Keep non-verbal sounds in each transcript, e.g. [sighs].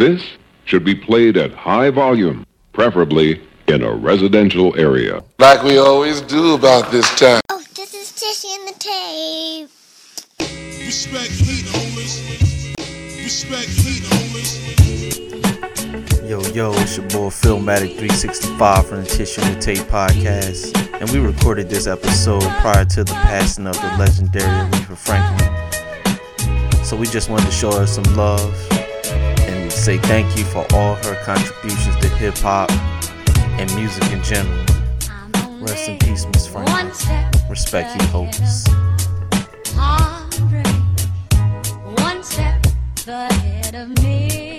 This should be played at high volume, preferably in a residential area. Like we always do about this time. Oh, this is Tissue and the Tape. Respect heat, homies. Respect heat, homies. Yo, yo, it's your boy Philmatic 365 from the Tissue and the Tape podcast. And we recorded this episode prior to the passing of the legendary Aretha Franklin. So we just wanted to show her some love and say thank you for all her contributions to hip hop and music in general. Rest in peace, Miss Franklin. Respect you, heartbreak, one step ahead of misery.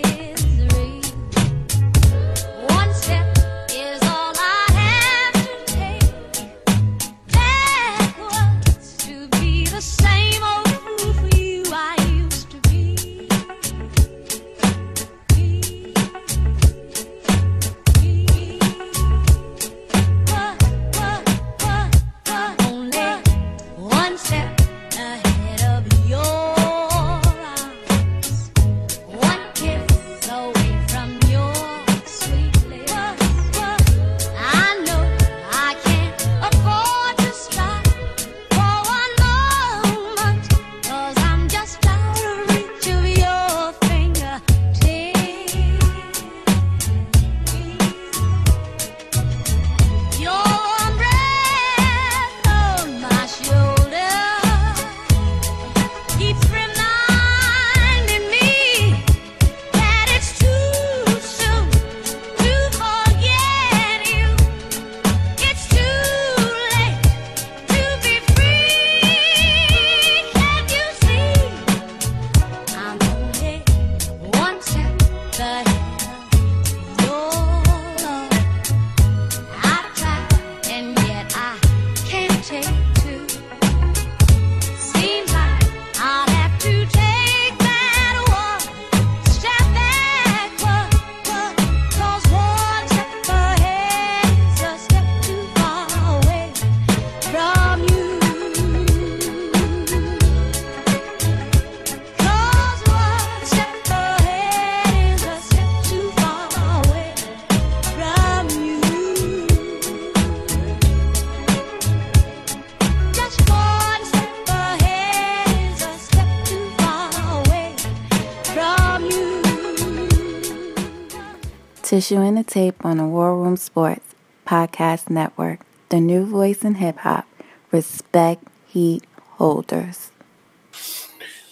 Tissue and the Tape on the War Room Sports Podcast Network, the new voice in hip hop. Respect Heat Holders.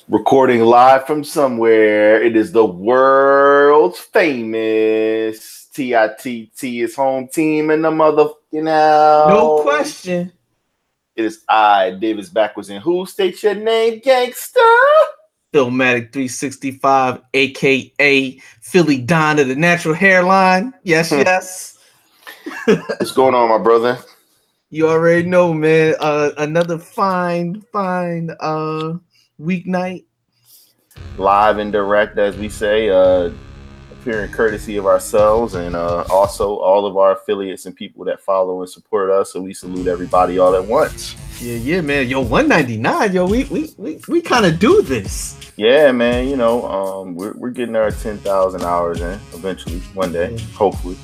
Recording live from somewhere. It is the world's famous TITT is home team in the motherfucking house. No question. It is I, Davis Backwards, and who? states your name, gangster. Philmatic 365, aka Philly Don of the natural hairline. Yes, yes. [laughs] What's going on, my brother? You already know, man. Uh, another fine, fine uh weeknight. Live and direct, as we say, uh, appearing courtesy of ourselves and uh, also all of our affiliates and people that follow and support us. So we salute everybody all at once. Yeah, yeah, man. Yo, 199. Yo, we we we, we kind of do this. Yeah, man. You know, um, we're, we're getting our ten thousand hours in eventually, one day, Yeah. hopefully.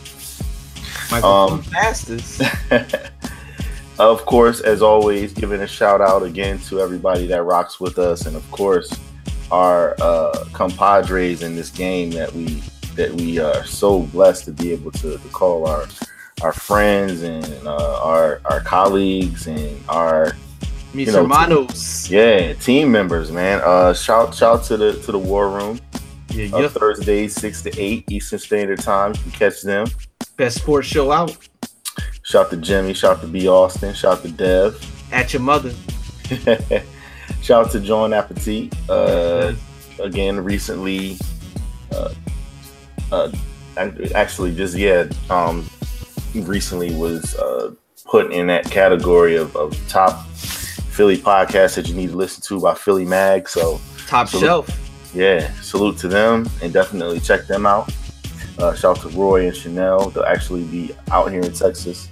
Microphone Um, fastest. [laughs] of course, as always, giving a shout out again to everybody that rocks with us, and of course, our uh, compadres in this game that we that we are so blessed to be able to, to call our our friends and uh, our our colleagues and our Mis you know, hermanos. yeah team members. Man, uh, shout shout to the to the war room. Yeah, Uh, yeah. Thursdays six to eight Eastern Standard Time. You can catch them. Best sports show out. Shout to Jimmy. Shout to B Austin. Shout to Dev. At your mother. [laughs] Shout out to John Appetit. Uh, again, recently, uh, uh, actually, just yeah, um, recently was uh, put in that category of, of top Philly podcasts that you need to listen to by Philly Mag. So, Top Salute. shelf. yeah, salute to them and definitely check them out. Uh, shout out to Roy and Chanel. They'll actually be out here in Texas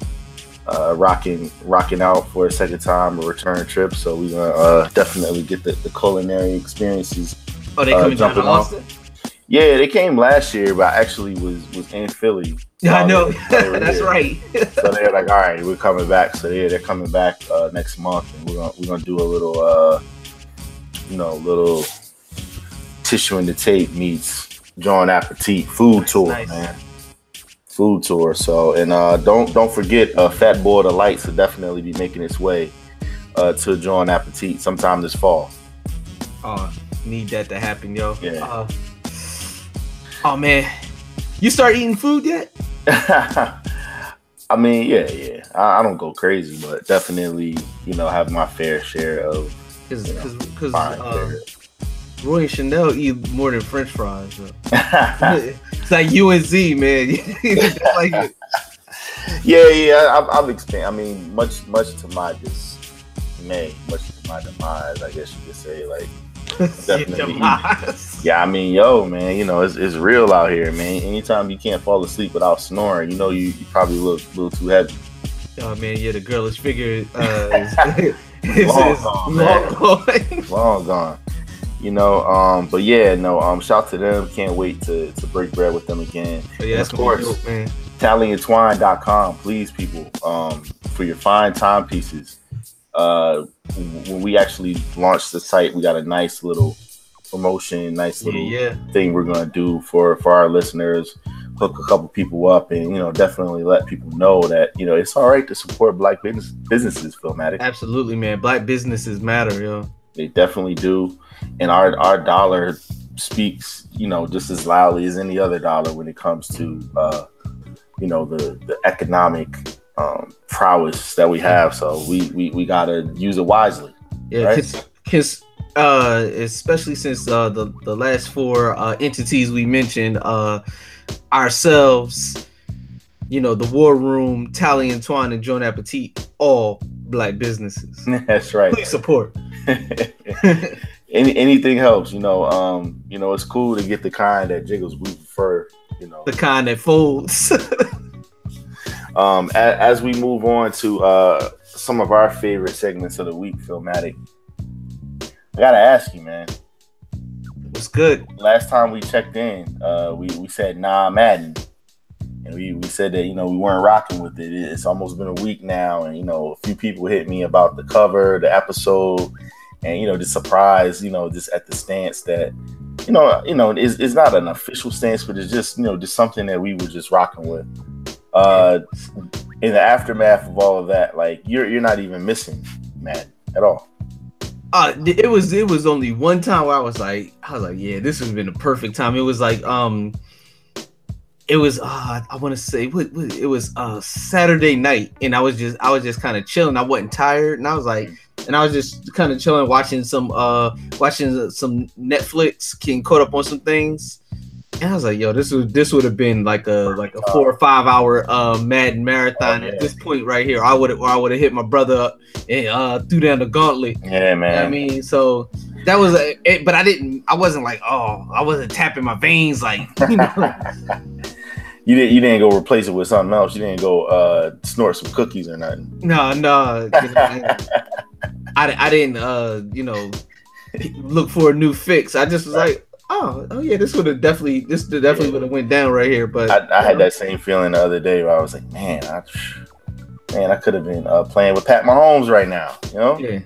uh, rocking rocking out for a second time, a return trip. So we're gonna uh, definitely get the, the culinary experiences. Oh, they Uh, coming down to jumping off. Yeah, they came last year, but I actually was was in Philly. Yeah, [laughs] I know. they- while they were That's right. So they're like, all right, we're coming back. So yeah, they're coming back uh, next month, and we're gonna we're gonna do a little, uh, you know, little tissue in the tape meets John Appetit food tour, nice. man. Food tour. So and uh, don't don't forget, uh, Fat Boy the Lights will definitely be making its way uh, to John Appetit sometime this fall. Oh, need that to happen, yo. Yeah. Uh, oh man, you start eating food yet? [laughs] I mean, yeah, yeah. I, I don't go crazy, but definitely, you know, have my fair share of Because because fine uh. Roy and Chanel eat more than French fries. [laughs] it's like you and Z, man. [laughs] Like. Yeah, yeah, I've, I've. I mean, much, much to my dismay, much to my demise, I guess you could say. Like, [laughs] definitely. Yeah, I mean, yo, man, you know, it's, it's real out here, man. Anytime you can't fall asleep without snoring, you know, you, you probably look a little too heavy. Oh man, yeah, the girlish figure uh, [laughs] [laughs] is, is, Long is gone, long gone. Long gone. You know, um, but yeah, no, um, shout to them. Can't wait to to break bread with them again. But yeah, And of course, dope, man. tallyandtwine.com please people um for your fine timepieces uh when we actually launched the site we got a nice little promotion nice Yeah, little yeah. thing we're gonna do for for our listeners hook a couple people up and you know definitely let people know that you know it's all right to support black business businesses Philmatic Absolutely, man. Black businesses matter, yo. they definitely do and our our dollar speaks you know just as loudly as any other dollar when it comes to uh you know the the economic um prowess that we have so we we, we gotta use it wisely Yeah, Right. cause, 'cause, uh, especially since uh, the the last four uh, entities we mentioned, uh, ourselves, you know, the War Room, Tally and Twine, and Joan Appetit, all black businesses. [laughs] that's right Please support. [laughs] [laughs] Any, anything helps you know um you know it's cool to get the kind that jiggles we prefer you know the kind that folds. Um a, as we move on to uh some of our favorite segments of the week Philmatic i gotta ask you man What's good? last time we checked in, uh, we, we said nah Madden. And we, we said that, you know, we weren't rocking with it. It's almost been a week now, and you know, a few people hit me about the cover, the episode, and you know, the surprise, you know, just at the stance that, you know, you know, it's, it's not an official stance, but it's just, you know, just something that we were just rocking with. Uh in the aftermath of all of that, like you're you're not even missing Madden at all. Uh, it was it was only one time where I was like, I was like, yeah, this has been a perfect time. It was like, um, it was uh, I want to say what, what it was uh Saturday night, and I was just I was just kind of chilling. I wasn't tired, and I was like, and I was just kind of chilling, watching some uh watching some Netflix, getting caught up on some things. And I was like, yo, this would this would have been like a like a four or five hour uh Madden marathon Oh, at this point right here. I would or I would have hit my brother up and uh threw down the gauntlet. Yeah, man. I mean, so that was a, it, but I didn't. I wasn't like, oh, I wasn't tapping my veins like, [laughs] you know. [laughs] You didn't you didn't go replace it with something else. You didn't go uh snort some cookies or nothing. no, no. you [laughs] I, I didn't, uh, you know, look for a new fix. I just was like, oh, oh yeah, this would have definitely, this definitely would have went down right here. But I, I had that same feeling the other day where I was like, man, I man, I could have been uh, playing with Pat Mahomes right now. You know? yeah,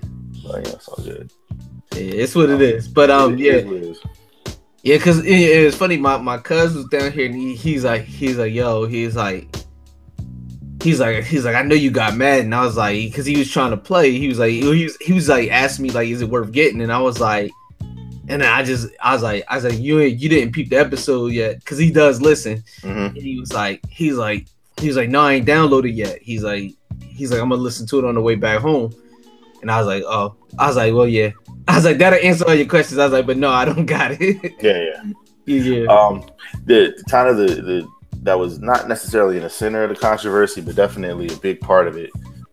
But, yeah, it's all good. yeah, it's what it is. But um, yeah, is what it is. Yeah, cause it, it's funny. My my cousin was down here, and he, he's like, he's like, yo, he's like, he's like, he's like, I know you got mad, and I was like, because he was trying to play. He was like, he was he was like, asking me like, is it worth getting? And I was like, and then I just, I was like, I was like, you ain't, you didn't peep the episode yet, cause he does listen. Mhm. And he was like, he's like, he was like, no, I ain't downloaded yet. He's like, he's like, I'm gonna listen to it on the way back home. And I was like, oh, I was like, well, yeah. I was like, that'll answer all your questions. I was like, but no, I don't [laughs] got it. Yeah, yeah. yeah. Um, the the kind of the, the that was not necessarily in the center of the controversy, but definitely a big part of it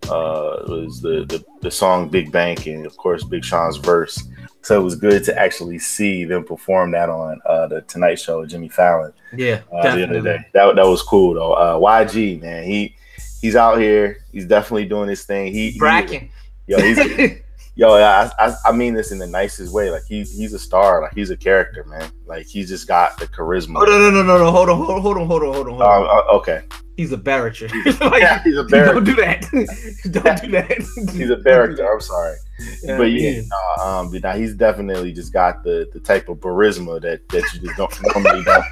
uh, was the, the the song "Big Bank" and of course Big Sean's verse. So it was good to actually see them perform that on uh, the Tonight Show with Jimmy Fallon Yeah, uh, the other day. That that was cool though. Uh, YG man, he he's out here. He's definitely doing his thing. He he- Bracking. Yo, he's [laughs] Yo, I, I I mean this in the nicest way. Like he he's a star. Like he's a character, man. Like he's just got the charisma. Oh no no no no no! Hold on hold on hold on hold on hold on. Hold Uh, on. uh, okay, He's a barracher. [laughs] yeah, he's a Don't do that. [laughs] Don't do that. [laughs] He's a character. I'm sorry, Yeah, but yeah, no, um, but now he's definitely just got the the type of charisma that that you just don't normally don't.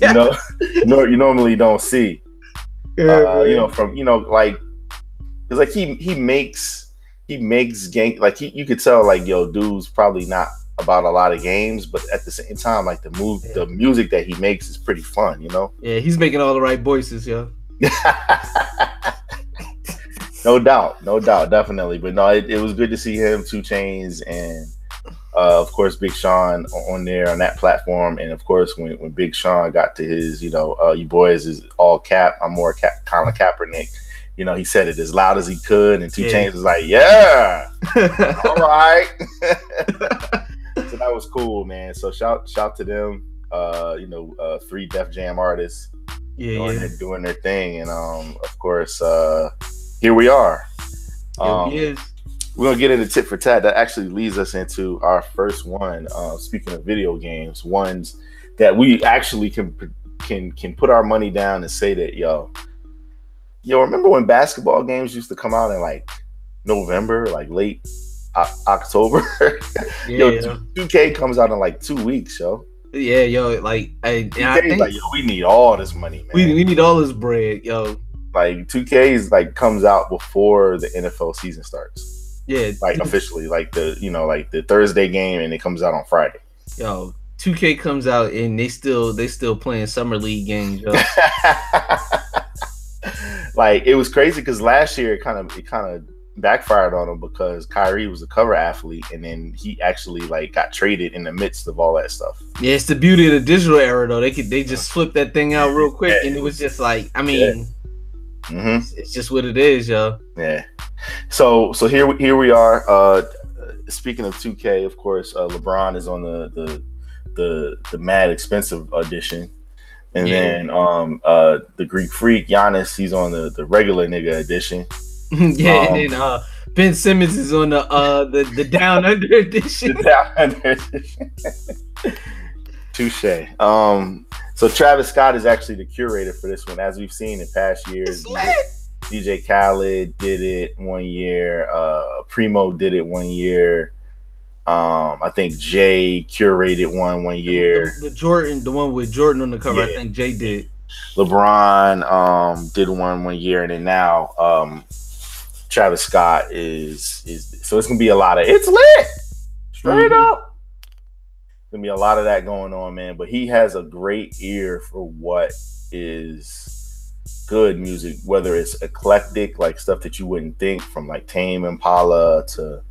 You know, no, you normally don't see. uh, you know, from you know, like it's like he he makes he makes game like he, you could tell like yo, dude's probably not about a lot of games, but at the same time, like the move, the music that he makes is pretty fun. You know, Yeah, he's making all the right voices, yo. [laughs] no doubt, no doubt, definitely. But no, it, it was good to see him, 2 Chainz, and uh, of course Big Sean on there on that platform. And of course, when, when Big Sean got to his, you know, uh, you boys is all cap. I'm more cap, Colin Kaepernick. You know, he said it as loud as he could, and Two Yeah. Chainz was like, "Yeah, [laughs] all right." [laughs] so that was cool, man. So shout shout to them. Uh, you know, uh, three Def Jam artists Yeah, doing, yeah. their, doing their thing, and um, of course, uh, here we are. Um, is. we're gonna get into tit for tat. That actually leads us into our first one. Uh, speaking of video games, ones that we actually can can can put our money down and say that yo, yo, remember when basketball games used to come out in like November, like late October? Yeah, [laughs] yo, yeah. two K comes out in like two weeks, yo. Yeah, yo, like, I, I think like, yo, we need all this money, man. we, we need all this bread, yo. like 2K is like comes out before the NFL season starts. Yeah, Like officially, like the you know, like the Thursday game and it comes out on Friday. yo, 2K comes out and they still they still playing summer league games, yo. [laughs] like it was crazy because last year it kind of it kind of backfired on him because Kyrie was a cover athlete and then he actually like got traded in the midst of all that stuff. Yeah, it's the beauty of the digital era though. They could they just flip that thing out real quick and it was just like I mean, hmm it's just what it is, yo. Yeah. So so here here we are. Uh speaking of 2K, of course, uh, LeBron is on the the the the mad expensive edition. And Yeah. then um uh the Greek freak Giannis, he's on the the regular nigga edition. [laughs] yeah, Um, and then uh Ben Simmons is on the uh the, the down [laughs] under edition. The down under edition. [laughs] Touche. Um so Travis Scott is actually the curator for this one, as we've seen in past years. DJ Khaled did it one year. Uh, Primo did it one year. Um, I think Jay curated one one year. The, the Jordan, the one with Jordan on the cover, I think Jay did. LeBron um, did one one year, and then now um, Travis Scott is is. So it's gonna be a lot of it's lit, straight Mhm. up. Gonna be a lot of that going on, man. But he has a great ear for what is good music, whether it's eclectic, like stuff that you wouldn't think, from like Tame Impala to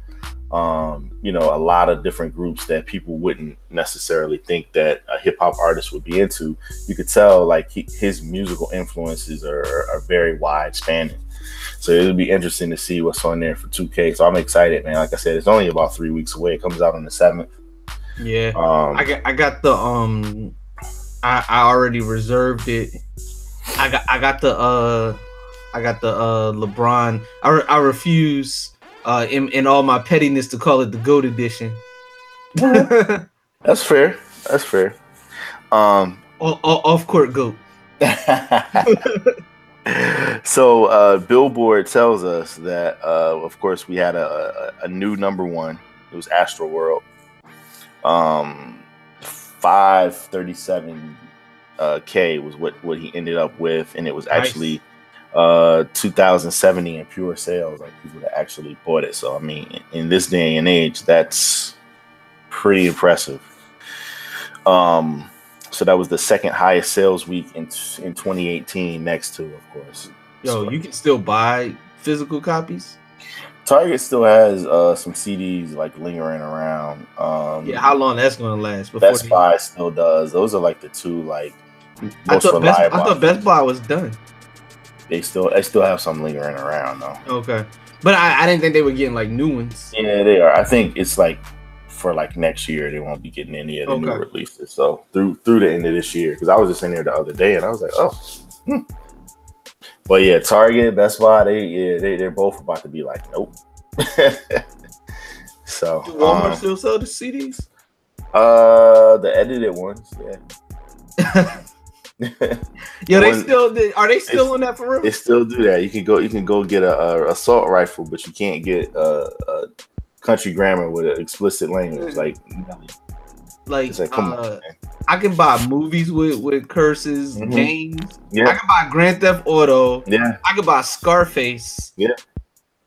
um, you know, a lot of different groups that people wouldn't necessarily think that a hip hop artist would be into. You could tell like he, his musical influences are, are very wide spanning. So it'll be interesting to see what's on there for 2K. So I'm excited, man. Like I said, it's only about three weeks away. It comes out on the seventh. Yeah. Um, I got I got the um I, I already reserved it. I got I got the uh I got the uh LeBron. I, re- I refuse uh in, in all my pettiness to call it the GOAT edition. [laughs] that's fair. That's fair. Um, off court GOAT. [laughs] so uh, Billboard tells us that, uh, of course, we had a, a, a new number one. It was Astro World. Um, five thirty seven uh, k was what what he ended up with, and it was Nice. actually uh 2070 in pure sales. Like people that actually bought it. So I mean, in this day and age, that's pretty impressive. Um, so that was the second highest sales week in in 2018, next to, of course. Yo, you can still buy physical copies. Target still has uh, some CDs like lingering around. Um, Yeah, how long that's gonna last before Best Buy still does. Those are like the two like I most thought, Best, I thought Best Buy was done. they still they still have some lingering around though. Okay. But I, I didn't think they were getting like new ones. Yeah, they are. I think it's like for like next year they won't be getting any of the new releases. So through through the end of this year, because I was just in there the other day and I was like, oh. hmm. But yeah, Target, Best Buy, they yeah they they're both about to be like, nope. [laughs] So Do Walmart um, still sell the CDs? uh the edited ones, yeah. [laughs] Yo, they One- still they- are they still on that for real? They still do that. You can go. You can go get a, a assault rifle, but you can't get a, a country grammar with an explicit language. Like, Like, like, uh, on. I can buy movies with with curses, Mhm. games. I can buy Grand Theft Auto. yeah, I can buy Scarface. Yeah.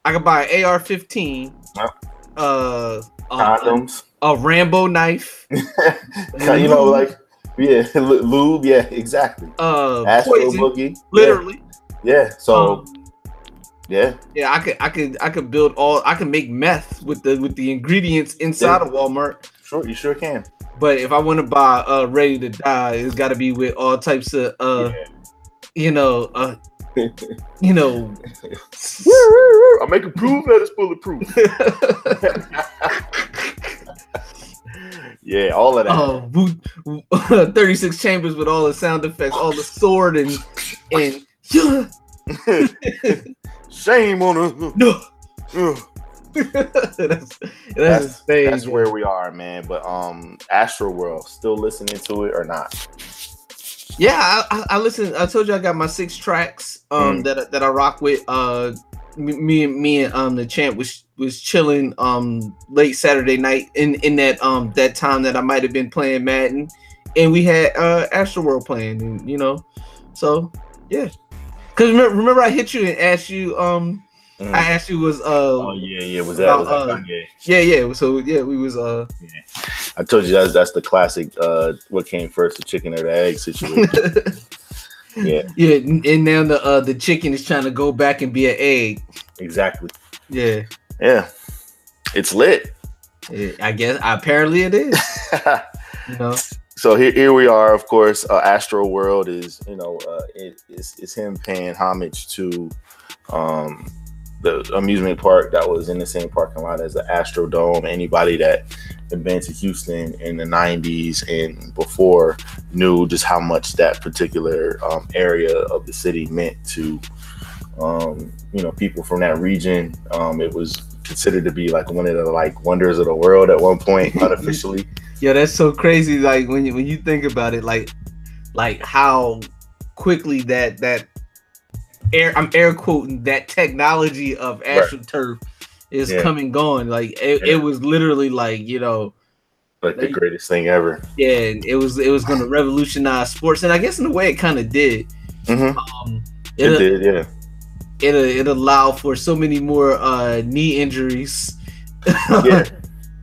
I can buy AR-15. Yep. Uh, a, condoms. a Rambo knife. [laughs] you know, like yeah, [laughs] lube. Yeah, exactly. Uh, Astro poison. boogie. Literally. Yeah. yeah. So Um, yeah, Yeah, I could, I could, I could build all. I can make meth with the with the ingredients inside Yeah. of Walmart. sure. You sure can. But if I want to buy uh Ready to Die, it's got to be with all types of uh, you know, uh, [laughs] you know, I make making proof that it's bulletproof. [laughs] yeah, all of that. uh, Wu- [laughs] 36 chambers with all the sound effects, all the sword and and Shame on us. no. [laughs] That's that's, That's, that's where we are, man. But um, Astro World, still listening to it or not? Yeah, I, I, I listen. I told you I got my six tracks um Mm. that that I rock with. Uh, me, me and me and um the champ was was chilling um late Saturday night in in that um that time that I might have been playing Madden, and we had uh Astro World playing, and you know, so yeah. Cause remember, remember I hit you and asked you um Mm. I asked you was uh Oh yeah, yeah. Was that? Was that Uh, yeah yeah so yeah we was uh I told you that's that's the classic. Uh, what came first, the chicken or the egg situation? [laughs] yeah, yeah and now the uh the chicken is trying to go back and be an egg exactly. yeah. Yeah, it's lit. Yeah, I guess apparently it is. [laughs] You know, so here, here we are. Of course, uh, Astro World is you know uh, it, it's, it's him paying homage to um, the amusement park that was in the same parking lot as the Astro Dome. Anybody that had been to Houston in the '90s and before knew just how much that particular um, area of the city meant to um, you know people from that region. Um, it was considered to be like one of the like wonders of the world at one point [laughs] unofficially. yeah, that's so crazy. Like when you when you think about it, like like how quickly that that air I'm air quoting that technology of Right. astroturf is Yeah. coming going. Like it, Yeah. it was literally like you know like the greatest thing ever. yeah, it was it was going to revolutionize sports, and I guess in a way it kind of did. Mhm. Um, It it did, yeah. It it allowed for so many more uh knee injuries. Yeah. [laughs]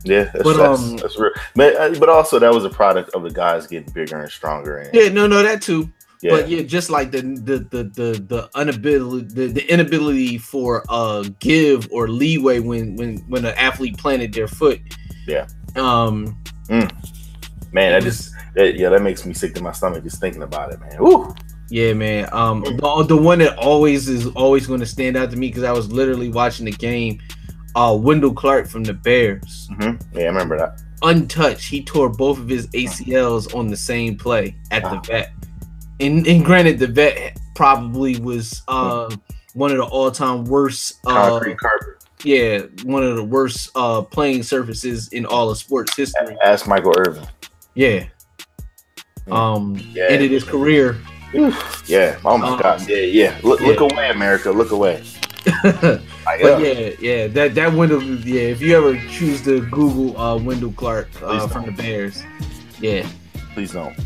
Yeah, that's, But, that's, um, that's real. But, uh, but also that was a product of the guys getting bigger and stronger. And, Yeah, no, no, that too. yeah, But yeah, just like the the the the the inability the, the inability for uh give or leeway when when when an athlete planted their foot. Yeah. Um. man, that just that, yeah, that makes me sick to my stomach just thinking about it, man. Ooh, Yeah, man. Um. The, the one that always is always going to stand out to me because I was literally watching the game. Uh, Wendell Clark from the Bears, hmm yeah, I remember that. untouched. He tore both of his ACLs on the same play at the vet. And and granted, the vet probably was uh one of the all time worst uh Concrete carpet. yeah, one of the worst uh playing surfaces in all of sports history. Ask Michael Irvin. Yeah. Mm. Um Yeah. ended his career. Yeah. Oh my Um, God. Yeah, yeah. Look, look away, America. Look away. [laughs] but yeah. yeah, yeah, that that Wendell yeah, if you ever choose to Google uh Wendell Clark uh, from the. Bears, yeah, Please don't.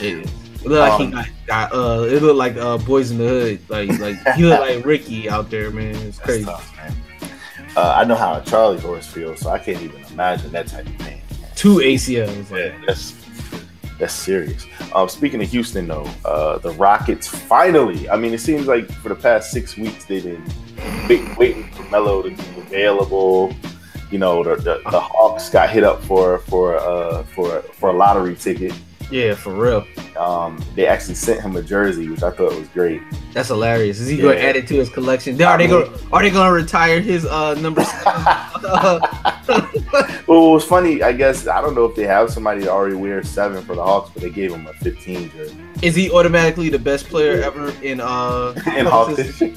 it, it looked like Um, he got, got uh it looked like uh boys in the hood. Like like he looked like Ricky out there, man. It's crazy. tough, man. Uh, I know how a Charlie horse feels, so I can't even imagine that type of pain. Two ACLs. Yeah, Like, that's that's serious. Um, speaking of Houston, though, uh, the Rockets finally. I mean, it seems like for the past six weeks they've been wait, waiting for Melo to be available. You know, the, the, the Hawks got hit up for for uh, for for a lottery ticket. Yeah, for real. Um, they actually sent him a jersey, which I thought was great. That's hilarious. Is he going to add it to his collection? Are they going? Are they going to retire his uh number? seven? [laughs] Well, it was funny. I guess I don't know if they have somebody that already wears seven for the Hawks, but they gave him a 15 jersey. Is he automatically the best player ever in uh [laughs] in Hawks. [laughs] History?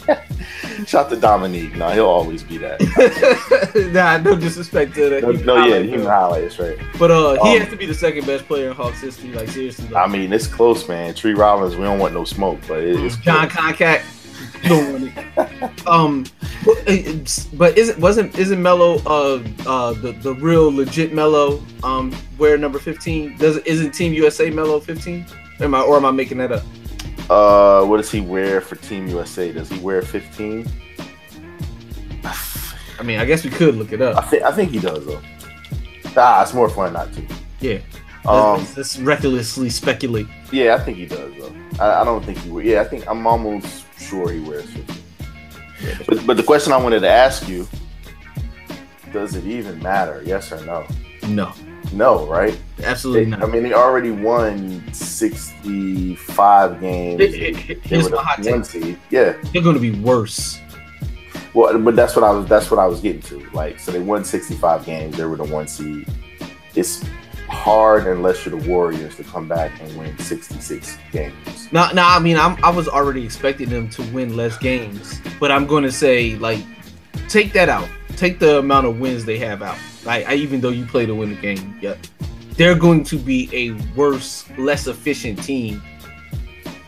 Shout to Dominique. No, he'll always be that. [laughs] nah, no disrespect to that. No, no yeah, human highlights, right? But uh, he Um, has to be the second best player in Hawks history. Like seriously, I mean, it's close, man. Tree Rollins, we don't want no smoke, but it- it's Jon Koncak. don't want it. Um, but, isn't wasn't isn't Melo uh uh the, the real legit Melo um wear number fifteen? Does isn't Team USA Melo fifteen? Am I or am I making that up? Uh, what does he wear for Team USA? Does he wear 15? I mean, I guess we could look it I up. I think he does though. Ah, it's more fun not to. Yeah. Um, let's, let's recklessly speculate. yeah, I think he does though. I, I don't think he. wear- Yeah, I think I'm almost sure he wears 15. But but the question I wanted to ask you: Does it even matter? Yes or no? No, No, right? absolutely They- not. I mean, they already won 65 games. Here- here- They Here's the my hot one take. seed. Yeah. They're going to be worse. Well, but that's what I was. That's what I was getting to. Like, so they won 65 games. They were the one seed. It's hard unless you're the Warriors to come back and win 66 games. Now, now, I mean, I'm, I was already expecting them to win less games, but I'm going to say, like, take that out. Take the amount of wins they have out. Like, I, even though you play to win the game, yeah, they're going to be a worse, less efficient team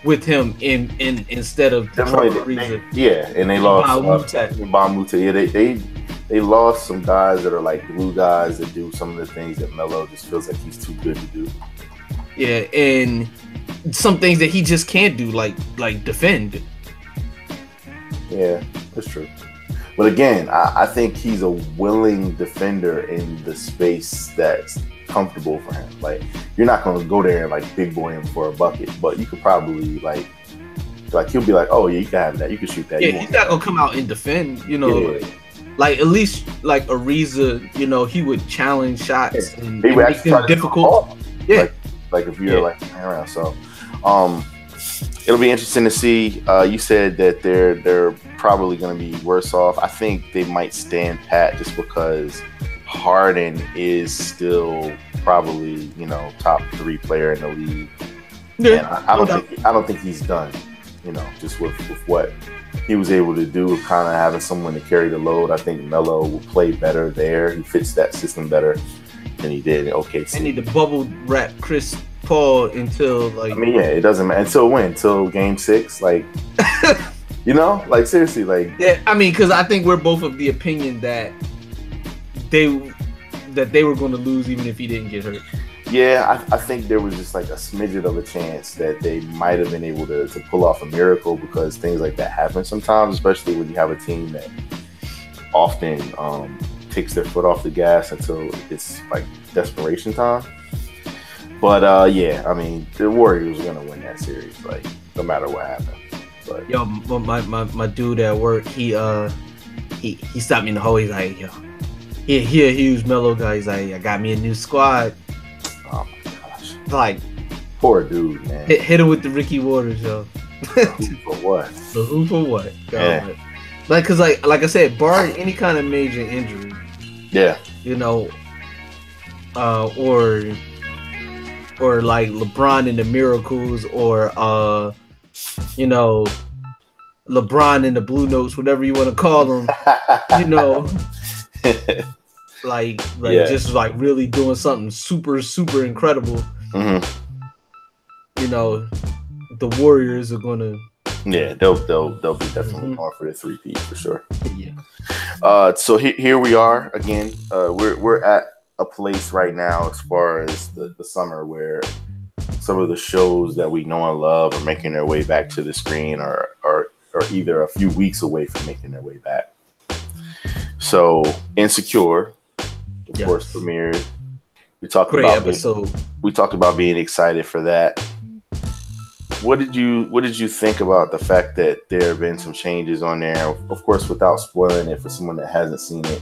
with him in in instead of Trevor they- yeah, and they lost Bob uh. Yeah, they, they they lost some guys that are like blue guys that do some of the things that Melo just feels like he's too good to do. Yeah, and some things that he just can't do, like like defend. Yeah, that's true. But again, I, I think he's a willing defender in the space that's comfortable for him. Like you're not going to go there and like big boy him for a bucket, but you could probably like like he'll be like, oh yeah, you can have that, you can shoot that. Yeah, he's not gonna come out and defend. You know, Yeah. like, like, at least like Ariza, you know, he would challenge shots and, He and would make them difficult. Yeah. Like, like if you're Yeah. like around. So, um, it'll be interesting to see. Uh, you said that they're they're probably going to be worse off. I think they might stand pat just because Harden is still probably you know top three player in the league. And Yeah, I, I don't no think I don't think he's done. You know, just with, with what he was able to do, with kind of having someone to carry the load. I think Melo will play better there. He fits that system better than he did in OKC. They need to bubble wrap Chris Paul until like I mean, yeah, it doesn't matter until when? Until game six, like [laughs] you know, like seriously, like yeah. I mean, because I think we're both of the opinion that they that they were going to lose even if he didn't get hurt. yeah, I, I think there was just like a smidget of a chance that they might have been able to, to pull off a miracle because things like that happen sometimes, especially when you have a team that often um, takes their foot off the gas until it's like desperation time. But uh, yeah, I mean, the Warriors are gonna win that series, like no matter what happens. But Yo, my my, my, my dude at work, he uh he he stopped me in the hole. He's like, yo, he he a huge Melo guy. He's like, I got me a new squad. oh my gosh, Like poor dude, man. hit, hit him with the Ricky Watters, yo. [laughs] For what? So who for what? Yeah. Like, cause like like I said, barring any kind of major injury, Yeah. you know, uh, or or like LeBron and the Miracles, or uh, you know, LeBron and the Blue Notes, whatever you want to call them, you know, [laughs] like like Yeah. just like really doing something super super incredible. Mhm. You know, the Warriors are gonna Yeah, they'll they'll they'll be definitely Mhm. going for the three P for sure. yeah. Uh, so he, here we are again. Uh, we're we're at a place right now as far as the, the summer where some of the shows that we know and love are making their way back to the screen or or or either a few weeks away from making their way back. So Insecure, of Yes. course, premiered. We talked Great about being- we talked about being excited for that. What did you What did you think about the fact that there have been some changes on there? Of course, without spoiling it for someone that hasn't seen it.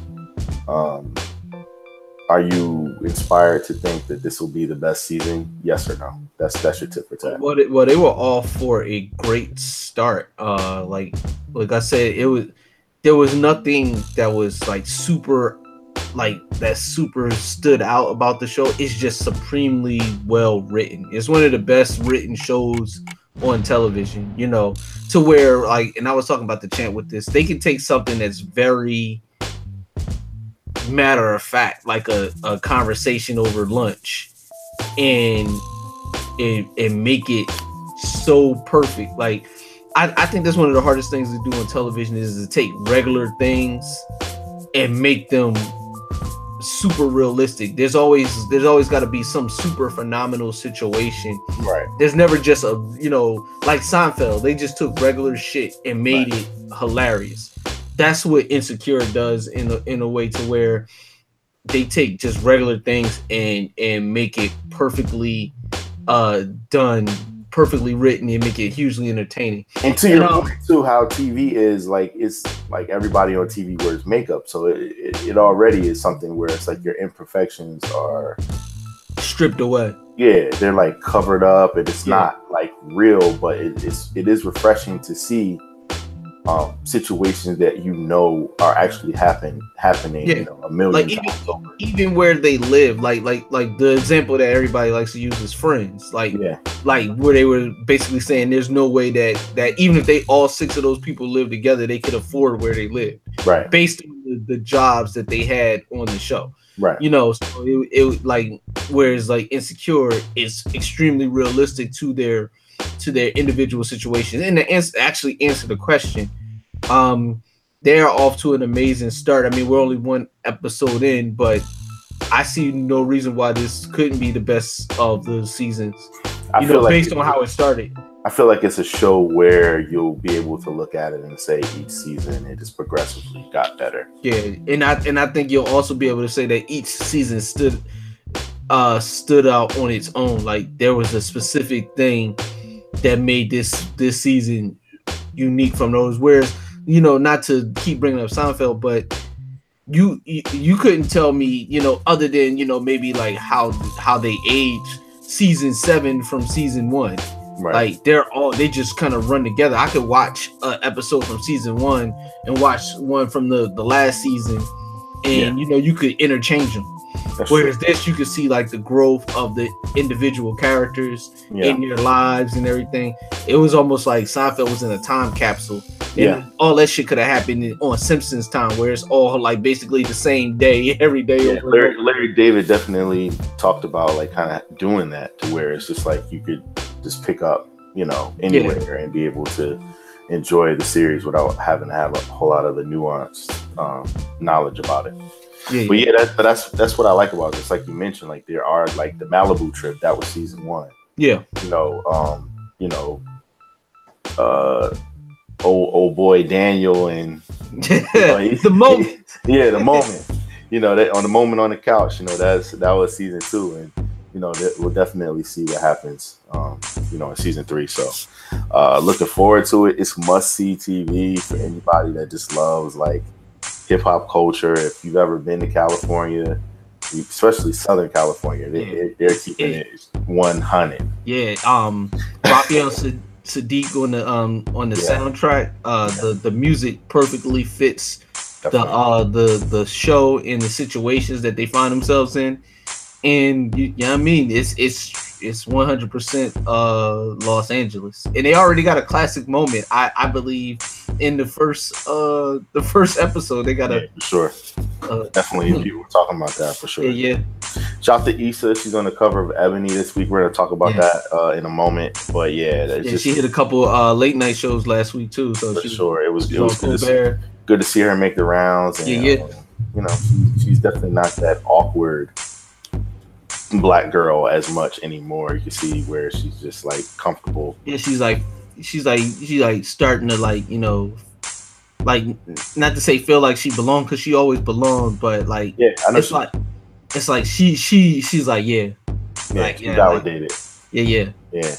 Um, are you inspired to think that this will be the best season? Yes or no? That's that's your tip for tat. Well, they, well, they were all for a great start. Uh, like, like I said, it was there was nothing that was like super, like that super stood out about the show. It's just supremely well written. It's one of the best written shows on television, you know, to where like, and I was talking about the chant with this, they can take something that's very matter of fact, like a, a conversation over lunch, and and and make it so perfect. Like, I, I think that's one of the hardest things to do on television is to take regular things and make them super realistic. There's always there's always got to be some super phenomenal situation. Right. There's never just a you know like Seinfeld. They just took regular shit and made it hilarious. That's what Insecure does in a, in a way to where they take just regular things and and make it perfectly uh done, perfectly written, and make it hugely entertaining. And to your um, point too, how TV is like it's like everybody on TV wears makeup, so it, it, it already is something where it's like your imperfections are stripped away. Yeah, they're like covered up, and it's Yeah. not like real, but it, it's it is refreshing to see um situations that you know are actually happen happening, Yeah. you know, a million Like even, times over. even where they live, like like like the example that everybody likes to use is Friends. Like Yeah, like where they were basically saying there's no way that that even if they all six of those people live together, they could afford where they live right, based on the, the jobs that they had on the show. right, You know, so it, it like whereas like insecure is extremely realistic to their to their individual situations. And to answer, actually answer the question, um, they're off to an amazing start. I mean, we're only one episode in, but I see no reason why this couldn't be the best of the seasons. I You know, like based on how it started. I feel like it's a show where you'll be able to look at it and say each season it just progressively got better. Yeah, and I and I think you'll also be able to say that each season stood uh stood out on its own. Like there was a specific thing that made this this season unique from those. Whereas you know, not to keep bringing up Seinfeld, but you you, couldn't tell me you know other than you know maybe like how how they age season seven from season one. Right. like they're all they just kind of run together. I could watch an episode from season one and watch one from the the last season. And you know you could interchange them That's true. whereas this you could see like the growth of the individual characters Yeah. in their lives and everything it was almost like seinfeld was in a time capsule and Yeah. all that shit could have happened on simpsons time where it's all like basically the same day [laughs] every day Yeah, Larry. Larry David definitely talked about like kind of doing that to where it's just like you could just pick up, you know, anywhere and be able to enjoy the series without having to have a whole lot of the nuanced um, knowledge about it. Yeah, But yeah, that, but that's that's what I like about this. Like you mentioned, like there are like the Malibu trip that was season one. yeah You know, um, you know, uh, old old boy Daniel and [laughs] the moment yeah, the moment. You know, that on the moment on the couch. You know, that's that was season two, and you know that we'll definitely see what happens. Um, you know, in season three. So, uh, looking forward to it. It's must see TV for anybody that just loves like hip hop culture. If you've ever been to California, especially Southern California, they, Yeah. they're keeping it one hundred. Yeah, um, Raphael Sa- Saadiq on the um on the Yeah. soundtrack. Uh, the the music perfectly fits the Definitely. uh the the show and the situations that they find themselves in, and you, you know what I mean. It's it's it's one hundred percent uh Los Angeles, and they already got a classic moment. I I believe in the first uh the first episode they got a for sure. uh, Definitely, people were talking about that for sure. yeah yeah Shout out to Issa. She's on the cover of Ebony this week. We're gonna talk about Yeah. that uh, in a moment. But yeah, that's yeah. just She hit a couple uh late night shows last week too, so for she sure. It was she's it was good to, see, good to see her make the rounds. And, Yeah, yeah. um, you know, she's definitely not that awkward black girl as much anymore. You can see where she's just like comfortable. yeah, she's like she's like she's like starting to like you know like not to say feel like she belonged because she always belonged, but like Yeah, I know. it's like it's like she she she's like yeah yeah, like, yeah, validated. yeah yeah yeah.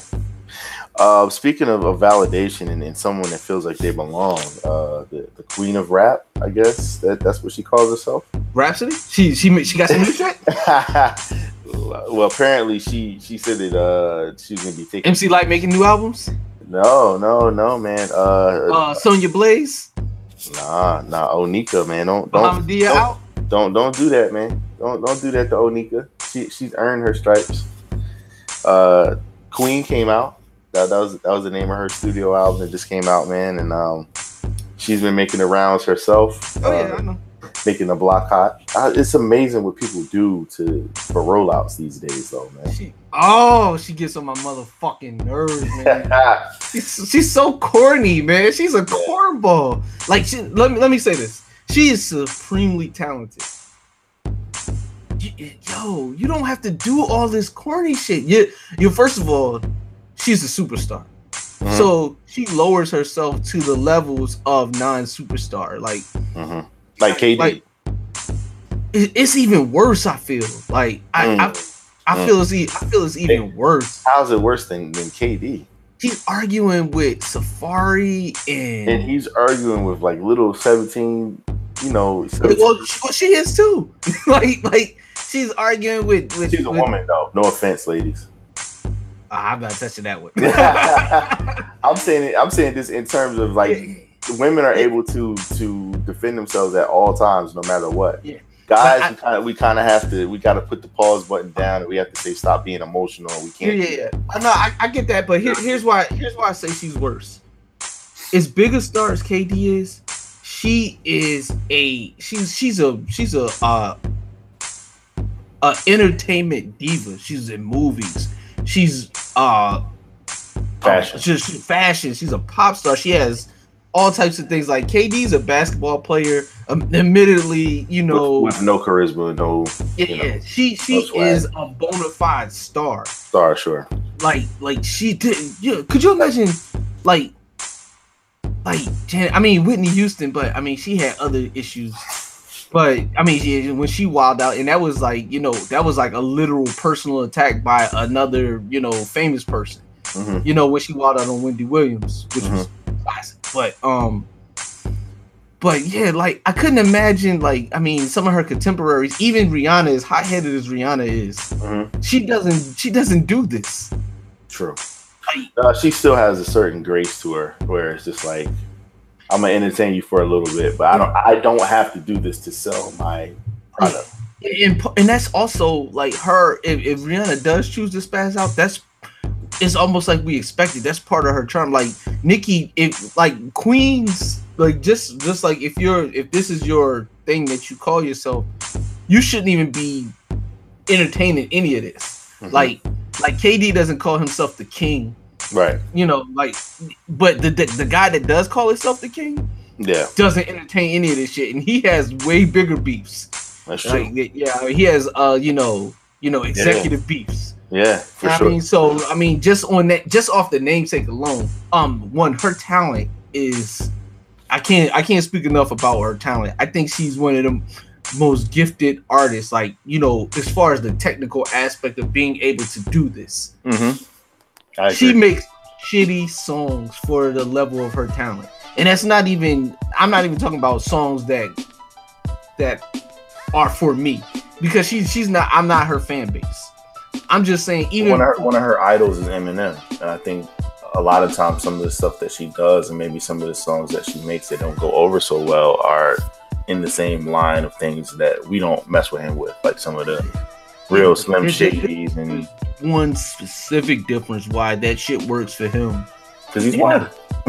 Uh, speaking of, of validation and, and someone that feels like they belong, uh, the, the queen of rap, I guess that, that's what she calls herself. Rhapsody she she she got some new shit [laughs] well, apparently she she said that uh she's gonna be taking. MC Lyte making new albums No, no, no, man. Uh, uh Sonya Blaze nah, nah. Onika, man, don't don't don't, out don't don't do that, man. Don't don't do that to Onika. She she's earned her stripes. Uh, Queen came out. That, that was that was the name of her studio album that just came out, man. And um, she's been making the rounds herself. Oh yeah, uh, I know. Making the block hot. Uh, it's amazing what people do to for rollouts these days, though, man. She, oh, she gets on my motherfucking nerves, [laughs] man. she's, she's so corny, man. She's a cornball. Like, she, let me let me say this. She is supremely talented. Yo, you don't have to do all this corny shit. You, you first of all, she's a superstar. Mhm. So she lowers herself to the levels of non-superstar. Like, Mhm. Like KD. like it's even worse. I feel like I, Mm. I, I feel it's I feel it's even worse. How's it worse than, than KD? He's arguing with Safari and, And he's arguing with like little seventeen, you know. 17 well, she, well, she is too. [laughs] like like she's arguing with with. she's a with- woman, though. No offense, ladies. Ah, I'm not touching that one. [laughs] [laughs] I'm saying it. I'm saying this in terms of like women are able to to defend themselves at all times, no matter what. Yeah. Guys, I- we kind of we kind of have to we got to put the pause button down, and we have to say stop being emotional. We can't. yeah, yeah. I know, I, I get that, but here, here's why. Here's why I say she's worse. As big a star as KD is, she is a she's she's a she's a uh a entertainment diva. She's in movies. She's uh Fashion. She's fashion. She's a pop star. She has all types of things. Like KD's a basketball player. Um, admittedly, you know, with, with no charisma, no yeah, you know, she she no is a bona fide star star, sure. like like she did yeah could you imagine like like Jan- i mean whitney houston but i mean she had other issues but i mean she, when she wilded out and that was like you know that was like a literal personal attack by another you know famous person Mhm. you know when she wilded out on wendy williams which was classic but um but yeah like i couldn't imagine like i mean some of her contemporaries even rihanna as hot-headed as rihanna is Mhm. she doesn't she doesn't do this True. Like- Uh, she still has a certain grace to her, where it's just like, I'm gonna entertain you for a little bit, but I don't. I don't have to do this to sell my product. and and that's also like her. If, if Rihanna does choose to spaz out, that's it's almost like we expected. That's part of her charm. Like Nicki, if like Queens, like just just like if you're if this is your thing that you call yourself, you shouldn't even be entertaining any of this. Mhm. Like like KD doesn't call himself the king, Right. you know. Like, but the the, the guy that does call himself the king Yeah. doesn't entertain any of this shit, and he has way bigger beefs. That's true. Like, yeah, I mean, he has uh, you know, you know, executive beefs. Yeah, for I sure. mean, so I mean, just on that, just off the namesake alone, um, one, her talent is, I can't, I can't speak enough about her talent. I think she's one of the most gifted artists. Like, you know, as far as the technical aspect of being able to do this, mm-hmm. She makes shitty songs for the level of her talent and that's not even i'm not even talking about songs that that are for me because she, she's not i'm not her fan base i'm just saying even one of her one of her idols is Eminem, and I think a lot of times some of the stuff that she does, and maybe some of the songs that she makes that don't go over so well, are in the same line of things that we don't mess with him with, like some of the real Slim Shadys, and one specific difference why that shit works for him because he's white. [laughs]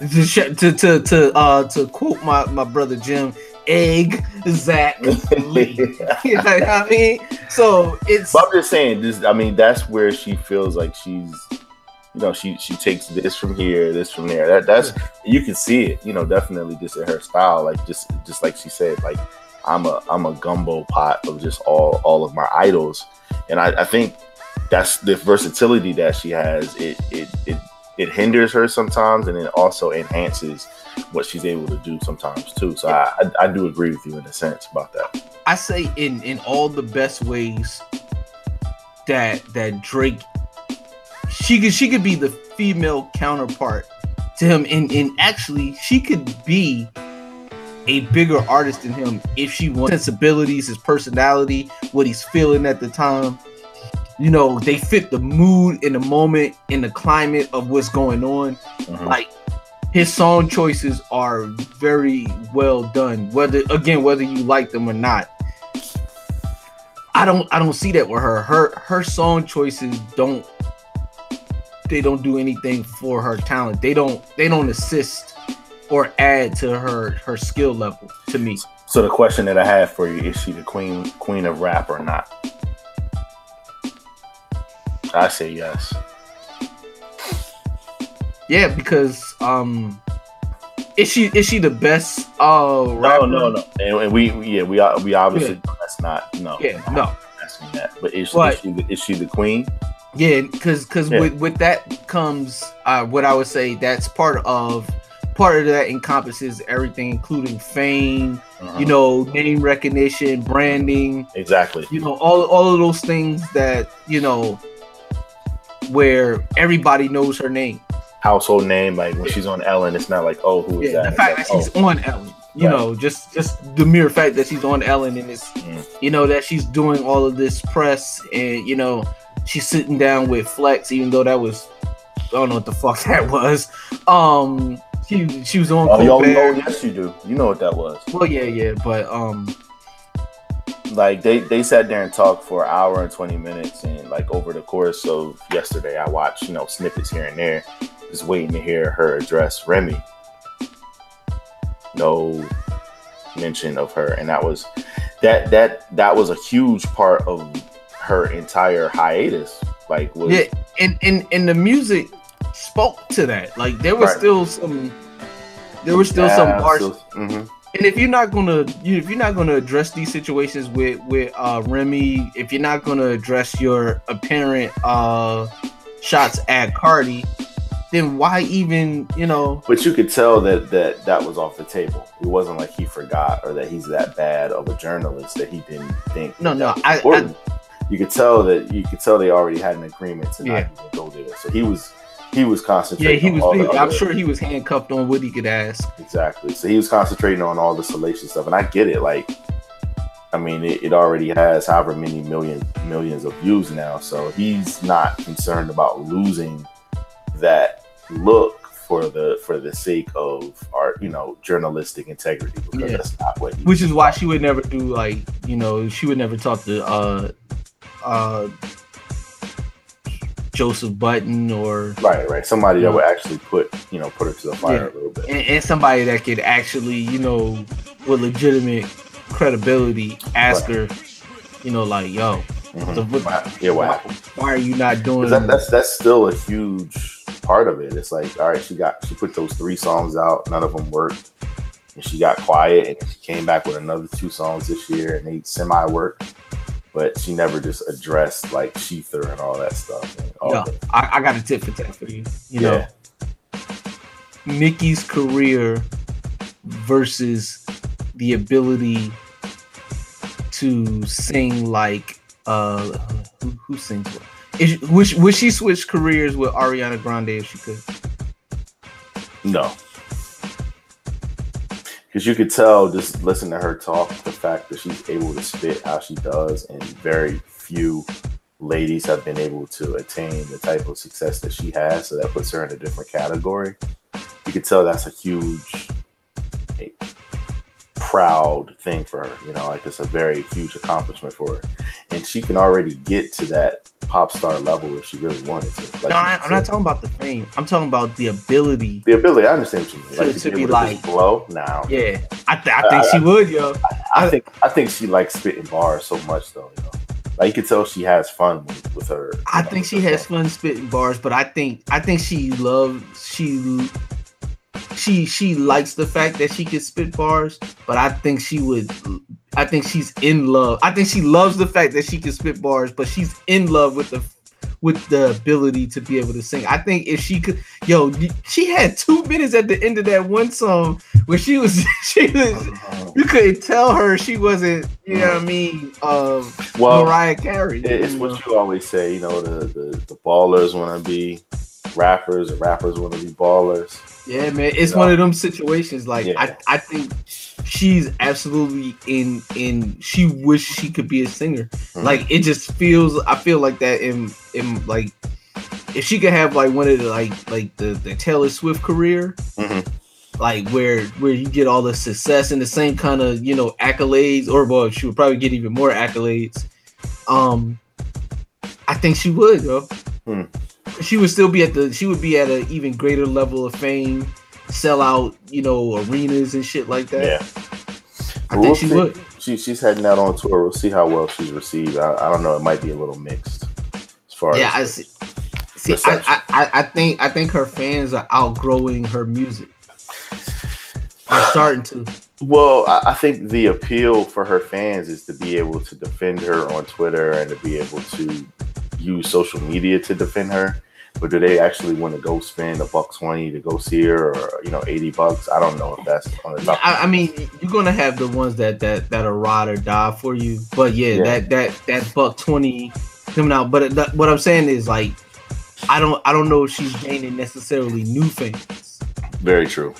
to to to, to uh to quote my my brother jim egg zach lee [laughs] [laughs] you know what i mean so it's But I'm just saying, this. I mean, that's where she feels like she's, you know, she she takes this from here, this from there. That that's you can see it, you know, definitely just in her style, like just just like she said, like I'm a I'm a gumbo pot of just all all of my idols, and I, I think that's the versatility that she has. It it it it hinders her sometimes, and it also enhances what she's able to do sometimes too. So I I, I do agree with you in a sense about that. I say in in all the best ways that that Drake she could she could be the female counterpart to him and and actually she could be a bigger artist than him if she wants sensibilities, his personality, what he's feeling at the time. You know, they fit the mood in the moment, in the climate of what's going on. Mhm. Like his song choices are very well done. Whether again, whether you like them or not. I don't I don't see that with her. Her her song choices don't they don't do anything for her talent. They don't they don't assist or add to her her skill level to me. So the question that I have for you is she the queen queen of rap or not? I say yes. Yeah, because um is she is she the best uh No, rapper? no, no. And, and we, we- yeah, we are- we obviously that's not no. Yeah, no. asking that. But is, But- is she the, is she the queen? Yeah, because because Yeah. with with that comes uh what I would say that's part of part of that encompasses everything, including fame, Uh-huh. you know, name recognition, branding, Exactly. you know, all all of those things that you know where everybody knows her name. Household name, like when she's on Ellen, it's not like, oh, who is Yeah, that? the fact that It's she's oh, on Ellen, you Right. know, just just the mere fact that she's on Ellen and it's Mm. you know that she's doing all of this press and you know she's sitting down with Flex, even though that was I don't know what the fuck [laughs] that was. Um, she she was on. Oh, Colbert. yo, yes, you do. You know what that was. Well, yeah, yeah, but um, Like they they sat there and talked for an hour and twenty minutes, and like over the course of yesterday, I watched you know snippets here and there, just waiting to hear her address Remy. No mention of her, and that was that that that was a huge part of her entire hiatus. Like was yeah, and and and the music spoke to that. Like there was Right. still some, there was still some harsh. hmm And if you're not gonna, you, if you're not gonna address these situations with with uh, Remy, if you're not gonna address your apparent uh, shots at Cardi, then why even, you know? But you could tell that that that was off the table. It wasn't like he forgot or that he's that bad of a journalist that he didn't think. No, no, I- important. you could tell that you could tell they already had an agreement to Yeah. not even go there. So he was he was concentrating. Yeah, he on was. all the I'm sure he was handcuffed on what he could ask. exactly. So he was concentrating on all the salacious stuff, and I get it. Like, I mean, it, it already has however many million millions of views now. So he's not concerned about losing that look for the for the sake of our you know, journalistic integrity because Yeah. that's not what Which is why she would never do like, you know, she would never talk to uh uh Joseph Budden or right, right. Somebody that would actually put you know put her to the fire Yeah. a little bit. and, and somebody that could actually, you know, with legitimate credibility, ask her, you know, like, yo, Mhm. the, what, Yeah, what why, happened? why are you not doing that, that's that's still a huge part of it. It's like, all right, she got she put those three songs out, none of them worked, and she got quiet, and she came back with another two songs this year, and they semi worked, but she never just addressed like shETHER and all that stuff. All Yo, I, I got a tip for that for you. You know, Yeah. Nicki's career versus the ability to sing like uh who, who sings what? Is, would, would she switch careers with Ariana Grande if she could? No. Because you could tell just listen to her talk, the fact that she's able to spit how she does, and very few ladies have been able to attain the type of success that she has. So that puts her in a different category. You could tell that's a huge, proud thing for her. You know, like it's a very huge accomplishment for her, and she can already get to that pop star level if she really wanted to. Like no, I, I'm said. not talking about the fame. I'm talking about the ability. the ability. I understand what you mean. To- Like to to, be be like- blow now. Yeah, I, th- I think uh, she would, yo. I think I think she likes spitting bars so much though. You know, like you can tell she has fun with, with her. I know, think she has fun spitting bars, but I think I think she loves she she she likes the fact that she can spit bars, but I think she would I think she's in love. I think she loves the fact that she can spit bars, but she's in love with the with the ability to be able to sing. I think if she could yo, she had two minutes at the end of that one song where she was [laughs] she was you couldn't tell her she wasn't, you know what I mean, um Well, Mariah Carey. it's you know? what you always say. You know, the the, the ballers want to be rappers, and rappers want to be ballers. Yeah, man, it's one of them situations. Like Yeah. I, I think she's absolutely in in. She wish she could be a singer. Mhm. Like it just feels. I feel like that in in like if she could have like one of the like like the the Taylor Swift career, Mhm. like where where you get all the success and the same kind of you know accolades, or well, she would probably get even more accolades. Um, I think she would, yo. She would still be at the she would be at an even greater level of fame, sell out, you know, arenas and shit like that. Yeah. I We'll think she see. would. She, she's heading out on tour. We'll see how well she's received. I, I don't know. It might be a little mixed as far as Yeah, I see. See. I, I, I- think I think her fans are outgrowing her music. They're [sighs] starting to. Well, I think the appeal for her fans is to be able to defend her on Twitter and to be able to use social media to defend her. But do they actually want to go spend a buck twenty to go see her, or you know, eighty bucks? I don't know if that's on the top. I, I mean, you're gonna have the ones that that that are ride or die for you, but yeah, Yeah. that that that buck twenty coming out. But that, what I'm saying is like, I don't I don't know if she's gaining necessarily new fans. Very true.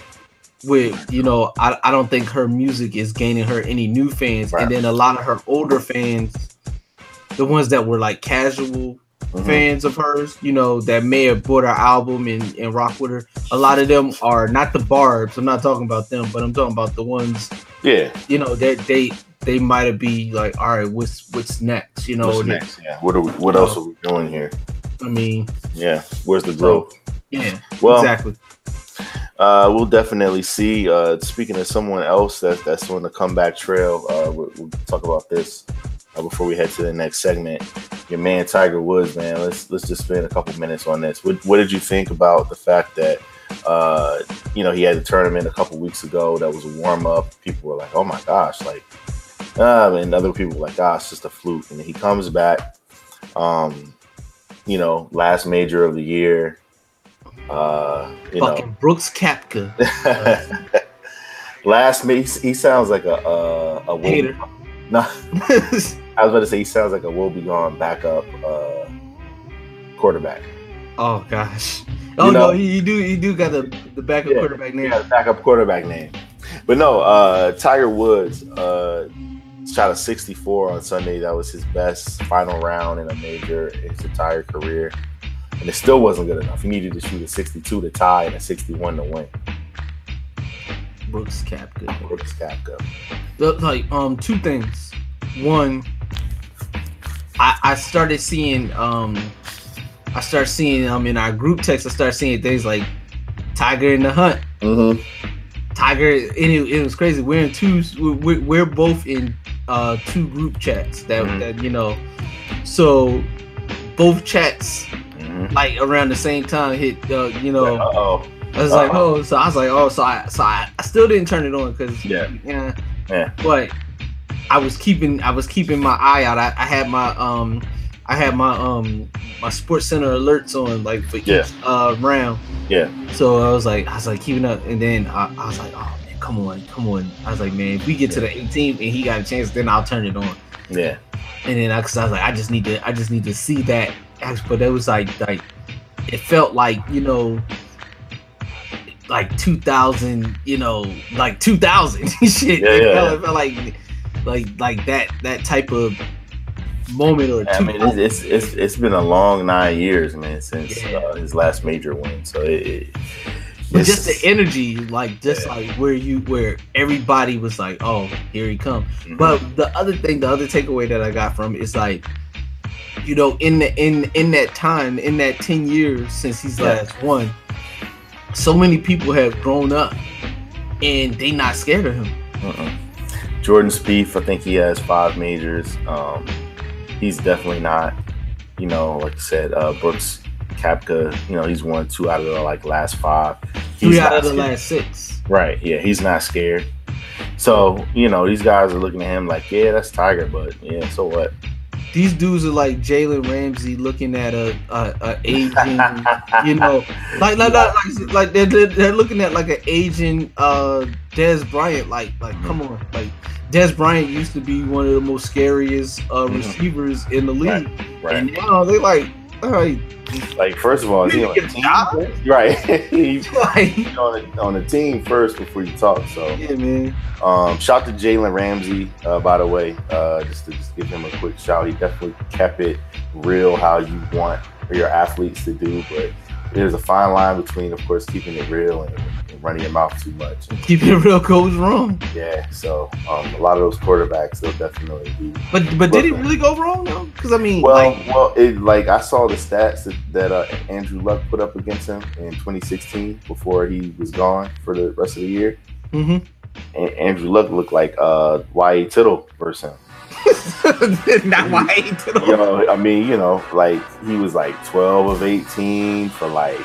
With you know, I I don't think her music is gaining her any new fans, Right. and then a lot of her older fans, the ones that were like casual Mhm. fans of hers, you know, that may have bought her album and, and rock with her. A lot of them are not the barbs. I'm not talking about them, but I'm talking about the ones Yeah. you know that they they might have be like all right what's what's next you know What's next? Yeah. What are we, What else are we doing here? i mean Yeah. Where's the growth? yeah Well, exactly Uh, we'll definitely see. Uh, speaking of someone else that, that's on the comeback trail, uh, we'll, we'll talk about this uh, before we head to the next segment. Your man Tiger Woods, man. Let's let's just spend a couple minutes on this. What, what did you think about the fact that uh, you know he had a tournament a couple weeks ago that was a warm up? People were like, "Oh my gosh!" Like, uh, and other people were like, "Ah, it's just a fluke." And he comes back. Um, you know, last major of the year. Uh, you know, fucking brooks koepka [laughs] Last me, he sounds like a a, a Hater. No, [laughs] I was about to say he sounds like a will be gone backup uh, quarterback. oh gosh oh You know- no you, do you do got the the backup Yeah, quarterback name Yeah, backup quarterback name. But no, uh, Tiger Woods uh, shot a 64 on Sunday. That was his best final round in a major in his entire career, and it still wasn't good enough. He needed to shoot a 62 to tie and a 61 to win. brooks koepka Brooks. The- like um two things one i i started seeing um i started seeing um in our group text i started seeing things like tiger in the hunt Mm-hmm. Tiger, and it, it was crazy. We're in two. We're, we're both in uh two group chats that, Mhm. that you know. So both chats Mm-hmm. like around the same time hit. Uh, you know, oh. I was like, uh-oh. oh, so I was like, oh, so I so I, I still didn't turn it on because Yeah. yeah, Yeah. But I was keeping I was keeping my eye out. I, I had my um I had my um my SportsCenter alerts on like for each Yeah. uh round. Yeah. So I was like, I was like keeping up, and then I, I was like, oh man, come on, come on. I was like, man, if we get to the 18th and he got a chance, then I'll turn it on. Yeah. And then I, cause I was like, I just need to, I just need to see that. But it was like, like it felt like you know, like 2000, you know, like 2000 [laughs] shit. Yeah, it, yeah. Felt, it felt like, like, like that, that type of moment or I two. mean, it's, it's it's it's been a long nine years, man, since Yeah. uh, his last major win. So it, it But just the energy, like just Yeah. like where you where everybody was like, "Oh, here he come." Mhm. But the other thing, the other takeaway that I got from it is like, you know, in the in in that time, in that ten years since he's Yeah. last won, so many people have grown up, and they not scared of him. Mm-mm. Jordan Spieth, I think he has five majors. Um, he's definitely not, you know, like I said, uh, Brooks Koepka, you know, he's won two out of the like last five. Three out of the scared. last six. Right. Yeah, he's not scared. So, you know, these guys are looking at him like, yeah, that's Tiger, but yeah, so what? These dudes are like Jalen Ramsey looking at a a, a Asian, you know, [laughs] like like like, like, they're, they're, looking at like an Asian uh Dez Bryant. Like like come on, like Dez Bryant used to be one of the most scariest uh Mhm. receivers in the league, Right. and now they like all right, Like, first of all, is he on the a team? [laughs] Right. [laughs] He's [laughs] like on the, on the team first before you talk. So, yeah, man. Um, shout to Jalen Ramsey, uh, by the way, uh, just to just give him a quick shout. He definitely kept it real how you want your athletes to do, but there's a fine line between, of course, keeping it real and, running your mouth too much. [laughs] Keeping it real goes wrong. Yeah, so um, a lot of those quarterbacks they'll definitely be. But but did it really go wrong though? Because I mean, Well, like, well, it like I saw the stats that, that uh, Andrew Luck put up against him in 2016 before he was gone for the rest of the year. Mm-hmm. And Andrew Luck looked like uh, Y.A. Tittle versus him. [laughs] not why I ain't did all- You know, I mean, you know, like he was like 12 of 18 for like.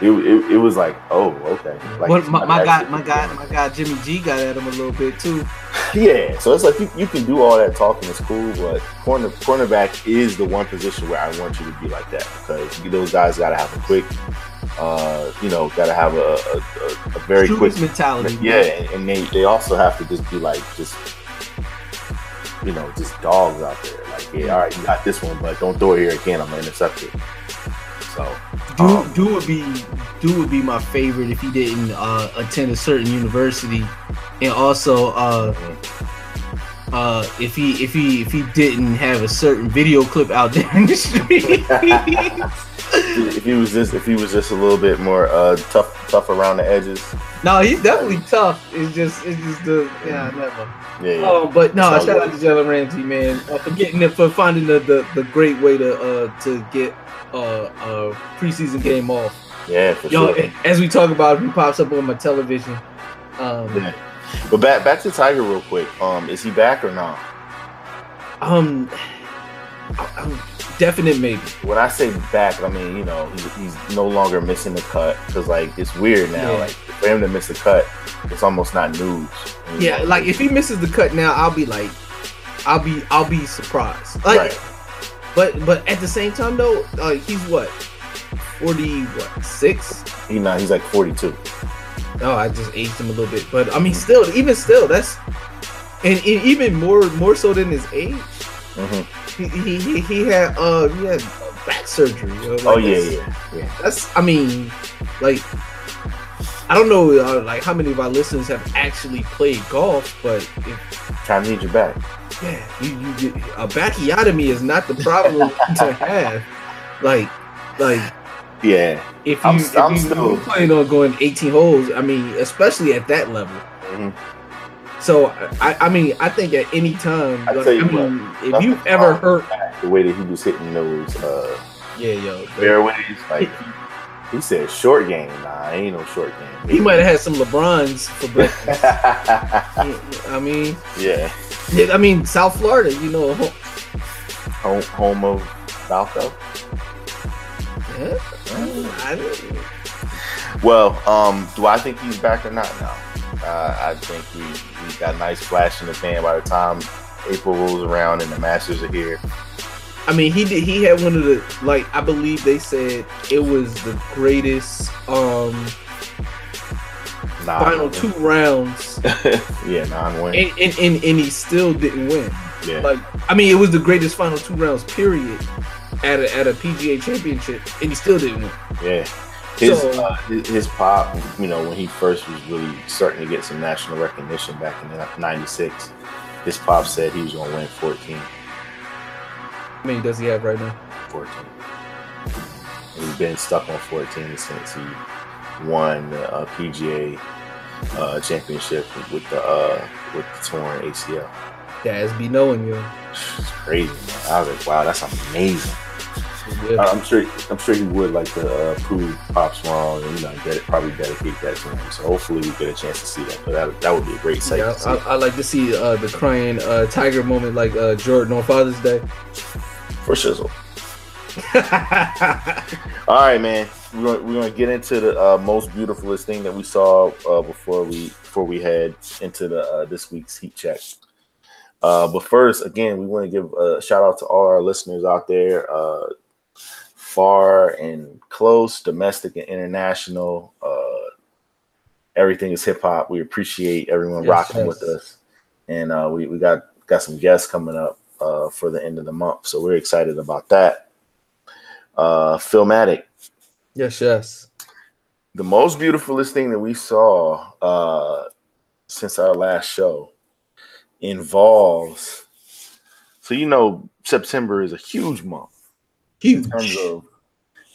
It, it, it was like, oh, okay. Like, he's my, my guy, my guy, my guy, Jimmy G got at him a little bit too. [laughs] Yeah, so it's like you, you can do all that talking is cool, but corner cornerback is the one position where I want you to be like that because those guys got to have a quick, uh, you know, got to have a, a, a, very quick mentality. Yeah, and, and they they also have to just be like just, you know, just dogs out there. Like, yeah, all right, you got this one, but don't throw it here again. I'm gonna intercept it. So, Do um, do would be do would be my favorite if he didn't uh, attend a certain university, and also uh, uh, if he if he if he didn't have a certain video clip out there in the street. [laughs] if he was just if he was just a little bit more uh tough tough around the edges, no, he's definitely tough. It's just it's just the yeah never. yeah, yeah. Oh, but no, shout out to Jalen Ramsey, man, uh, for getting it for finding the, the, the great way to uh to get uh a preseason game off. yeah, for Yo, sure. as we talk about, it, he pops up on my television. Um, Yeah. But back back to Tiger real quick. Um, is he back or not? um, um, definite maybe. When I say back, I mean you know he's, he's no longer missing the cut because like it's weird now. Yeah. Like for him to miss the cut, it's almost not news. Yeah, know? like if he misses the cut now, I'll be like, I'll be I'll be surprised. Like, right. But but at the same time though, uh, he's what forty what six? He not. He's like forty two. Oh, I just aged him a little bit, but I mean, still, even still, that's and, and even more more so than his age. Mm-hmm. He he, he, he had uh he had back surgery. You know, like Oh yeah, yeah, yeah. That's I mean, like I don't know uh, like how many of our listeners have actually played golf, but if, to need your back. Yeah, you, you get a bacchiotomy is not the problem to [laughs] have. Like like Yeah. if you I'm- if I'm you still- plan on going 18 holes, I mean, especially at that level. Mhm. So I, I mean, I think at any time, like, I mean, what, if you've ever hurt, The way that he was hitting those uh, yeah, yo, fairways, like [laughs] he said, short game. Nah, ain't no short game. he might have had some LeBrons for breakfast. [laughs] I mean, yeah. yeah, I mean, South Florida, you know, Home, home of Balco. yeah, I Well, um, do I think he's back or not? No. Uh, I think he, he got a nice flash in the pan by the time April rolls around and the Masters are here. I mean, he did. He had one of the like. I believe they said it was the greatest um Nah, final two rounds, [laughs] yeah, non win. and, and and and he still didn't win. Yeah. Like, I mean, it was the greatest final two rounds period at a, at a PGA championship, and he still didn't win. Yeah. His, So- uh, his his pop, you know, when he first was really starting to get some national recognition back in '96, his pop said he was going to win 14. I mean, does he have right now? 14. And he's been stuck on 14 since he won the uh, PGA uh, championship with the uh, with the torn ACL. Daz be knowing you. It's crazy, man. I was like, wow, that's amazing. Yeah. I'm sure I'm sure he would like to uh, prove Pops wrong and you know get probably dedicate that to him. So hopefully we get a chance to see that. But that that would be a great sight. Yeah. I, I like to see uh, the crying uh, tiger moment like uh, Jordan on Father's Day. For shizzle. [laughs] All right, man. We're gonna, we're gonna get into the uh, most beautifulest thing that we saw uh, before we before we head into the uh, this week's heat check. Uh, but first, again, we want to give a shout out to all our listeners out there, uh, far and close, domestic and international. Uh, everything is hip hop. We appreciate everyone Yes, rocking yes. with us, and uh, we we got got some guests coming up uh, for the end of the month, so we're excited about that. Uh, Philmatic, Yes, yes. the most beautifulest thing that we saw uh, since our last show involves. So you know, September is a huge month Huge. in terms of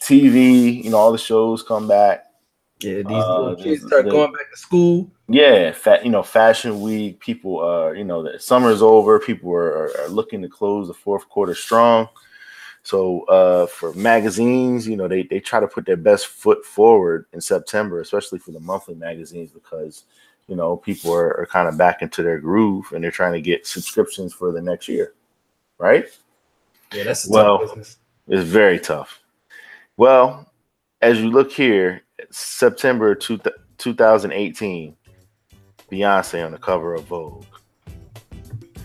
TV. You know, all the shows come back. Yeah, these Uh, little kids this- start the- going back to school. Yeah, fat. You know, fashion week. People, are, you know, the summer's over. People are, are, are looking to close the fourth quarter strong. So, uh, for magazines, you know, they they try to put their best foot forward in September, especially for the monthly magazines, because you know people are, are kind of back into their groove and they're trying to get subscriptions for the next year, right? Yeah, that's a Well, tough business. It's very tough. Well, as you look here, September two, 2018, Beyonce on the cover of Vogue,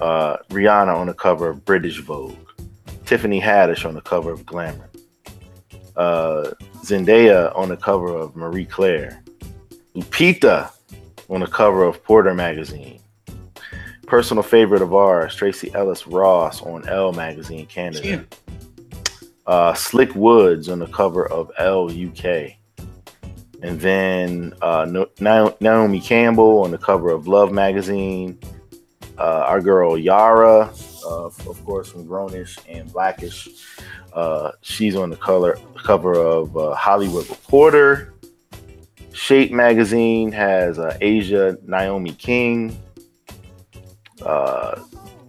uh, Rihanna on the cover of British Vogue, Tiffany Haddish on the cover of Glamour, uh, Zendaya on the cover of Marie Claire, Lupita on the cover of Porter magazine. Personal favorite of ours, Tracee Ellis Ross on Elle magazine Canada. Yeah. uh, Slick Woods on the cover of Elle UK, and then uh, Naomi Campbell on the cover of Love magazine. Uh, our girl Yara, uh, of course, from Grownish and Blackish, uh, she's on the color cover of uh, Hollywood Reporter. Shape magazine has uh, Aja Naomi King.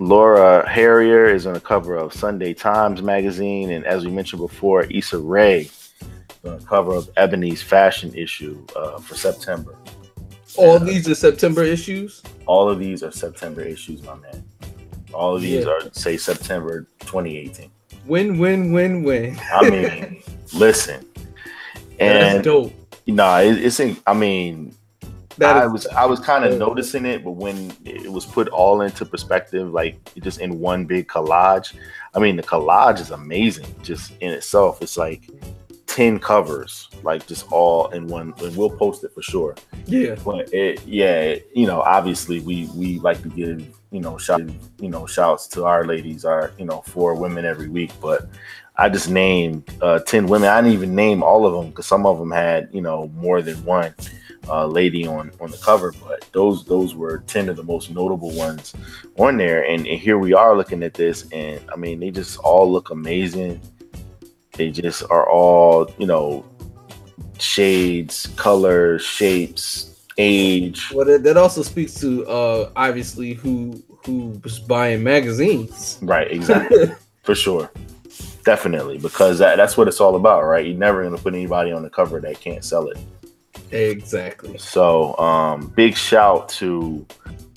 Laura Harrier is on the cover of Sunday Times magazine, and as we mentioned before, Issa Rae the cover of Ebony's fashion issue uh, for September. All these are September issues. All of these are September issues, my man. All of these Yeah. are say September 2018. Win, win, win, win. I mean, [laughs] listen, That's and dope. no, it, it's in, I mean, That I is- was I was kind of noticing it, but when it was put all into perspective, like just in one big collage, I mean the collage is amazing just in itself. It's like ten covers, like just all in one. And we'll post it for sure. Yeah. But it, yeah, you know, obviously we we like to give you know shout you know shouts to our ladies, our you know four women every week, but. I just named uh, ten women. I didn't even name all of them because some of them had, you know, more than one uh, lady on on the cover, but those those were ten of the most notable ones on there. And, and here we are looking at this, and I mean, they just all look amazing. They just are all you know shades, colors, shapes, age. Well, that, that also speaks to uh obviously who who was buying magazines. Right, exactly, [laughs] for sure, definitely, because that, that's what it's all about, right? You're never gonna put anybody on the cover that can't sell it. Exactly. So um, big shout to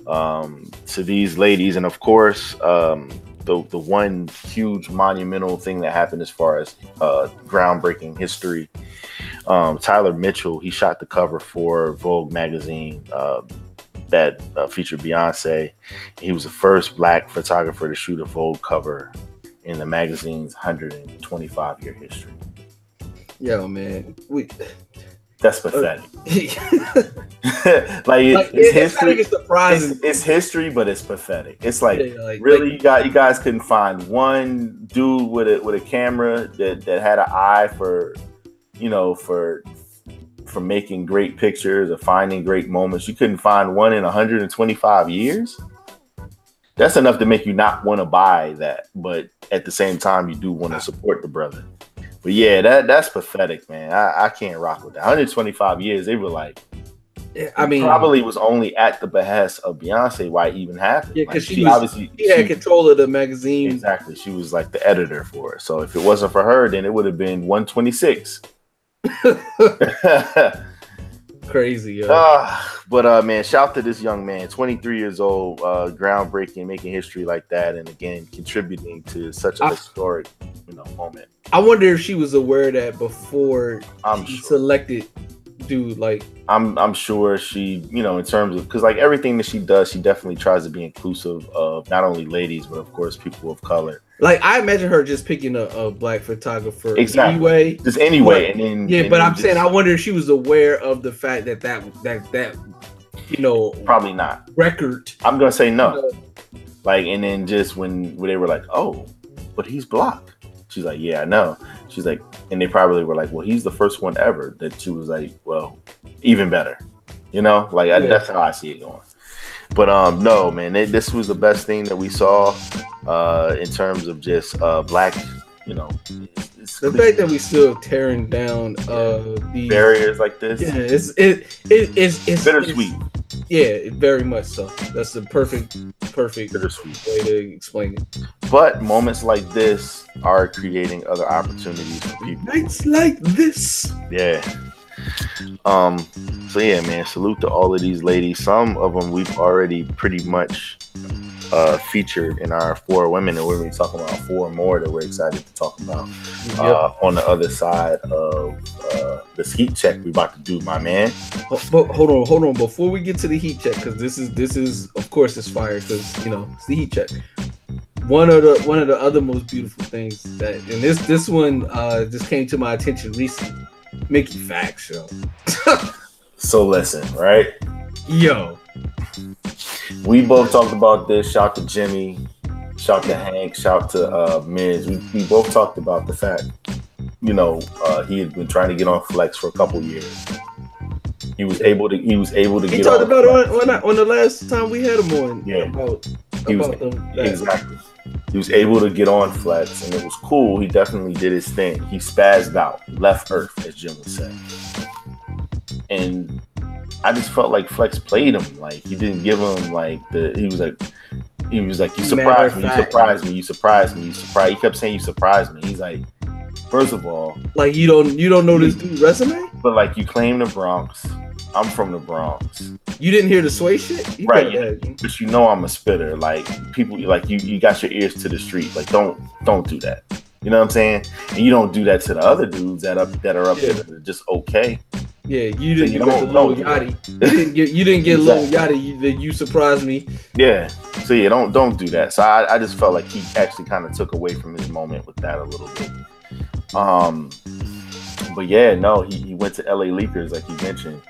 um, to these ladies, and of course um, the the one huge monumental thing that happened as far as uh, groundbreaking history. Um, Tyler Mitchell he shot the cover for Vogue magazine uh, that uh, featured Beyonce. He was the first black photographer to shoot a Vogue cover in the magazine's 125 year history. Yo, man. We That's pathetic. [laughs] like, like, it's, it's it's history. surprising. It's, it's history, but it's pathetic. It's like Yeah, like- really, like- you got you guys couldn't find one dude with a with a camera that that had an eye for, you know, for for making great pictures or finding great moments. You couldn't find one in 125 years. That's enough to make you not want to buy that, but at the same time, you do want to support the brother. But yeah, that that's pathetic, man. I, I can't rock with that. 125 years, they were like, I mean, probably was only at the behest of Beyonce why it even happened. yeah, Like, because she, was, she had control of the magazine. exactly she was like the editor for it. So if it wasn't for her, then it would have been 126. [laughs] [laughs] Crazy, yo. Ah, but uh, man, shout to this young man, 23 years old, uh, groundbreaking, making history like that, and again contributing to such a I- historic, you know, moment. I wonder if she was aware that before I'm she sure. selected dude. Like, I'm I'm sure she, you know, in terms of because like everything that she does, she definitely tries to be inclusive of not only ladies but of course people of color. Like I imagine her just picking a, a black photographer Exactly. anyway. Just anyway, But- and then Yeah, and but then I'm saying I wonder if she was aware of the fact that that that that you know probably not. record. I'm gonna say no. you know, Like, and then just when, when they were like, "Oh, but he's blocked," she's like, "Yeah, I know." She's like, and they probably were like, "Well, he's the first one ever." That she was like, "Well, even better," you know. Like I, that's how I see it going. But um, no, man, it, this was the best thing that we saw uh, in terms of just uh, black you know, The fact that we still tearing down uh these barriers like this, Yeah, it's it it it's it's bittersweet. it's- yeah, very much so. That's the perfect perfect Bittersweet. way to explain it. But moments like this are creating other opportunities for people. Nights like this. Yeah. Um. So yeah, man. Salute to all of these ladies. Some of them we've already pretty much uh, featured in our four women, and we're going to be talking about four more that we're excited to talk about. Uh, on the other side of uh, this heat check we're about to do, my man. But hold on, hold on. Before we get to the heat check, because this is this is of course it's fire because you know it's the heat check. One of the one of the other most beautiful things that and this this one uh just came to my attention recently. Mickey Factz show. [laughs] So listen, right? Yo, We both talked about this. Shout to Jimmy. Shout to Hank. Shout to uh, Miz. We, we both talked about the fact, you know, uh, he had been trying to get on Flex for a couple years. He was able to. He was able to he get talked on about it on, on, on the last time we had him on. Yeah. About, He about them. that. exactly. He was able to get on Flex, and it was cool. He definitely did his thing. He spazzed out, left Earth, as Jim would say. And I just felt like Flex played him. Like he didn't give him like the. He was like, he was like, you surprised me, you surprised me, you surprised me, you surprised. He kept saying you surprised me. He's like, first of all, Like you don't you don't know this dude resume? but like you claim the Bronx. I'm from the Bronx. You didn't hear the sway shit? You Right. have- but you know I'm a spitter. Like people, like you, you got your ears to the street. Like don't, don't do that. You know what I'm saying? And you don't do that to the other dudes that up that are up Yeah. there that are just okay. Yeah, you didn't you get don't the you. Yachty. You didn't get you didn't get Exactly. Yachty. You, that you surprised me. Yeah. So yeah, don't don't do that. So I, I just felt like he actually kind of took away from his moment with that a little bit. Um, but yeah, no, he, he went to LA Leakers like you mentioned,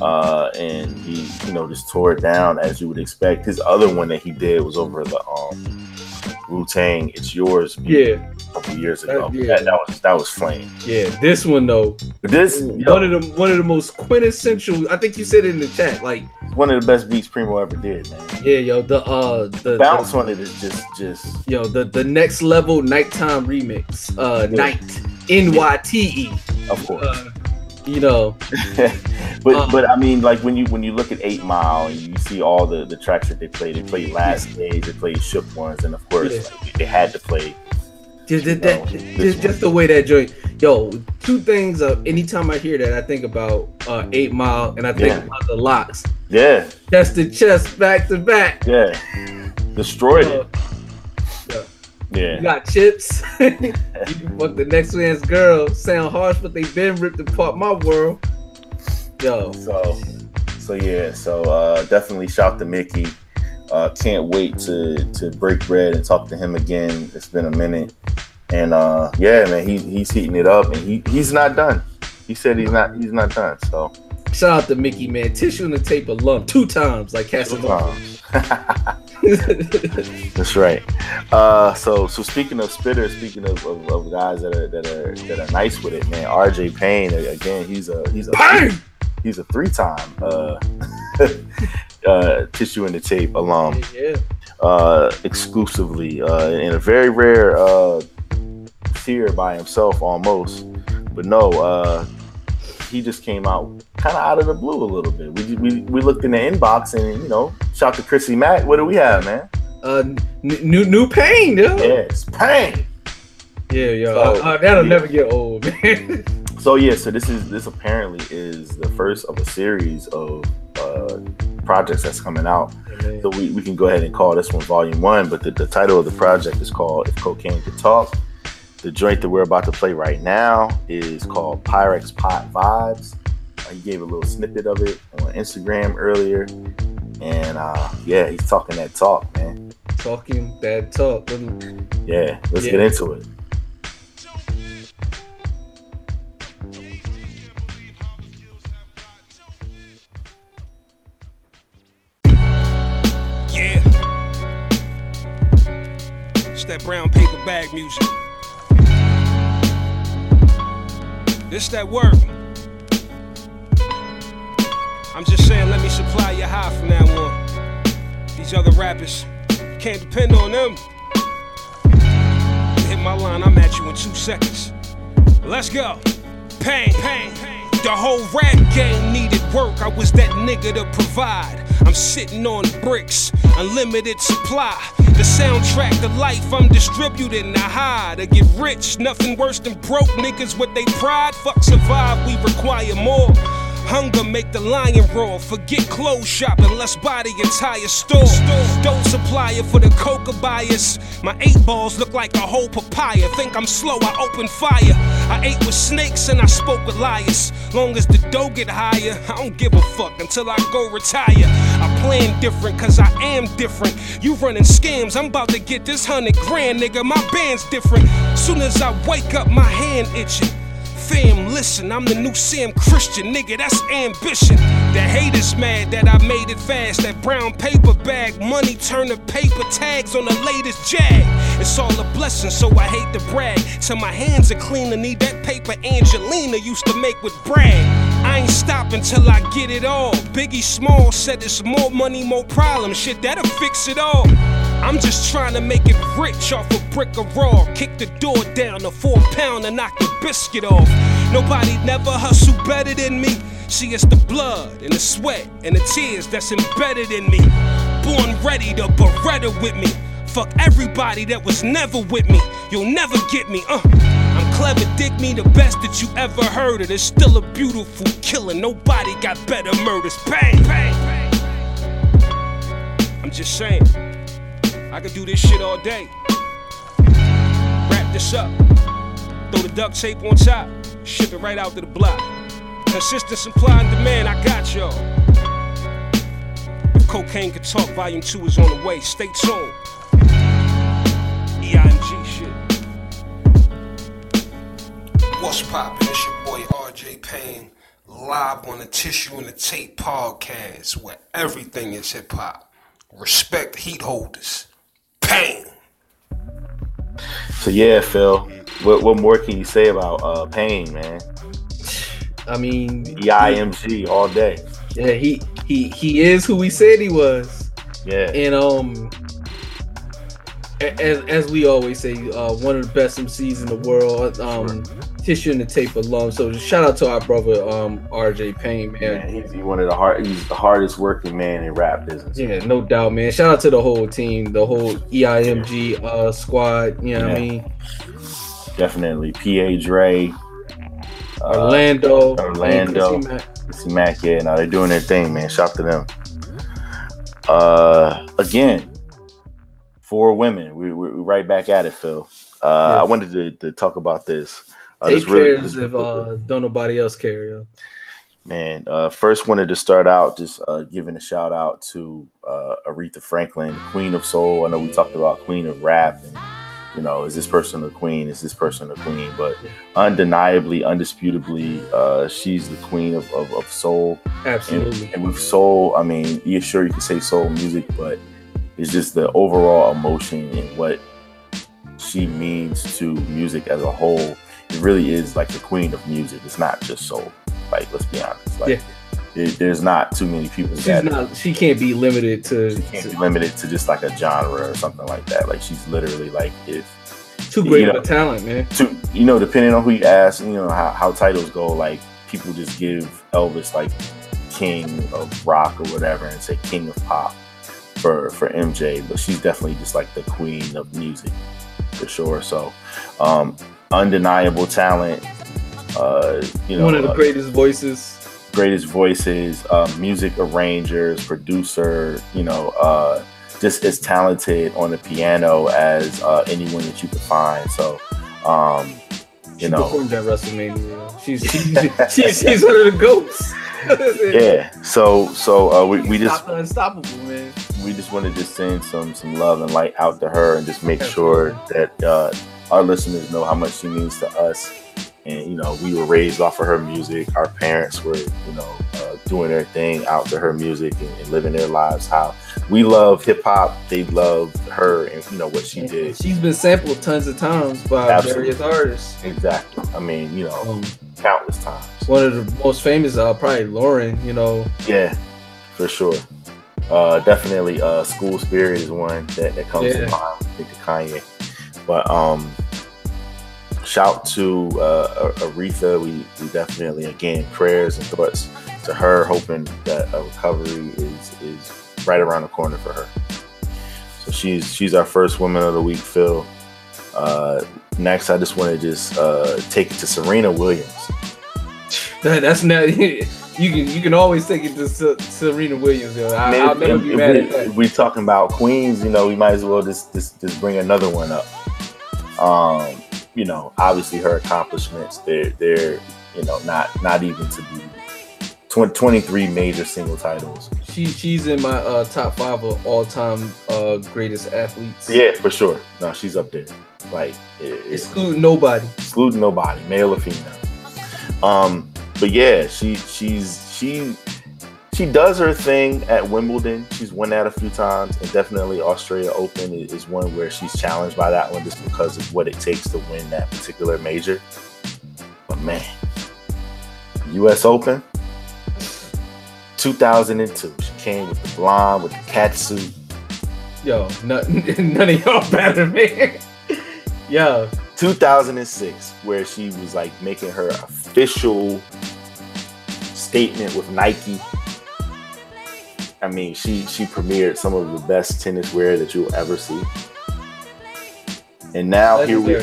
uh, and he you know just tore it down as you would expect. His other one that he did was over the um Wu Tang "It's Yours" Yeah, a couple years ago. Uh, yeah. that, that was that was flame. yeah. This one though, this yo, one of the one of the most quintessential. I think you said it in the chat. Like, one of the best beats Primo ever did, man. yeah, yo, the uh the Bounce the, on it is just just yo the the next level nighttime remix. Uh, Yeah. night N Y T E. of course. Uh, you know, [laughs] but Uh, but I mean, like when you when you look at Eight Mile and you see all the the tracks that they played, they played Last Days, they played Shook Ones, and of course Yeah. like, they had to play. just, just, that, know, this just, just the way that joint. Yo, two things. Uh, anytime I hear that, I think about uh Eight Mile, and I think Yeah. about the locks. Yeah, Chest to chest, back to back. yeah, destroyed Uh, it. You Yeah, got chips. [laughs] you can fuck the next man's girl. Sound harsh, but they been ripped apart my world. Yo, so so yeah, so uh, definitely shout to Mickey. Uh, can't wait to to break bread and talk to him again. It's been a minute, and uh, yeah, man, he, he's heating it up, and he he's not done. He said he's not he's not done. So. shout out to Mickey, man. Tissue and the tape alum two times, like Casanova. [laughs] That's right. Uh, so so speaking of spitters, speaking of, of, of guys that are that are that are nice with it, man. RJ Payne again. He's a he's a Bang! he's a three time uh, [laughs] uh, tissue in the tape alum, yeah. uh, exclusively uh, in a very rare uh, tier by himself almost. But no, uh, he just came out kind of out of the blue a little bit. We, we we looked in the inbox and you know, shout to Chrissy Mack. What do we have, man? Uh, n- new new pain, yo. Yeah, Yes, Payne. yo. So, uh, that'll yeah. never get old, man. [laughs] So yeah, so this is this apparently is the first of a series of uh, projects that's coming out. So we, we can go ahead and call this one Volume One. But the, the title of the project is called "If Cocaine Could Talk." The joint that we're about to play right now is called Pyrex Pot Vibes. He gave a little snippet of it on Instagram earlier, and uh, yeah, he's talking that talk, man. Talking that talk. Little- Yeah, let's Yeah. get into it. Yeah. It's that brown paper bag music. This that work. I'm just saying, let me supply your high from now on. These other rappers, can't depend on them. hit my line, I'm at you in two seconds. Let's go. Pain, pain, pain. The whole rap game needed work. I was that nigga to provide. I'm sitting on bricks, unlimited supply. The soundtrack to life, I'm distributing. the high to get rich. Nothing worse than broke niggas with they pride. Fuck survive, we require more. Hunger make the lion roar. Forget clothes shopping, let's buy the entire store. Don't supply it for the coca bias. My eight balls look like a whole papaya. Think I'm slow, I open fire. I ate with snakes and I spoke with liars. Long as the dough get higher, I don't give a fuck until I go retire. I plan different cause I am different. You running scams, I'm about to get this hundred grand, nigga. My band's different. Soon as I wake up, my hand itching. Fam, listen, I'm the new Sam Christian, nigga, that's ambition. The haters mad that I made it fast. That brown paper bag, money turn to paper tags on the latest jag. It's all a blessing, so I hate to brag. Till my hands are clean, I need that paper Angelina used to make with brag. I ain't stopping till I get it all. Biggie Small said it's more money, more problems. Shit, that'll fix it all. I'm just trying to make it rich off a brick of raw. Kick the door down, a four pound, and knock the biscuit off. Nobody never hustle better than me. See, it's the blood and the sweat and the tears that's embedded in me. Born ready to Beretta with me. Fuck everybody that was never with me. You'll never get me, uh. I'm clever, dig me the best that you ever heard of. It's still a beautiful killer. Nobody got better murders. Bang, bang. I'm just saying. I could do this shit all day. Wrap this up, throw the duct tape on top, ship it right out to the block. Consistent supply and demand, I got y'all. If cocaine could talk, volume two is on the way. Stay tuned. EIMG shit. What's poppin'? It's your boy RJ Payne, live on the Tissue and the Tape podcast, where everything is hip hop. Respect heat holders. Pain. So yeah, Phil, what what more can you say about uh, Pain, man? I mean, EIMG all day. yeah, he he he is who he said he was. Yeah, And um, as as we always say, uh, one of the best MCs in the world. Um, tissue and the tape alone. So shout out to our brother um RJ Payne, man. man, he's he one of the hard. He's the hardest working man in rap business. Yeah, no doubt, man. Shout out to the whole team, the whole EIMG uh squad. You know what I mean? Definitely, Pa Dre, uh, Orlando, Orlando. and Chrissy Mack. See Mac, yeah, now they're doing their thing, man. Shout to them. Uh, again, four women. We, we right back at it, Phil. Uh, I wanted to, to talk about this. Uh, Take this really- cares this- if uh, don't nobody else care. Yo. Man, uh, first wanted to start out just uh, giving a shout out to uh, Aretha Franklin, Queen of Soul. I know we talked about Queen of Rap, and you know, is this person a queen? Is this person a queen? But undeniably, undisputably, uh, she's the queen of, of, of soul. Absolutely. And, and with soul, I mean, yeah, sure you can say soul music, but it's just the overall emotion and what she means to music as a whole. It really is like the queen of music. It's not just soul. Like, let's be honest. Like, Yeah. there- there's not too many people She's that not. She can't be limited to, She can't to be limited to just like a genre or something like that. Like, she's literally like if too great you of know, a talent, man. to you know, depending on who you ask, you know how, how titles go, like people just give Elvis like king of rock or whatever and say king of pop for for MJ, but she's definitely just like the queen of music for sure. So um undeniable talent. Uh you know One of the uh, greatest voices. greatest voices, uh, music arrangers, producer, you know, uh, just as talented on the piano as uh, anyone that you could find. So, um, She you know, performed at WrestleMania. She's [laughs] she's, she's, she's one of the goats. [laughs] yeah. So, so uh, we, we just unstoppable, man. we just want to just send some some love and light out to her and just make sure that uh, our listeners know how much she means to us. And you know, we were raised off of her music. Our parents were, you know, uh, doing their thing out to her music and, and living their lives. How we love hip hop, they love her, and you know what she did. She's been sampled tons of times by Absolutely. various artists. Exactly. I mean, you know, Um, countless times. one of the most famous, uh, probably Lauren. You know, Yeah, for sure. Uh, definitely, uh, School Spirit is one that, that comes Yeah. to mind. I think of Kanye, but um, shout to uh, Aretha. We, we definitely again prayers and thoughts to her, hoping that a recovery is is right around the corner for her. So she's she's our first woman of the week, Phil. Uh, next, I just want to just uh, take it to Serena Williams. [laughs] That, that's not [laughs] you can you can always take it to Se- Serena Williams. Yo. I, Man, I'll never be mad we, at that. if we talking about queens, you know, we might as well just just, just bring another one up. Um, you know, obviously her accomplishments, they're they're you know not not even to be tw- 23 major single titles. She she's in my uh, top five of all time uh, greatest athletes. Yeah, for sure. No, she's up there. Like it, it's excluding nobody. excluding nobody, male or female. Um, but yeah, she she's she she does her thing at Wimbledon. She's won that a few times, and definitely Australia Open is one where she's challenged by that one just because of what it takes to win that particular major. But man, U.S. Open, 2002. She came with the blonde, with the cat suit. Yo, none, [laughs] none of y'all better, than me. [laughs] Yo, 2006, where she was like making her official statement with Nike. I mean, she she premiered some of the best tennis wear that you'll ever see. And now here we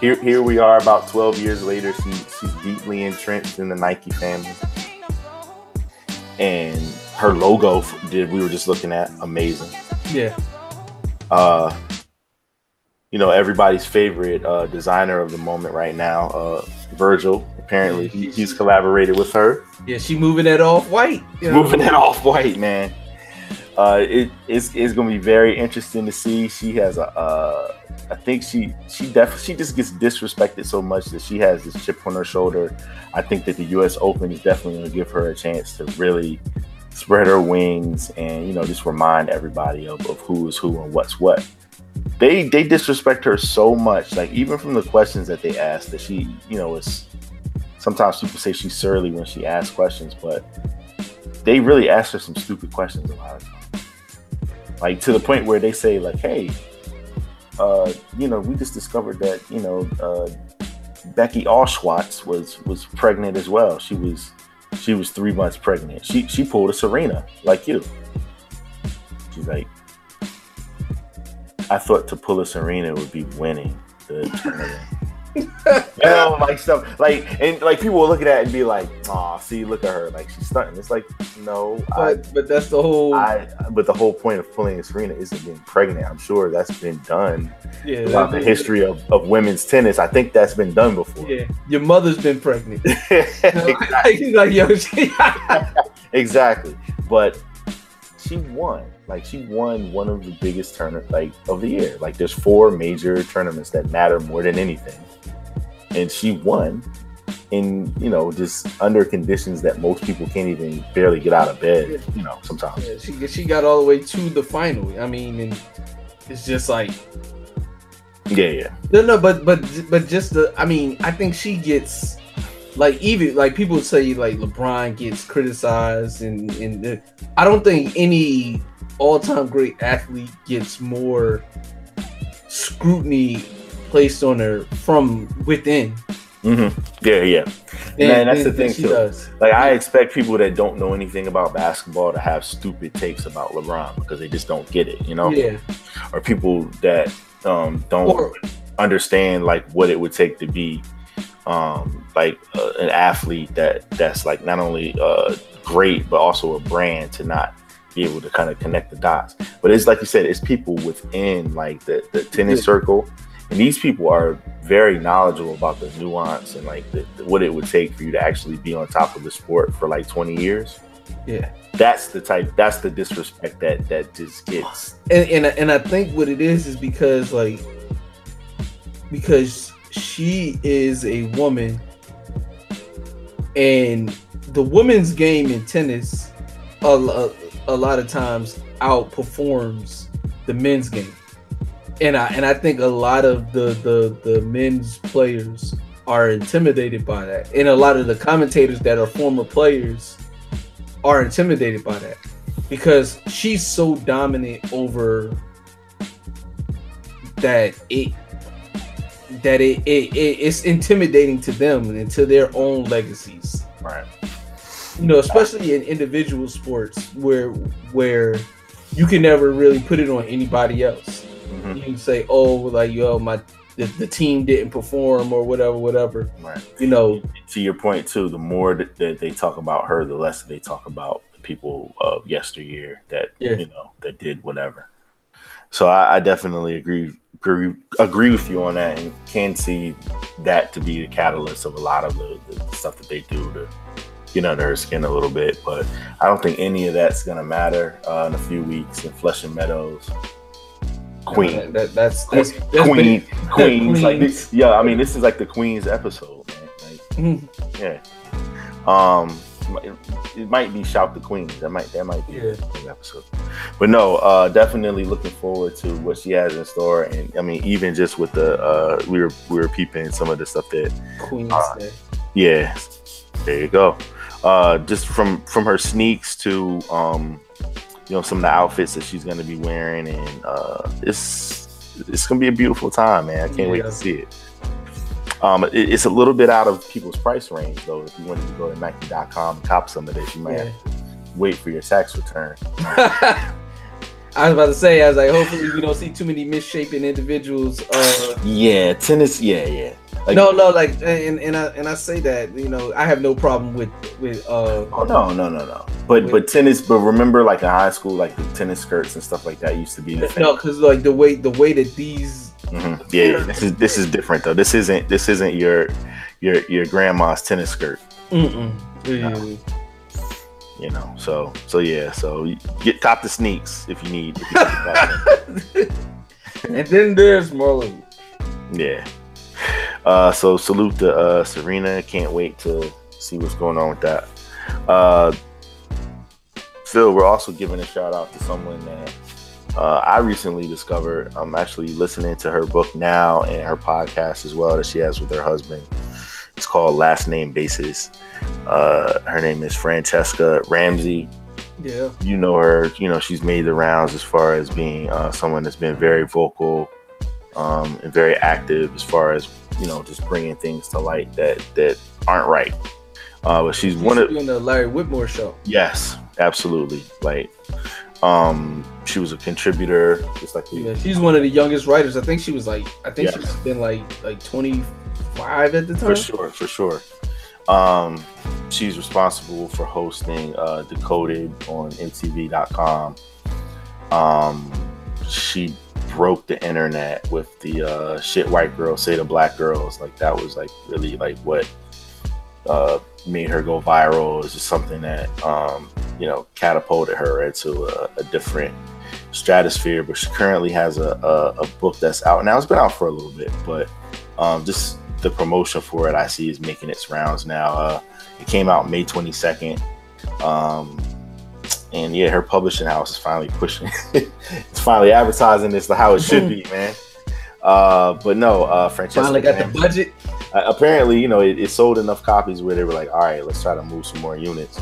here here we are about 12 years later. She she's deeply entrenched in the Nike family. And her logo did we were just looking at amazing yeah. uh you know everybody's favorite uh designer of the moment right now uh virgil. Apparently he, he's collaborated with her. Yeah, she moving that off white. moving that off white man. Uh it, it's, it's gonna be very interesting to see. She has a uh i think she she definitely she just gets disrespected so much that she has this chip on her shoulder. I think that the us open is definitely gonna give her a chance to really spread her wings and you know just remind everybody of, of who is who and what's what they they disrespect her so much like even from the questions that they ask that she you know is sometimes people say she's surly when she asks questions but they really ask her some stupid questions a lot. Like to the point where they say like hey uh you know we just discovered that you know uh becky Allschwatz was was pregnant as well. She was she was three months pregnant. She she pulled a serena like you. She's like I thought to pull a Serena would be winning the tournament. [laughs] you know, like stuff like and like people will look at that and be like, "Oh, see, look at her, like she's stunting." It's like, no, I, But but that's the whole I. But the whole point of pulling a Serena isn't being pregnant. I'm sure that's been done yeah. throughout the history of, of women's tennis. I think that's been done before. Yeah, your mother's been pregnant. [laughs] [laughs] exactly. like yo, exactly. But she won. Like she won one of the biggest tournament like of the year. Like there's four major tournaments that matter more than anything. And she won in, you know, just under conditions that most people can't even barely get out of bed, you know, sometimes. yeah, she she got all the way to the final. I mean, and it's just like Yeah, yeah. no, no, but but but just the. I mean, I think she gets like even like people say like LeBron gets criticized and and the, I don't think any all-time great athlete gets more scrutiny placed on her from within. Mm-hmm. Yeah, yeah. than- Man, that's than- the thing too. does. Like I expect people that don't know anything about basketball to have stupid takes about LeBron because they just don't get it, you know? Yeah. Or people that um don't Or understand like what it would take to be um like uh, an athlete that that's like not only uh great but also a brand to not be able to kind of connect the dots but it's like you said it's people within like the, the tennis Yeah. circle and these people are very knowledgeable about the nuance and like the, what it would take for you to actually be on top of the sport for like 20 years yeah. that's the type that's the disrespect that that just gets and and and I think what it is is because like because she is a woman and the women's game in tennis a, lo- a lot of times outperforms the men's game. And I and I think a lot of the the the men's players are intimidated by that. And a lot of the commentators that are former players are intimidated by that. Because she's so dominant over that it that it, it, it it's intimidating to them and to their own legacies. Right. You know, especially in individual sports where where you can never really put it on anybody else. Mhm. You can say, "Oh, like yo, my the, the team didn't perform or whatever, whatever." Right. You know, To your point too, the more that, that they talk about her, the less they talk about the people of yesteryear that Yeah. you know that did whatever. So I, I definitely agree, agree agree with you on that, and can see that to be the catalyst of a lot of the, the stuff that they do to get under her skin a little bit. But I don't think any of that's gonna matter uh, in a few weeks in Flushing Meadows. Queen, that, that- that's that's, that's Queen, been- Queens, like this, yeah. I mean, this is like the Queen's episode, man. Like, Mhm. yeah. Um, it, it might be shout the Queens. That might that might be Yeah. the episode. But no, uh, definitely looking forward to what she has in store. And I mean, even just with the uh, we were we were peeping some of the stuff that Queen's Uh, Day. yeah, there you go. Uh, just from from her sneaks to um, you know, some of the outfits that she's gonna be wearing, and uh, it's it's gonna be a beautiful time, man. I can't wait to see it. Um, it- it's a little bit out of people's price range though. If you wanted to go to Nike.com and cop some of this, you might Yeah. have to wait for your tax return. [laughs] I was about to say, I was like, hopefully we don't see too many misshapen individuals. Uh, Yeah, tennis. Yeah, yeah. Like- no, no, like, and and I and I say that you know I have no problem with with uh Oh no, no, no, no. But Wait. but tennis. But remember, like in high school, like the tennis skirts and stuff like that used to be the no, because like the way the way that these Mhm. Yeah, this is this is different though. This isn't this isn't your your your grandma's tennis skirt, mm-mm. Yeah. you know. So so yeah, so get top the sneaks if you need. If you need [laughs] and then there's Marlon. yeah. Uh, so salute to uh, Serena. Can't wait to see what's going on with that. Uh, Phil, we're also giving a shout out to someone that uh, I recently discovered. I'm actually listening to her book now and her podcast as well that she has with her husband. It's called Last Name Basis. Uh, her name is Franchesca Ramsey. Yeah. You know her. You know she's made the rounds as far as being uh, someone that's been very vocal um, and very active as far as you know just bringing things to light that that aren't right. Uh, but she's one of doing the Larry Wilmore show. Yes, absolutely. Like, um, she was a contributor, just like Yeah, she's one of the youngest writers. I think she was like, I think Yes. she's been like like 25 at the time. for sure, for sure. Um, she's responsible for hosting uh, Decoded on MTV.com. Um, she broke the internet with the uh, shit white girls say to black girls. Like that was like really like what uh, made her go viral. Was just something that um, you know catapulted her into a, a different stratosphere. But she currently has a, a, a book that's out now. It's been out for a little bit, but um, just the promotion for it I see is making its rounds now. Uh, it came out May 22nd. Um, and yeah, her publishing house is finally pushing. [laughs] it's finally advertising this to how it should [laughs] be, man. Uh, but no, uh, Franchesca. Finally got the budget. Uh, apparently, you know, it, it sold enough copies where they were like, all right, let's try to move some more units.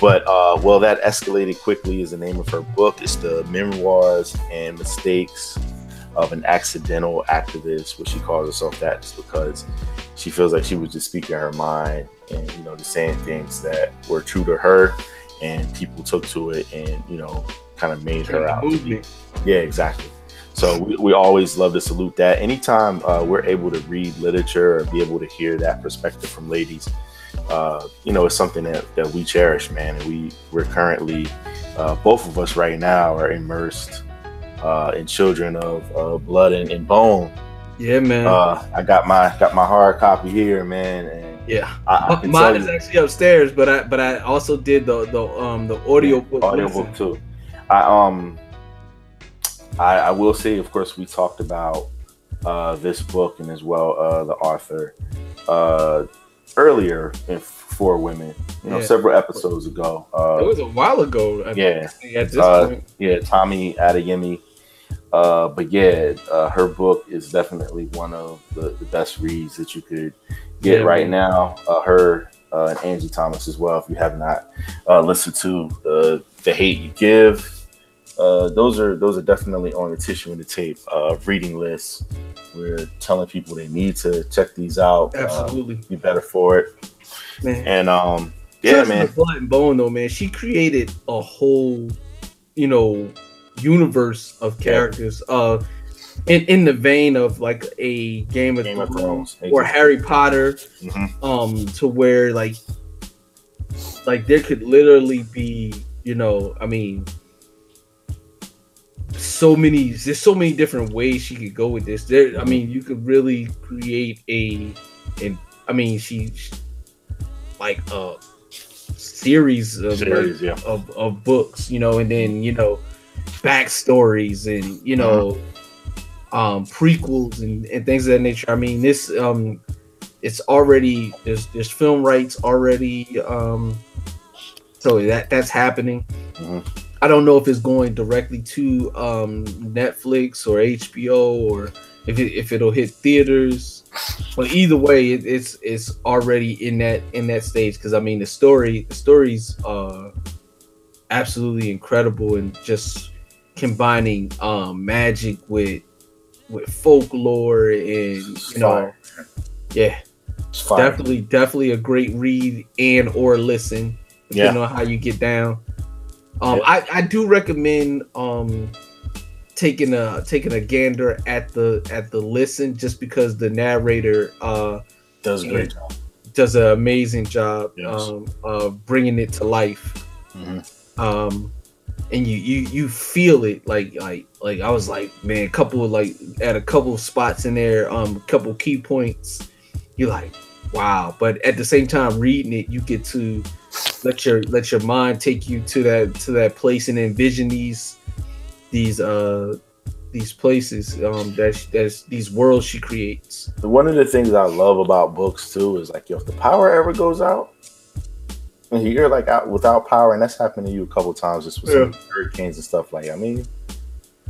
But uh, well, that escalated quickly is the name of her book. It's the memoirs and mistakes of an accidental activist, which she calls herself that just because she feels like she was just speaking her mind and you know just saying things that were true to her, and people took to it and you know kind of made her out. Movement. yeah, exactly. So we, we always love to salute that. Anytime uh, we're able to read literature or be able to hear that perspective from ladies, uh, you know, it's something that, that we cherish, man. And we we're currently uh, both of us right now are immersed uh, in children of uh, blood and, and bone. Yeah, man. Uh, I got my got my hard copy here, man, and yeah. I, I Mine is you- actually upstairs, but I but I also did the the um the audio book. audio book too. I um I, I will say, of course, we talked about uh, this book and as well uh, the author uh, earlier in For Women, you know, Yeah. several episodes ago. Uh, It was a while ago. I yeah, At this uh, point. yeah, Tomi Adeyemi. Uh, but yeah, uh, her book is definitely one of the, the best reads that you could get Yeah, right man. now. Uh, her uh, and Angie Thomas as well. If you have not uh, listened to uh, "The Hate You Give," uh, those are those are definitely on the tissue and the tape uh, reading lists. We're telling people they need to check these out. uh, Absolutely. be better for it. Man. And um, yeah, man. blood and bone though, man. She created a whole, you know, universe of characters. Uh, in in the vein of like a Game of Game of Thrones Thrones. or Harry Potter, Mhm. um, to where like, like there could literally be, you know, I mean, so many. There's so many different ways she could go with this. There, I mean, you could really create a, and I mean, she, she like a series of Series, yeah. of, of books, you know, and then you know, backstories and you know, um, prequels and, and things of that nature. I mean, this um, it's already there's there's film rights already, um, so that that's happening. Mhm. I don't know if it's going directly to um, Netflix or HBO or if it, if it'll hit theaters. But either way, it, it's it's already in that in that stage. Because I mean the story the story's uh, absolutely incredible and just combining um, magic with with folklore and you know yeah. Definitely definitely a great read and or listen depending on how you get down um Yeah. I, I do recommend um taking a taking a gander at the at the listen just because the narrator uh Does a great job. does an amazing job Yes. um of bringing it to life Mhm. um and you you you feel it like like like I was like man a couple of like at a couple of spots in there um a couple key points you're like wow but at the same time reading it you get to let your let your mind take you to that to that place and envision these these uh these places um that that's these worlds she creates One of the things I love about books too is like, yo, if the power ever goes out, and you're like out without power, and that's happened to you a couple times just with some hurricanes and stuff. Like, I mean,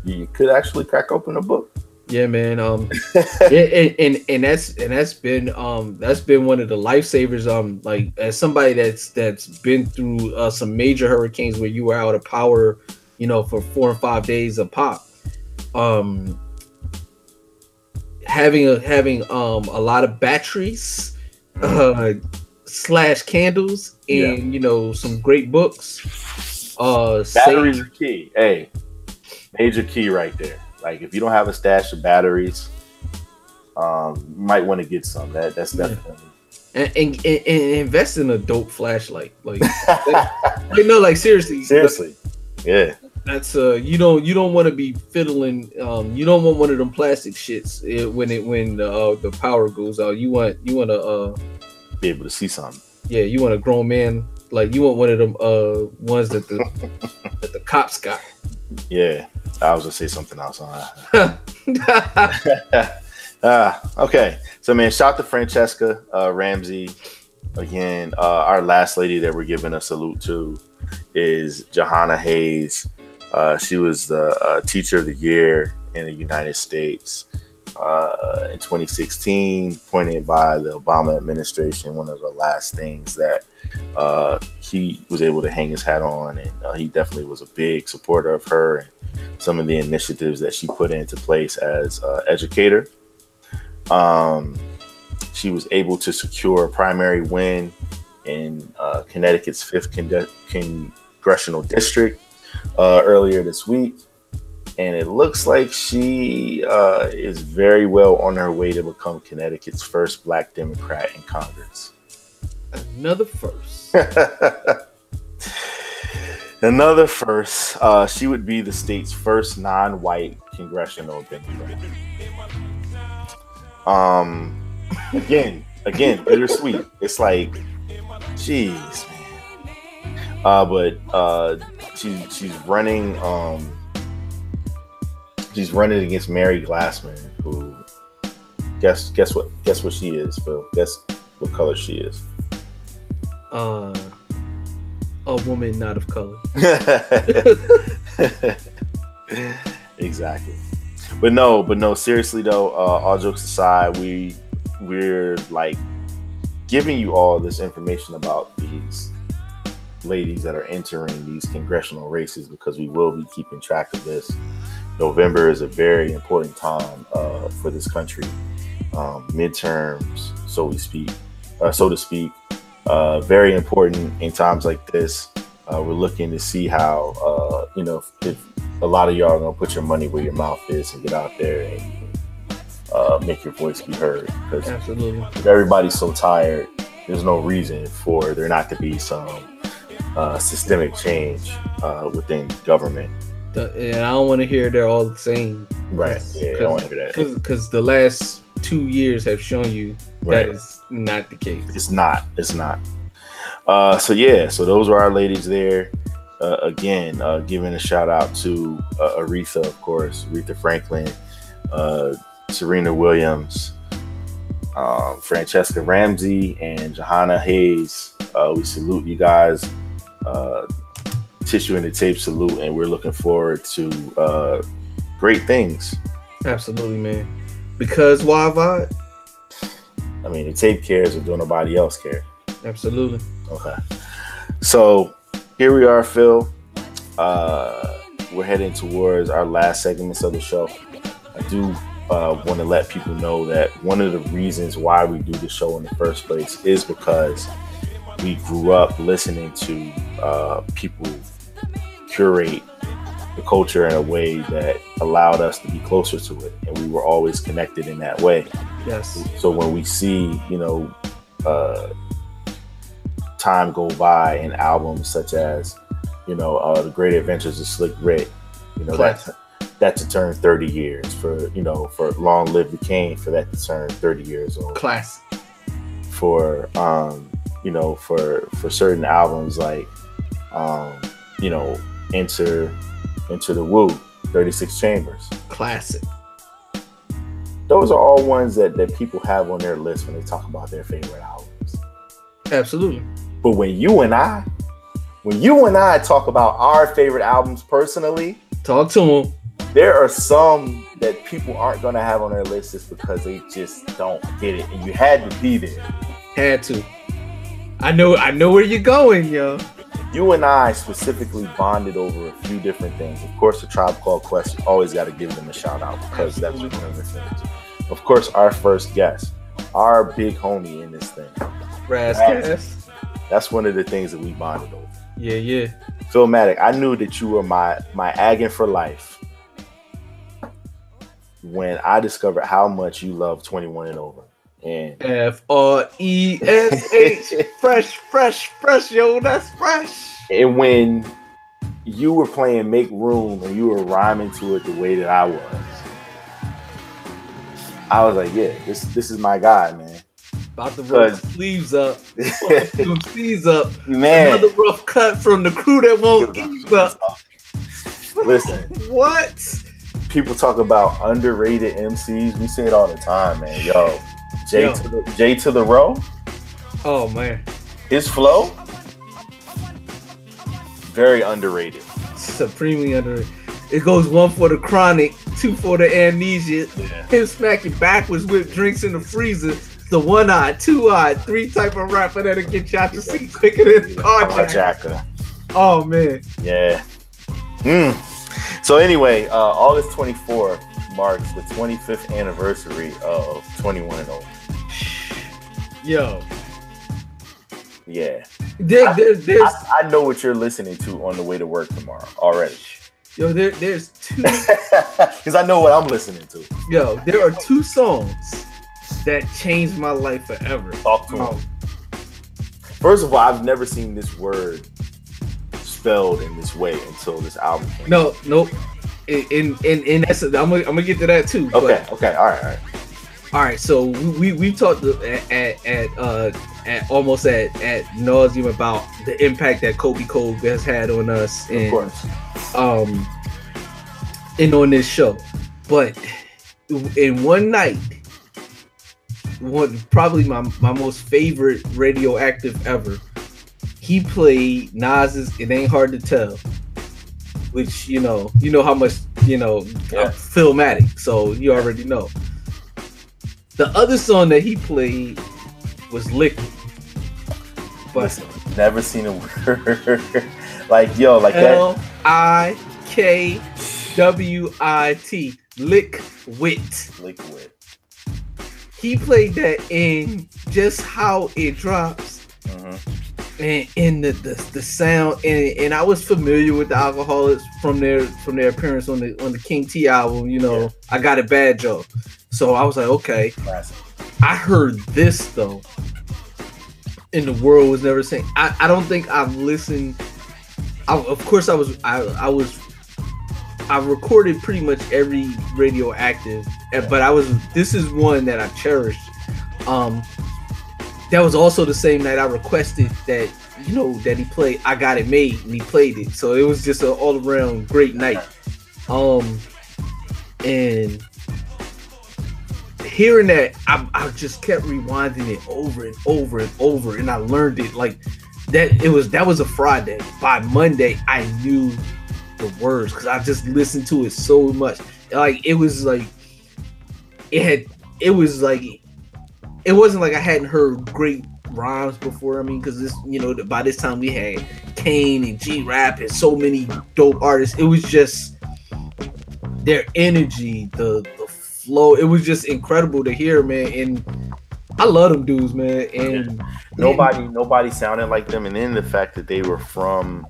you could actually crack open a book. Yeah, man. Um, [laughs] yeah, and, and and that's and that's been um that's been one of the lifesavers. Um, like as somebody that's that's been through uh, some major hurricanes where you were out of power, you know, for four and five days a pop. Um, having a having um a lot of batteries, uh, slash candles, and you know some great books. Uh, Batteries save- are key. Hey, major key right there. Like, if you don't have a stash of batteries, um, you might want to get some. That that's definitely. and, and, and, invest in a dope flashlight. Like, [laughs] like no, like seriously, Seriously, yeah. that's uh, you don't you don't want to be fiddling. Um, you don't want one of them plastic shits eh, when it when the uh, the power goes out. You want you want to uh, Be able to see something. yeah, you want a grown man. Like you want one of them uh ones that the that the cops got. Yeah, I was gonna say something else. Huh? [laughs] [laughs] ah, okay. So man, shout to Franchesca uh, Ramsey. Again, uh, our last lady that we're giving a salute to is Jahana Hayes. Uh, she was the uh, teacher of the year in the United States uh, in 2016, appointed by the Obama administration. One of the last things that uh, he was able to hang his hat on, and uh, he definitely was a big supporter of her and some of the initiatives that she put into place as educator. Um, she was able to secure a primary win in uh, Connecticut's fifth con- congressional district uh, earlier this week. And it looks like she uh, is very well on her way to become Connecticut's first black Democrat in Congress. Another first. [laughs] Another first, uh, she would be the state's first non-white congressional Democrat. Um, again, again, bittersweet. It's like, jeez, man. Uh, but uh, she she's running. Um, she's running against Mary Glassman, who guess guess what guess what she is, Phil. Guess what color she is. Uh, a woman not of color. [laughs] exactly. But no, but no, seriously though, uh, all jokes aside, we we're like giving you all this information about these ladies that are entering these congressional races because we will be keeping track of this. November is a very important time uh, for this country. Um, midterms, so we speak, uh, so to speak, uh, very important in times like this. Uh, we're looking to see how uh, you know if, if a lot of y'all are gonna put your money where your mouth is and get out there and uh, make your voice be heard. Because if everybody's so tired, there's no reason for there not to be some uh, systemic change uh, within government. The- and I don't want to hear they're all the same. Right. Yeah, I don't want to hear that. Because the last two years have shown you Right. that is not the case. It's not. It's not. Uh, so yeah, so those were our ladies there. Uh, again, uh, giving a shout out to uh, Aretha, of course, Aretha Franklin, uh, Serena Williams, um, Franchesca Ramsey, and Jahana Hayes. Uh, we salute you guys. Tissue and the tape salute, and we're looking forward to uh, great things. Absolutely, man. Because why vibe? I mean, the tape cares, but don't nobody else care. Absolutely. Okay. So here we are, Phil. Uh, we're heading towards our last segments of the show. I do uh, want to let people know that one of the reasons why we do the show in the first place is because we grew up listening to uh, people curate the culture in a way that allowed us to be closer to it, and we were always connected in that way. Yes. So when we see, you know, uh, time go by in albums such as, you know, uh, the Great Adventures of Slick Rick, you know, that's that to turn 30 years for, you know, for Long Live the King for that to turn 30 years old. Classic. For um, you know, for for certain albums like um, you know, Enter into the Woo, 36 Chambers. Classic. Those are all ones that, that people have on their list when they talk about their favorite albums. Absolutely. But when you and I, when you and I talk about our favorite albums personally, talk to them. There are some that people aren't going to have on their list just because they just don't get it, and you had to be there. Had to. I know. I know where you're going, yo. You and I specifically bonded over a few different things. Of course, the Tribe Called Quest. Always got to give them a shout out because that's one of the things. Of course, our first guest, our big homie in this thing, Raz. That's one of the things that we bonded over. Yeah, yeah. Philmatic, I knew that you were my my Aggin for life when I discovered how much you love 21 and over. And F R E S H. [laughs] Fresh, fresh, fresh, yo. That's fresh. and when you were playing Make Room and you were rhyming to it the way that I was, I was like, yeah, this this is my guy, man. About to roll the sleeves up. [laughs] Sleeves up. Man. Another rough cut from the crew that won't ease up. Listen, [laughs] What? people talk about underrated MCs. We say it all the time, man. Yo, J Yo. to the J to the row, Oh man. his flow, very underrated. Supremely underrated. It goes one for the chronic, two for the amnesia. Him smacking backwards with drinks in the freezer. The one eye, two eye, three type of rapper that'll get you out the seat quicker than carjack. Carjacker. Oh man. Yeah. Hmm. So anyway, uh, August 24th marks the 25th anniversary of 21 and over. Yo. Yeah. There, there, there's I, I know what you're listening to on the way to work tomorrow already. yo, there, there's two [laughs] Because I know what I'm listening to. yo, there are two songs that changed my life forever. Talk to him. First of all, I've never seen this word spelled in this way until this album came. No, nope. In in in, that's I'm gonna, I'm gonna get to that too. Okay, but- okay, all right, all right. all right. So we we talked at at, at uh at almost at at nauseum about the impact that Kobe Cole has had on us and Of course. um and on this show, but in one night. One probably my, my most favorite radioactive ever. He played Nas's "It Ain't Hard to Tell," which you know you know how much you know I'm Philmatic, so you already know. The other song that he played was "Liquid," but Never seen a word. [laughs] like yo, like L that. I K W I T. Lick wit. Liquid. He played that in just how it drops Mm-hmm. And in the, the the sound and and I was familiar with the alcoholics from their from their appearance on the on the King T album, you know, Yeah. I got a bad Joe. So I was like, okay. Classic. I heard this though. And the world was never saying I, I don't think I've listened I, of course I was I, I was I recorded pretty much every radioactive eh, but I was this is one that I cherished. Um that was also the same night I requested that you know that he played I Got It Made and he played it. So it was just an all around great night. Um and hearing that I, I just kept rewinding it over and over and over and I learned it like that it was that was a Friday. By Monday I knew the words because I just listened to it so much. Like it was like it had it was like it wasn't like I hadn't heard great rhymes before. I mean, because this you know by this time we had Kane and G Rap and so many dope artists. It was just their energy, the the flow. It was just incredible to hear, man. And I love them dudes, man. And Nobody, nobody sounded like them, and then the fact that they were from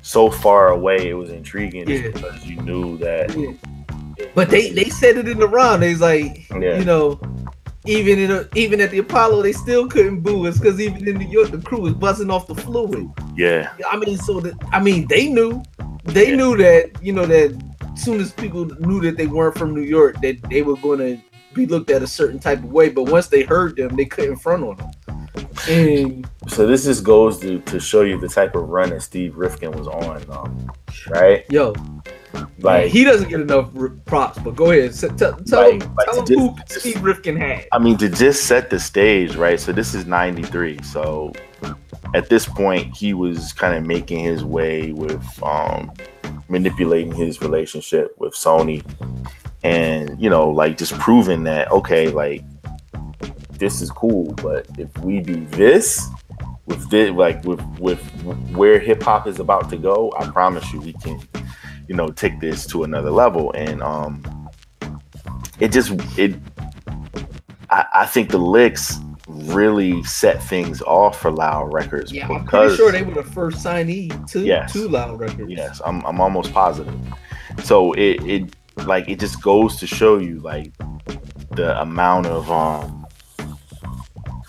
so far away, it was intriguing Yeah. because you knew that. But they they said it in the round. They was like, Yeah. you know, even in a, even at the Apollo, they still couldn't boo us because even in New York, the crew was buzzing off the fluid. Yeah, I mean, so that I mean, they knew, they knew that you know that as soon as people knew that they weren't from New York, that they were going to be looked at a certain type of way. But once they heard them, they couldn't front on them. And So this just goes to, to show you the type of run that Steve Rifkin was on, um, right? yo, Like he doesn't get enough props. But go ahead, S- tell, tell Like- him, like tell him who just- Steve Rifkin had. I mean, to just set the stage, right? So this is '93. So at this point, he was kind of making his way with um, manipulating his relationship with Sony, and you know, like just proving that okay, like this is cool, but if we do this with this, like with with where hip hop is about to go, I promise you, we can, you know, take this to another level. And um, it just it I, I think the Liks really set things off for Loud Records. Yeah, I'm because- pretty sure they were the first signee to Yes. to Loud Records. Yes, I'm I'm almost positive. So it it like it just goes to show you like the amount of um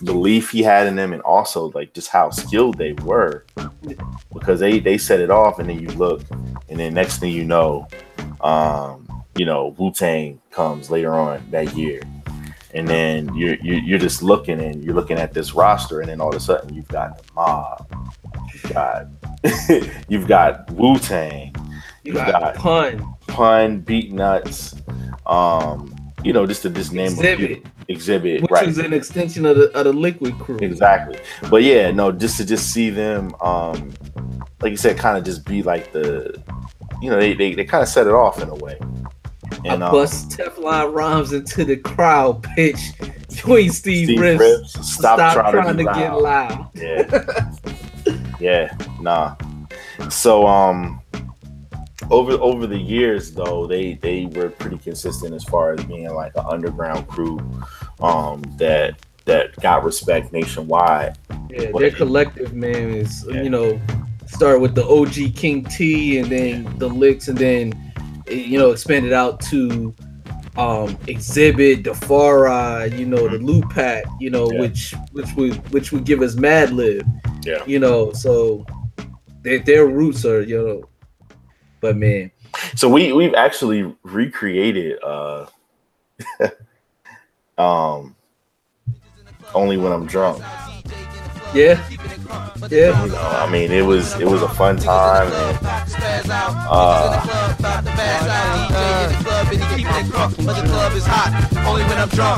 belief he had in them and also like just how skilled they were. Because they they set it off and then you look and then next thing you know um you know Wu-Tang comes later on that year. And then you're you're, you're just looking and you're looking at this roster and then all of a sudden you've got the mob. You've got [laughs] you've got Wu-Tang. You you've got Pun, pun Beatnuts um you know just to just name. Xzibit, Xzibit which right was an extension of the of the Likwit crew. exactly but yeah no just to just see them um like you said kind of just be like the you know they they, they kind of set it off in a way and I um, bust Teflon rhymes into the crowd pitch between Steve, Steve Riffs. Riffs, stop, trying, to, be get loud. loud. Yeah. yeah, nah. So um over over the years though, they they were pretty consistent as far as being like an underground crew um that that got respect nationwide. Yeah, But- their collective man is Yeah. you know start with the OG King T and then the Liks and then eh, you know expanded out to um Xzibit Defari, you know the Lootpack, you know Yeah. which which would which would give us Madlib, Yeah. you know so their their roots are you know but man So we we've actually recreated uh [laughs] um only when I'm drunk. Yeah yeah You know, I mean it was it was a fun time and uh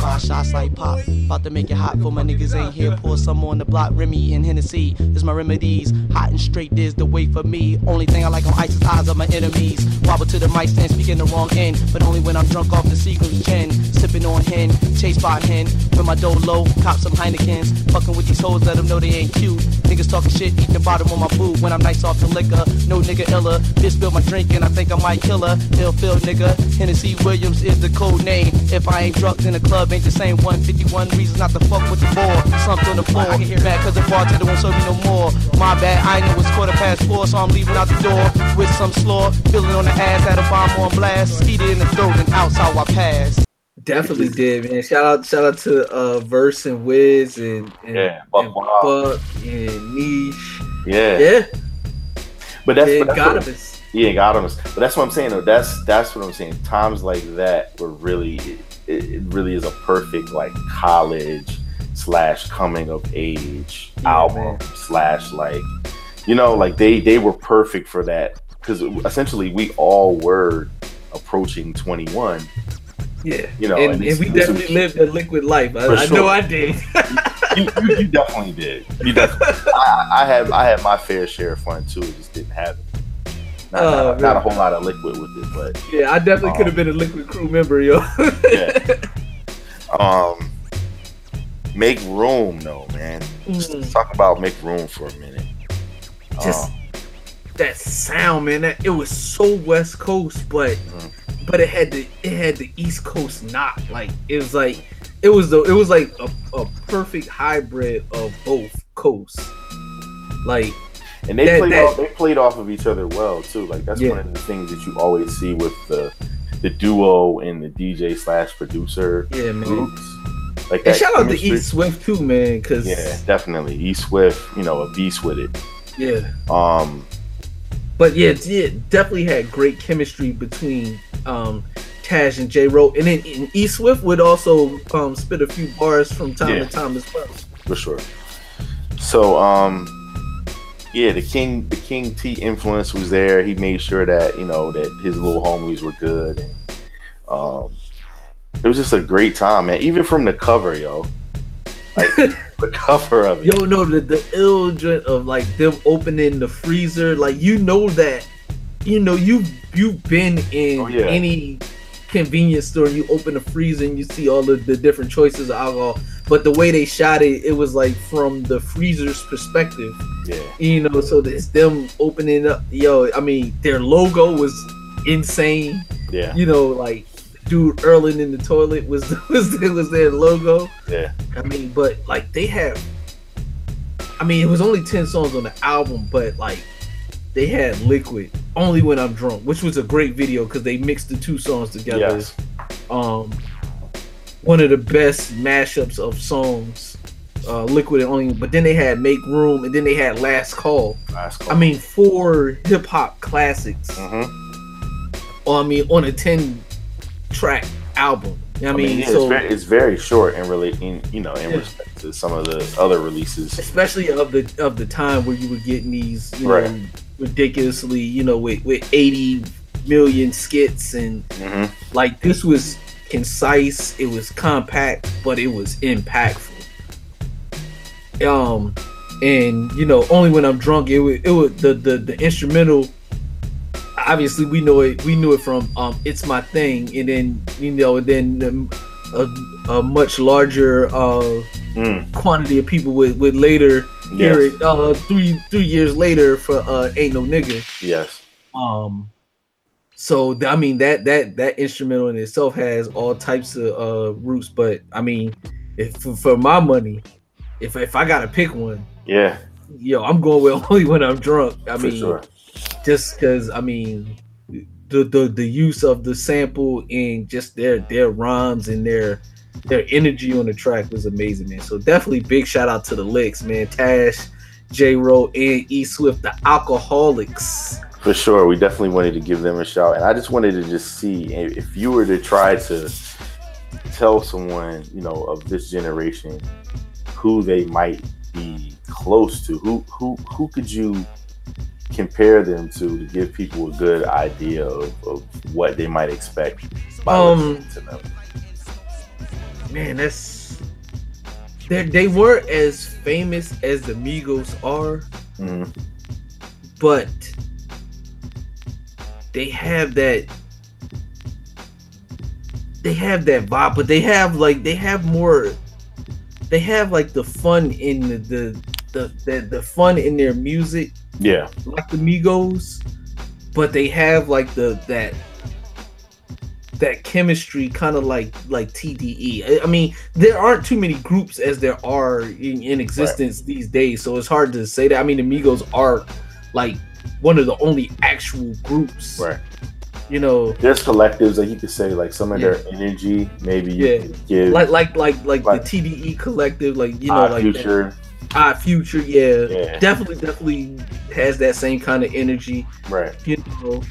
My shots like pop, about to make it hot for my niggas ain't here. Pour some on the block, Remy and Hennessy. Is my remedies hot and straight? There's the way for me. Only thing I like on ice is eyes of my enemies. Wobble to the mic stand, speaking the wrong end, but only when I'm drunk off the Seagram's gin. Sipping on hen, chased by hen. When my dough low, cop some Heinekens. Fucking with these hoes, let them know they ain't cute. Niggas talking shit, eating the bottom of my boot when I'm nice off the liquor. No nigga iller. Bitch spilled my drink and I think I might kill her. Ill feel nigga. Hennessy Williams is the code name. If I ain't drunk, then the club ain't the same. 151 reasons not to fuck with the. Slumped on the floor. Mad cause the bartender won't serve me no more. My bad, I know it's quarter past four, so I'm leaving out the door with some slaw. Feeling on the ass, had a bomb on blast. Skeeted in the throat and outs how I pass. Definitely did, man. Shout out, shout out to uh, Verse and Wiz and, and Yeah, Buck and. Buck and Niche. Yeah. Yeah, But that's, yeah, but that's got what-. Yeah. But that's what I'm saying. Though. That's that's what I'm saying. Times like that were really it, it really is a perfect like college slash coming of age album slash like you know like they they were perfect for that because essentially we all were approaching 21. Yeah, You know, and, and and we definitely lived a liquid life. I, I sure. know I did. you, you, you definitely did. You definitely. I, I have I had my fair share of fun too. It Just didn't have it. Not, Oh, not, not a whole lot of Likwit with it, but yeah, I definitely Um, could have been a liquid crew member, yo. um make room though man Just Mm. talk about make room for a minute Just Um, that sound, man. That it was so West Coast, but but it had the it had the East Coast knock. Like it was like it was the it was like a, a perfect hybrid of both coasts. Like and they that- played that- off they played off of each other well too like that's Yeah. one of the things that you always see with the the duo and the dj slash producer Yeah, man. groups like and shout out to. East Swift too, man. Cause yeah definitely e swift you know a beast with it yeah. um But yeah, yeah, definitely had great chemistry between um Tash and J. Ro. And then and E Swift would also um spit a few bars from time Yeah. to time as well. for sure. So, um, yeah, the King, the King T influence was there. He made sure that you know that his little homies were good. And, um, it was just a great time, man. Even from the cover, yo, like [laughs] the cover of it. Yo, no, the the ill joint of like them opening the freezer, like you know that, you know you you've been in Oh, yeah. any convenience store, you open the freezer and you see all of the different choices of alcohol. But the way they shot it, it was like from the freezer's perspective. Yeah, You know, so it's them opening up. Yo, I mean, their logo was insane. yeah, You know, like dude Erling in the toilet was [laughs] was was their logo. yeah, I mean, but like they have. I mean, it was only ten songs on the album, but like they had "Likwit" only when I'm drunk, which was a great video because they mixed the two songs together. yes, Um, one of the best mashups of songs, uh, "Likwit" and only. But then they had "Make Room" and then they had "Last Call." last call. I mean, four hip hop classics. Mhm. I mean, on a ten track album. I mean, yeah, so it's, very, it's very short in you know, in Yeah. respect to some of the other releases. especially of the of the time where you were getting these you know ridiculously you know with, with 80 million skits and hmm like this was concise it was compact but it was impactful um and you know only when i'm drunk it was it was the the, the instrumental obviously we know it we knew it from um it's my thing and then you know and then a, a much larger uh Mm, quantity of people would, would later hear it uh three three years later for uh ain't no nigga. Yes, um so th- i mean that that that instrumental in itself has all types of uh roots but i mean if for, for my money if if i gotta pick one yeah, yo i'm going with [laughs] only when i'm drunk. I for mean sure. Just because i mean the, the the use of the sample and just their their rhymes and their their energy on the track was amazing, man. So definitely big shout out to the Liks, man. Tash, J. Ro, and E Swift, the Alkaholiks. For sure, we definitely wanted to give them a shout, and I just wanted to just see if if you were to try to tell someone, you know, of this generation, who they might be close to, who who who could you compare them to to give people a good idea of, of what they might expect by Um, listening to them. Man, that's they they weren't as famous as the Migos are, Mhm. but they have that they have that vibe but they have like they have more they have like the fun in the the, the the, the fun in their music Yeah, like the Migos, but they have like the that that chemistry kind of like like TDE. I- mean, there aren't too many groups as there are in, in existence these days, so it's hard to say that. I mean, the Migos are like one of the only actual groups, right. you know, There's collectives that you could say like some of Yeah. their energy. Maybe Yeah. like like like like, Like- the TDE collective, like you know, like future. Odd Future, yeah, Yeah. definitely, definitely has that same kind of energy. Right. you know,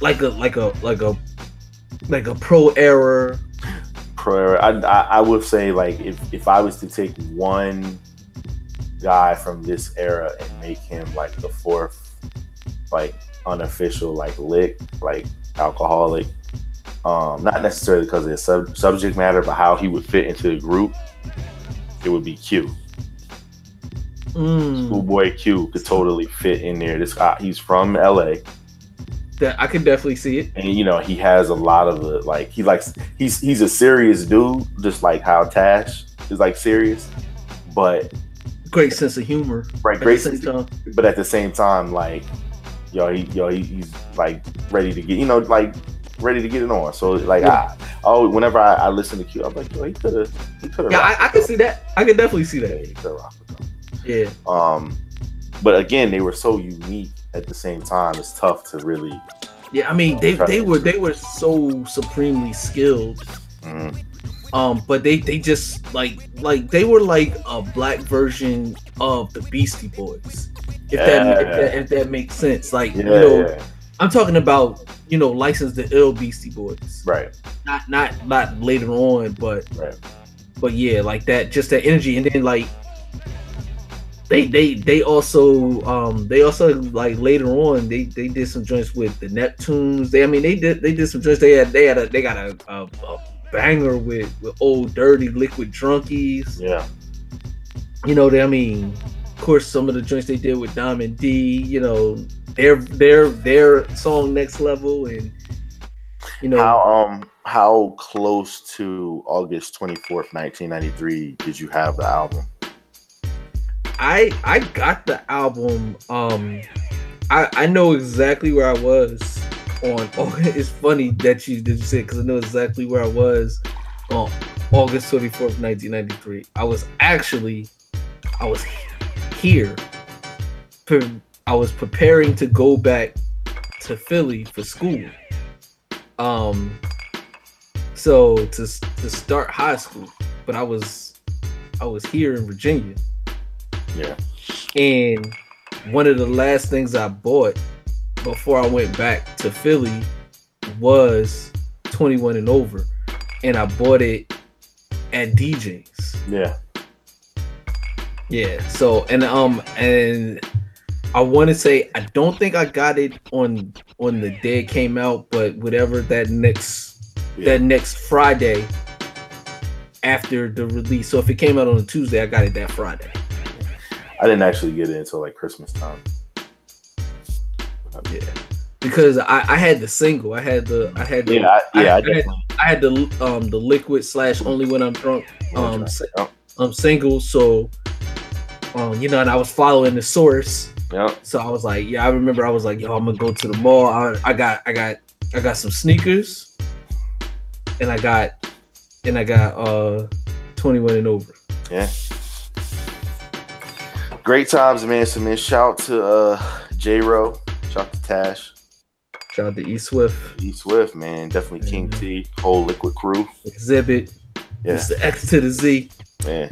like a like a like a like a pro era. Pro. I, I I would say like if if I was to take one guy from this era and make him like the fourth, like unofficial like lick like alcoholic. Um, not necessarily because of his sub- subject matter, but how he would fit into the group. It would be Q. Mm, Schoolboy Q could totally fit in there. This guy, he's from LA. that I can definitely see it. and you know he has a lot of the like he likes he's he's a serious dude just like how tash is like serious but Great sense of humor. right great same time. but at the same time like yo he yo he, he's like ready to get you know like ready to get it on so like Yeah. I oh whenever I, I listen to Q I'm like yo he could have he could have Yeah, I, I can see that. I can definitely see that. he could rock with them Yeah, um but again they were so unique at the same time it's tough to really yeah. I mean, they they were they were so supremely skilled. mm, Um, but they they just like like they were like a black version of the Beastie Boys. If that, if that if that makes sense. Like yeah, you know, yeah I'm talking about you know, Licensed to Ill Beastie Boys. right Not not not later on, but right but yeah, like that, just that energy, and then like they they they also um they also like later on they they did some joints with the Neptunes. They I mean they did they did some joints. They had they had a they got a, a, a banger with with old dirty liquid drunkies. yeah You know they I mean of course some of the joints they did with Diamond D. You know their their their song next level and you know How um how close to August twenty fourth, nineteen ninety three, did you have the album? I I got the album. Um, I I know exactly where I was on. [laughs] Oh, it's funny that you did you say because I know exactly where I was on August twenty fourth, nineteen ninety three. I was actually I was here. I was preparing to go back to Philly for school. Um, so to to start high school, but I was I was here in Virginia. Yeah. And one of the last things I bought before I went back to Philly was 21 and over. And I bought it at DJ's. Yeah. Yeah. So and um and I want to say I don't think I got it on on the day it came out, but whatever that next Yeah. that next Friday after the release. So if it came out on a Tuesday, I got it that Friday. I didn't actually get it until like Christmas time. Yeah, because I, I had the single. I had the I had the Yeah, I, yeah, I, I, had. I had the um the Likwit slash only when I'm drunk um Yep. um single. So um you know, and I was following the source. Yep. So I was like, yeah, I remember I was like, yo, I'm gonna go to the mall. I, I got I got I got some sneakers, and I got and I got uh 21 and over. Yeah. Great times, man. So man, shout out to uh J Ro, shout out to Tash, Shout out to E Swift, E Swift, man. Definitely King. T, whole Likwit crew. Xzibit. Yeah, It's the X to the Z. man.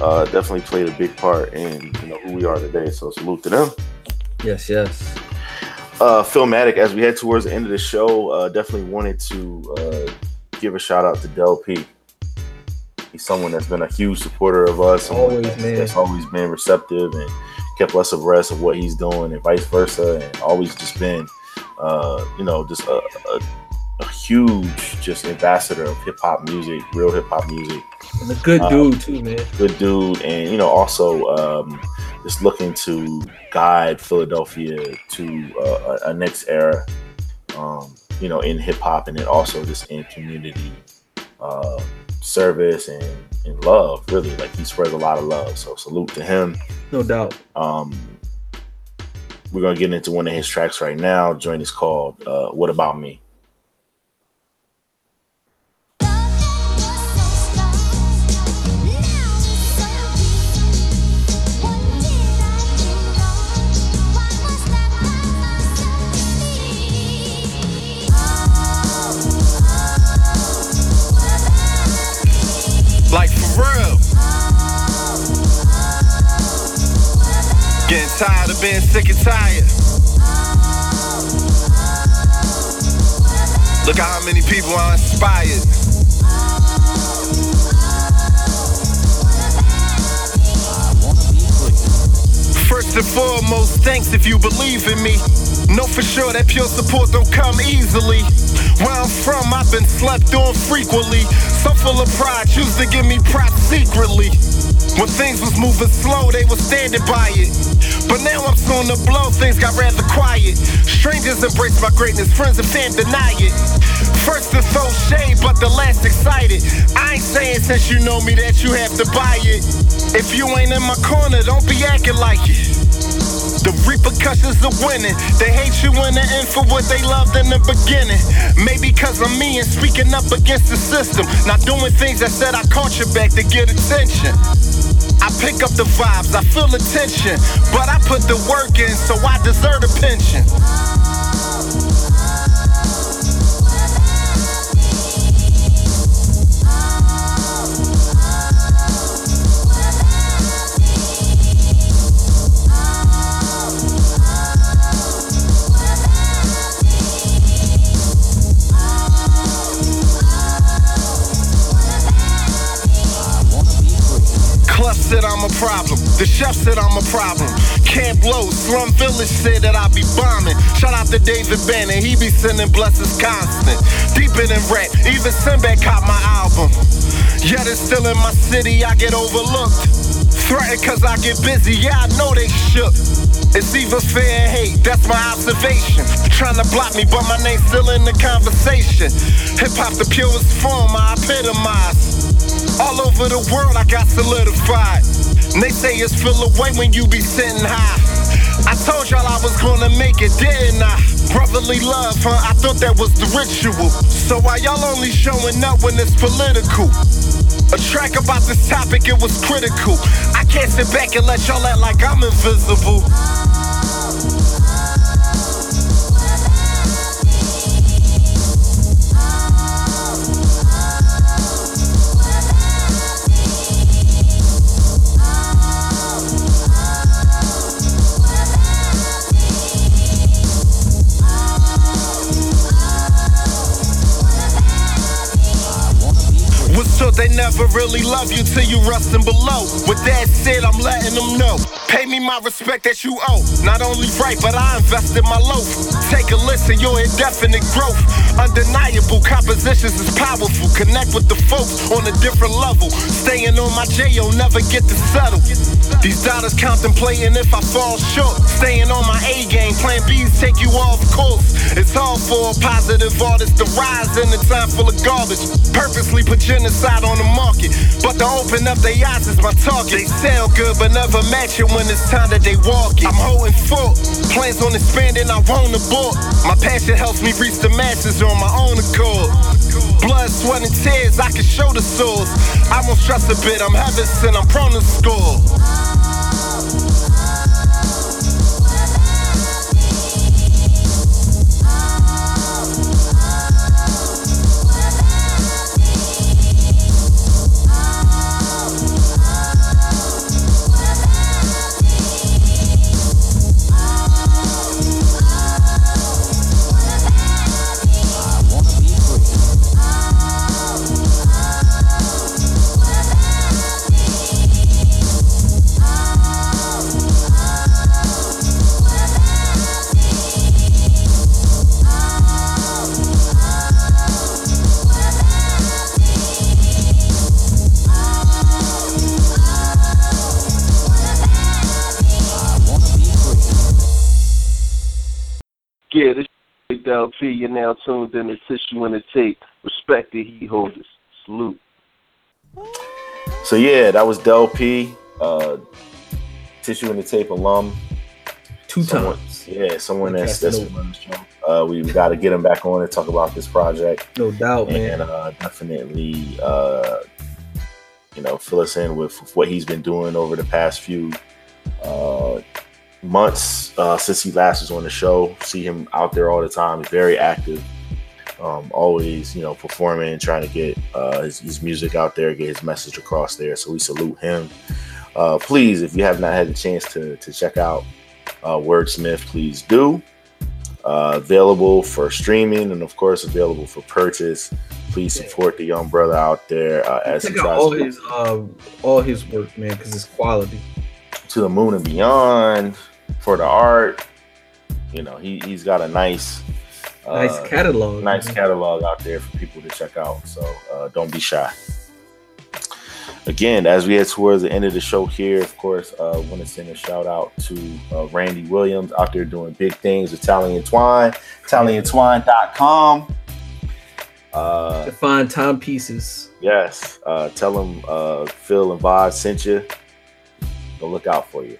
Uh definitely played a big part in you know who we are today. So salute to them. Yes, yes. uh Philmatic as we head towards the end of the show uh definitely wanted to uh give a shout out to del p he's someone that's been a huge supporter of us Always, that's, man. that's always been receptive and kept us abreast of what he's doing and vice versa and always just been uh you know just a, a, a huge just ambassador of hip-hop music real hip-hop music And a good Uh, dude too, man. good dude and you know also um just looking to guide philadelphia to uh, a, a next era um you know in hip-hop and then also just in community uh service and, and love. Really, like he spreads a lot of love. So salute to him. No doubt. Um, we're gonna get into one of his tracks right now. Joint is called uh, "What About Me." Sick and tired. Look how many people are inspired. First and foremost, thanks if you believe in me. Know for sure that pure support don't come easily. Where I'm from, I've been slept on frequently. So full of pride, choose to give me props secretly. When things was moving slow, they was standing by it. But now I'm soon to blow, things got rather quiet. Strangers embrace my greatness, friends and fam deny it. First to throw shade, but the last excited. I ain't saying since you know me that you have to buy it. If you ain't in my corner, don't be acting like it. The repercussions of winning. They hate you in the end for what they loved in the beginning. Maybe cause I'm me and speaking up against the system. Not doing things that said I caught you back to get attention. I pick up the vibes, I feel the tension. But I put the work in, so I deserve a pension. Said I'm a problem. The chef said I'm a problem. Can't blow. Slum Village said that I be bombing. Shout out to David Bannon. He be sending blessings constant. Deeper than rap. Even Sinbad caught my album. Yet it's still in my city. I get overlooked. Threatened cause I get busy. Yeah, I know they shook. It's either fair and hate, that's my observation. Trying to block me, but my name's still in the conversation. Hip hop, the purest form, I epitomize. All over the world, I got solidified. And they say it's full away when you be sitting high. I told y'all I was gonna make it, didn't I? Brotherly love, huh? I thought that was the ritual. So why y'all only showing up when it's political? A track about this topic, it was critical. I can't sit back and let y'all act like I'm invisible. Never really love you till you rusting below. With that said, I'm letting them know. Pay me my respect that you owe. Not only right, but I invested my loaf. Take a listen, your indefinite growth. Undeniable compositions is powerful. Connect with the folks on a different level. Staying on my J.O. never get to settle. These dollars contemplating if I fall short. Staying on my A game, plan B's take you off course. It's all for a positive artist to rise in a time full of garbage. Purposely put genocide on the market. But to open up their eyes is my target. They sound good, but never match it when it's time that they walk it. I'm holding fort. Plans on expanding, I won't abort. My passion helps me reach the masses on my own accord. Blood, sweat, and tears, I can show the source. I won't stress a bit, I'm heaven sent, I'm prone to score. Yeah, is You're now tuned in to Tissue and the Tape. Respect the heat holders. Salute. so yeah, that was Del P, uh, tissue and the tape alum. Two Someone- times. Yeah, someone that's that's no on the show. uh, we got to get him back on and talk about this project. No doubt, man. and uh, definitely uh, you know fill us in with, with what he's been doing over the past few uh, months uh, since he last was on the show. See him out there all the time. He's very active. Um, always, you know, performing, trying to get uh, his, his music out there, get his message across there. So we salute him. Uh, please, if you have not had the chance to to check out uh, Wordsmith, please do uh, available for streaming and of course available for purchase please support the young brother out there uh, as he Check out all to his uh, all his work, man, because it's quality. To the moon and beyond for the art you know he, he's got a nice Nice uh, catalog. nice man. catalog out there for people to check out so uh, don't be shy again as we head towards the end of the show here of course uh want to send a shout out to uh, randy williams out there doing big things with italian twine italiantwine.com uh To find timepieces. yes uh tell them uh phil and vod sent you they'll look out for you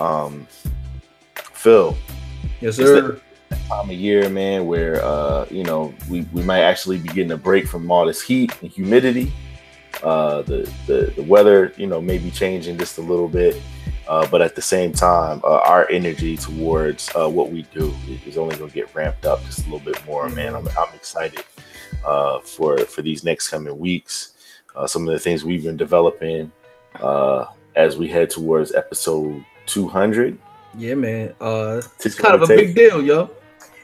um phil Yes, it's sir. time of year, man, where uh, you know we, we might actually be getting a break from all this heat and humidity. Uh, the, the the weather, you know, may be changing just a little bit, uh, but at the same time, uh, our energy towards uh, what we do is only going to get ramped up just a little bit more, man. I'm, I'm excited uh, for for these next coming weeks. Uh, some of the things we've been developing uh, as we head towards episode 200. Yeah, man. Uh, it's kind of a big deal, yo.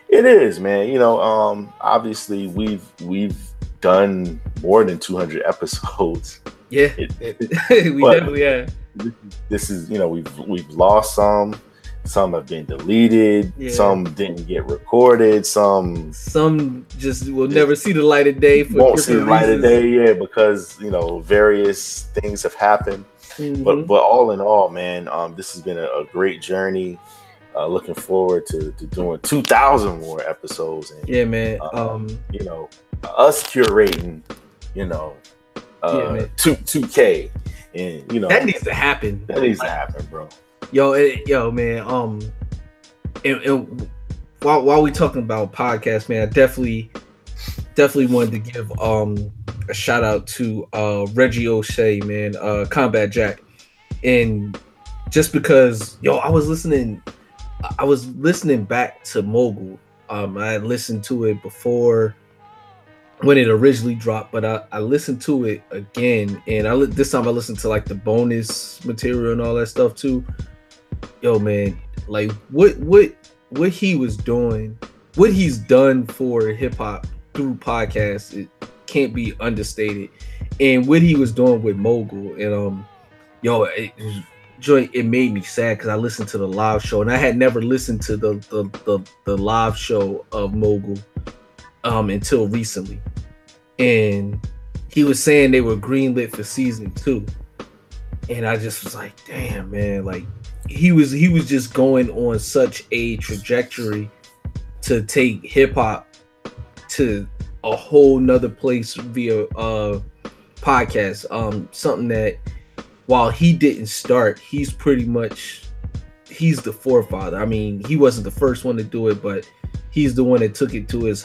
It is, man. You know, um, obviously we've we've done more than 200 episodes. Yeah, It- [laughs] we definitely have. This is, you know, we've we've lost some. Some have been deleted. Yeah. Some didn't get recorded. Some Some just will never see the light of day for won't see the different light of day. Yeah, because you know various things have happened. Mhm. But but all in all, man, um, this has been a, a great journey. Uh, looking forward to, to doing 2,000 more episodes and yeah, man. uh, Um, you know, us curating, you know, uh, man. two two K, and you know that needs to happen. that needs to happen, bro. Yo, it, yo, man. Um, and, and while while we talking about podcasts, man, I definitely, definitely wanted to give um a shout out to uh Reggie Ossé, man, uh Combat Jack, and just because yo, I was listening, I was listening back to Mogul. Um, I had listened to it before when it originally dropped, but I, I listened to it again, and I this time I listened to like the bonus material and all that stuff too. Yo man like what what what he was doing what he's done for hip-hop podcasts it can't be understated. And what he was doing with mogul and um yo it joint it made me sad because i listened to the live show and i had never listened to the the the, the live show of mogul um until recently. And he was saying they were greenlit for season two. And i just was like damn man like he was he was just going on such a trajectory to take hip hop to a whole nother place via uh podcast. Um something that while he didn't start, he's pretty much he's the forefather. I mean, he wasn't the first one to do it, but he's the one that took it to his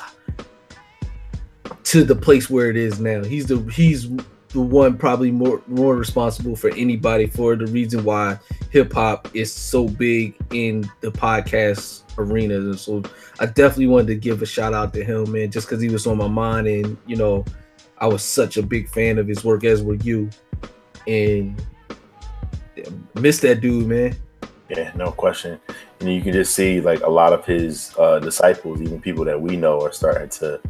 to the place where it is now. He's the he's the one probably more more responsible for anybody for the reason why hip hop is so big in the podcast arena. And so I definitely wanted to give a shout out to him, man, just because he was on my mind and you know, I was such a big fan of his work as were you. And miss that dude, man. Yeah, no question. And you can just see like a lot of his uh, disciples, even people that we know, are starting to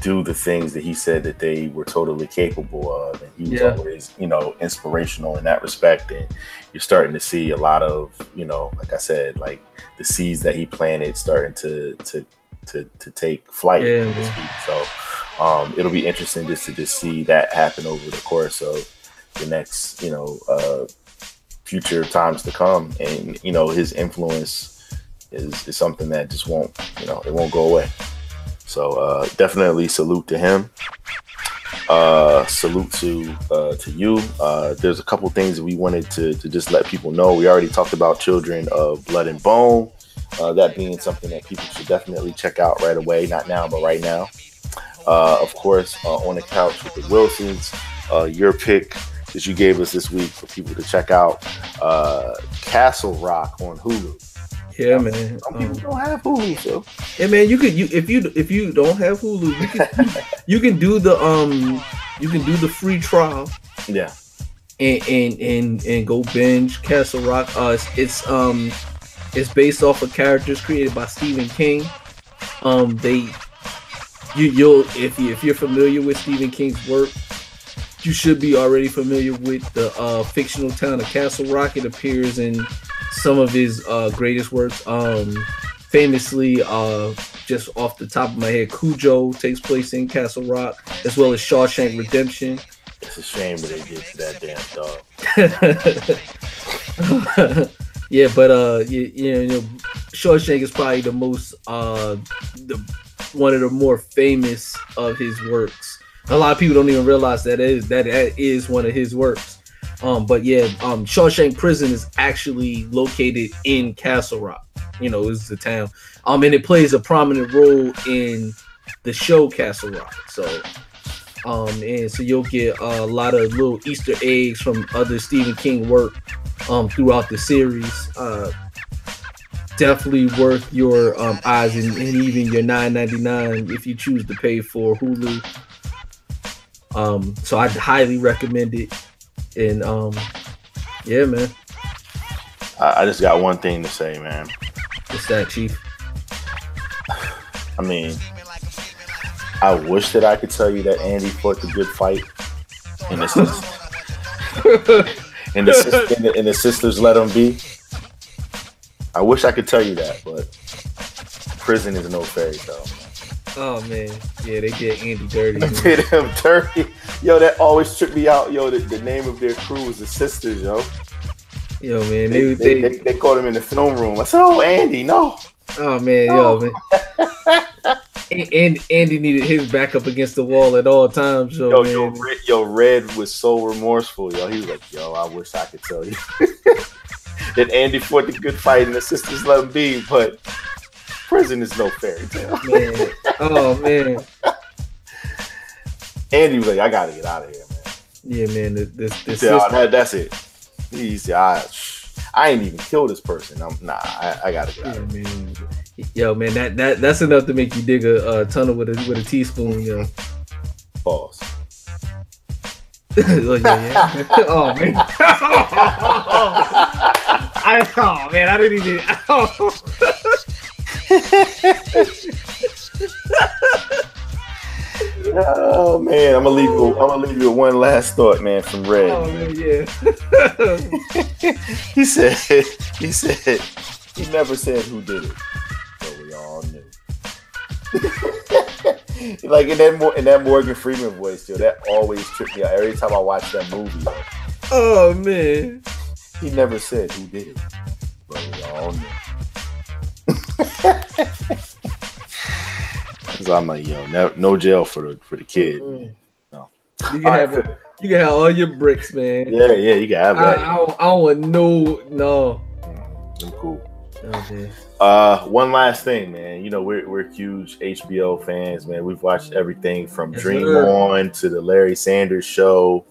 do the things that he said that they were totally capable of. And he was Yeah. always, you know, inspirational in that respect. And you're starting to see a lot of, you know, like I said, like the seeds that he planted starting to to to to take flight. Yeah, so to So um, it'll be interesting just to just see that happen over the course of the next, you know, uh, future times to come. And you know, his influence is is something that just won't, you know, it won't go away. So uh, definitely salute to him. Uh, salute to uh, to you. Uh, there's a couple things we wanted to, to just let people know. We already talked about Children of Blood and Bone. Uh, that being something that people should definitely check out right away. Not now, but right now. Uh, of course, on the couch with the Wilsons. Your pick that you gave us this week for people to check out. Castle Rock on Hulu. Yeah, man. Some people Um, don't have Hulu, so Yeah, man, you could you if you if you don't have Hulu, you can [laughs] you can do the um you can do the free trial yeah. and and and, and go binge Castle Rock. Uh, it's, it's um it's based off of characters created by Stephen King. Um, they you you'll if you if you're familiar with Stephen King's work, you should be already familiar with the uh, fictional town of Castle Rock. It appears in some of his uh, greatest works. Um, famously, uh, just off the top of my head, Cujo takes place in Castle Rock, as well as Shawshank Redemption. It's a shame that did to that damn dog. [laughs] yeah, but uh, you, you know, Shawshank is probably the most uh, the one of the more famous of his works. A lot of people don't even realize that is that that is one of his works. Um, but yeah, um, Shawshank Prison is actually located in Castle Rock. You know, is the town. Um, and it plays a prominent role in the show Castle Rock. So, um, and so you'll get a lot of little Easter eggs from other Stephen King work um throughout the series. Uh, definitely worth your um eyes and, and even your 9.99 if you choose to pay for Hulu. Um, so I'd highly recommend it. And um, yeah, man, I, I just got one thing to say, man. What's that chief. I mean, I wish that I could tell you that Andy fought the good fight, and the sis- [laughs] and the, and the, and the sisters let him be. I wish I could tell you that, but prison is no fairy tale. Oh man, yeah, they did Andy dirty. They did him dirty. Yo, that always tripped me out. Yo, the, the name of their crew was the sisters, yo. Yo, man, They, they, they, they, they, called him in the film room. I said, "Oh, Andy, no." oh man, yo, man. and, and Andy needed his back up against the wall at all times. So Yo, man, yo, Red, yo, Red was so remorseful, yo. He was like, "Yo, I wish I could tell you [laughs] that Andy fought the good fight and the sisters let him be, but prison is no fairy tale." man. Oh man, Andy was like, "I gotta get out of here, man." yeah, man. This this said, "Oh, that, that's it." He said, "I, I ain't even kill this person. I'm nah. I, I gotta get out." Yeah, of here. man. Yo, man, that, that that's enough to make you dig a uh, tunnel with a with a teaspoon, yo. Pause. [laughs] oh, yeah, yeah. [laughs] oh man. [laughs] I, oh man, I didn't even. Oh Oh, man, I'm gonna leave you. Oh. I'm gonna leave you with one last thought, man, from Red. Oh man, yeah. [laughs] He said, he said, he never said who did it, but we all knew. [laughs] like in that in that Morgan Freeman voice, yo, that always tripped me out every time I watch that movie. Yo. oh man. He never said who did it, but we all knew. [laughs] so I'm like, yo, no, no jail for the for the kid. No. You can have a, you can have all your bricks, man. Yeah, yeah, you can have that. I, don't, I don't want no no. I'm cool. Oh, man. Uh, one last thing, man. You know, we're we're huge HBO fans, man. We've watched everything from Yes, Dream sir. On to the Larry Sanders Show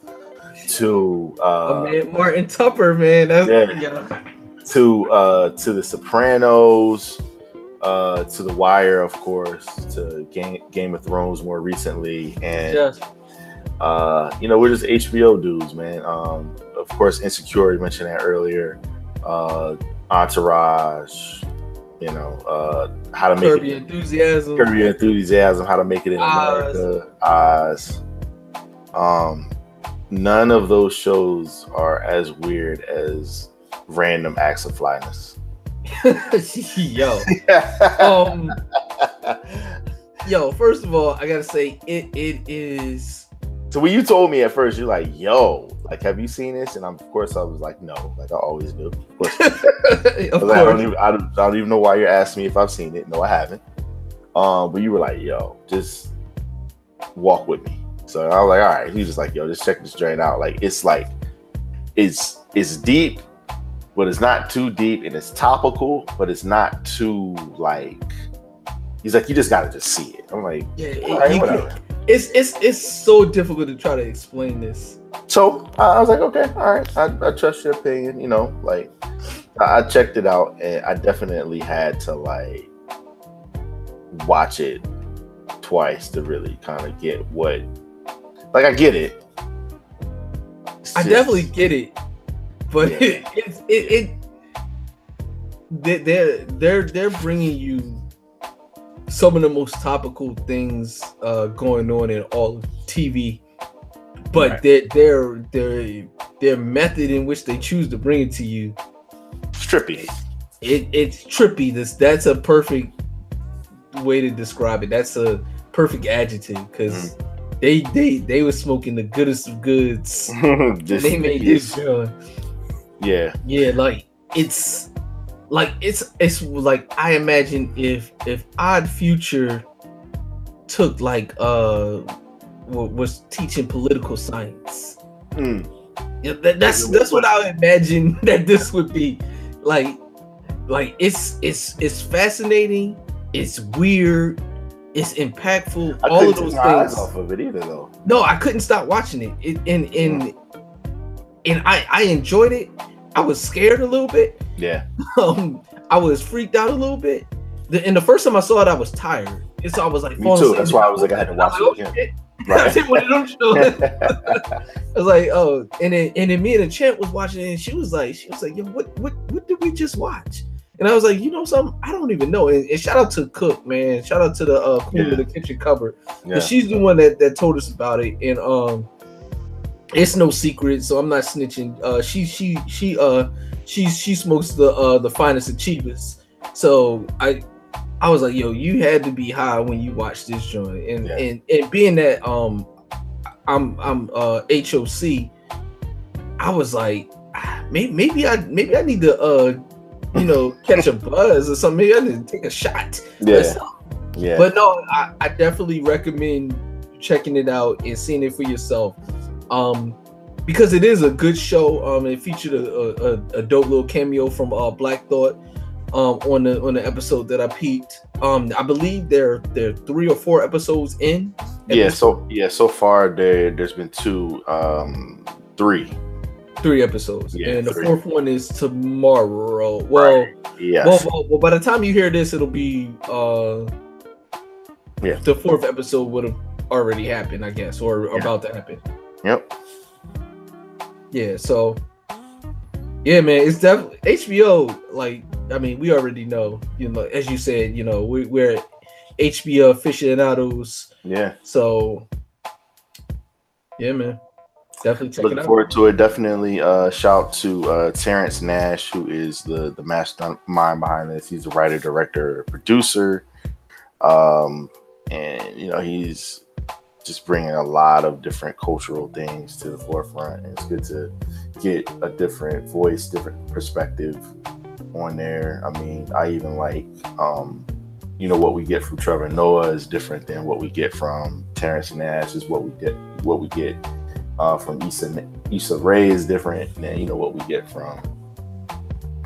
to Oh, uh man, Martin Tupper, man. That's yeah. to uh to the Sopranos, uh to The Wire, of course, to Game Game of Thrones more recently, and Yes. uh you know we're just HBO dudes, man. Um, of course, Insecure. You mentioned that earlier. Uh, Entourage. You know, uh, how to make Curb it. Enthusiasm. Your Enthusiasm, How to Make It in Oz. America, Oz. Um, none of those shows are as weird as Random Acts of Flyness. [laughs] yo. [laughs] Um Yo, first of all, I gotta say it it is So when you told me at first, you're like, "Yo, like, have you seen this?" And I'm, of course, I was like, "No," like I always do. Of course, [laughs] of I don't, even, I, don't, I don't even know why you're asking me if I've seen it. No, I haven't. Um, but you were like, "Yo, just walk with me." So I was like, all right. He was like, yo, just check this drain out. Like it's like it's it's deep, but it's not too deep, and it's topical, but it's not too like. He's like, you just gotta just see it. I'm like, Yeah, right, you whatever. can- it's it's it's so difficult to try to explain this. So I I was like, okay, all right, I, I trust your opinion. You know, like I, I checked it out, and I definitely had to like watch it twice to really kind of get what. Like I get it. It's I just- definitely get it, but it, it's it, it they- they're they're they're bringing you some of the most topical things uh, going on in all TV, but Right. their their their their method in which they choose to bring it to you, trippy. It it's trippy. This that's a perfect way to describe it. That's a perfect adjective because they they they were smoking the goodest of goods. [laughs] they made this joint. Yeah. Yeah, like it's like it's it's like I imagine if if Odd Future took like uh was teaching political science. Hmm. Yeah, that, that's that's what I imagine [laughs] that this would be like. Like it's it's it's fascinating. It's weird. It's impactful. I all of those things. off of it either, though. No, I couldn't stop watching it. it and and and I I enjoyed it. I was scared a little bit. Yeah. [laughs] Um, I was freaked out a little bit. The, and the first time I saw it, I was tired. And so I was like, Me too. That's why I was like, I had to watch it again. oh. [laughs] I was like, one of them shows. I was like, oh, and then and then me and the champ was watching it, and she was like, she was like, yo, what what what did we just watch? And I was like, you know something? I don't even know. And, and shout out to Cook, man. Shout out to the uh, queen of the kitchen cupboard. Yeah. She's the one that, that told us about it. And um it's no secret, so I'm not snitching. Uh she she she uh she she smokes the uh the finest of cheapest. So I I was like, yo, you had to be high when you watched this joint. And and and being that um I'm I'm uh HOC, I was like, ah, maybe maybe I maybe I need to uh you know catch a [laughs] buzz or something. Maybe I need to take a shot. Yeah. Yeah. But no, I, I definitely recommend checking it out and seeing it for yourself. Um because it is a good show. Um it featured a, a, a dope little cameo from uh Black Thought um on the on the episode that I peeped. Um I believe there there three or four episodes in. yeah. So yeah. So far, there there's been two, um, three. Three episodes. Yeah, and the fourth one is tomorrow. Well, Yes. well, well, well, by the time you hear this, it'll be uh Yeah. the fourth episode would have already happened, I guess, or about to happen. Yep. Yeah, so yeah, man, it's definitely HBO. Like, I mean, we already know, you know, as you said, you know, we, we're HBO aficionados. Yeah. So, yeah, man, definitely check Looking forward to it. Definitely uh shout to uh Terence Nance, who is the the mastermind behind this. He's a writer, director, producer. Um and you know, he's just bringing a lot of different cultural things to the forefront. And it's good to get a different voice, different perspective on there. I mean, I even like um you know what we get from Trevor Noah is different than what we get from Terence Nance is what we get what we get uh, from Issa Issa Rae is different than you know what we get from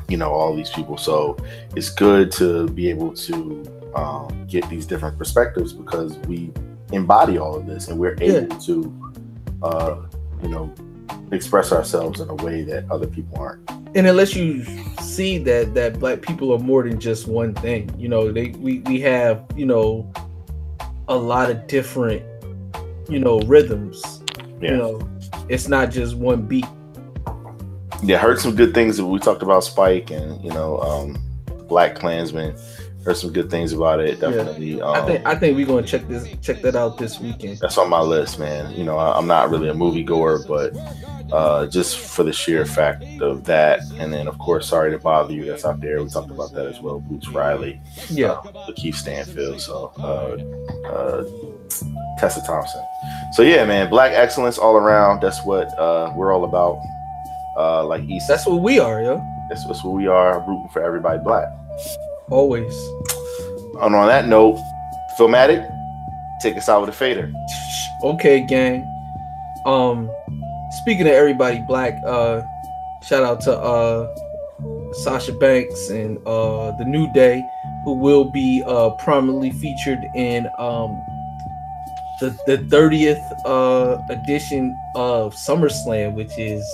you know all these people. So it's good to be able to um, get these different perspectives because we embody all of this and we're able to uh, you know express ourselves in a way that other people aren't. and it lets you see that that black people are more than just one thing you know they we, we have you know a lot of different you know rhythms Yeah. you know it's not just one beat Yeah, heard some good things. That we talked about Spike and you know um, Black Klansman. Heard some good things about it. Definitely. Um, i think i think we're gonna check this check that out this weekend that's on my list, man. You know, I, I'm not really a movie goer, but uh, just for the sheer fact of that, and then of course, sorry to bother you. That's out there. We talked about that as well. Boots Riley, Yeah. uh, Lakeith Stanfield, so uh, uh, Tessa Thompson. So yeah, man, black excellence all around. That's what uh, we're all about. Uh, like East. That's what we are, yo. That's, that's what we are. Rooting for everybody black. Always And on that note, Philmatic, take us out with a fader. Okay, gang. Um, speaking of everybody black, uh, shout out to uh Sasha Banks and uh the New Day, who will be uh prominently featured in um the the 30th uh edition of SummerSlam, which is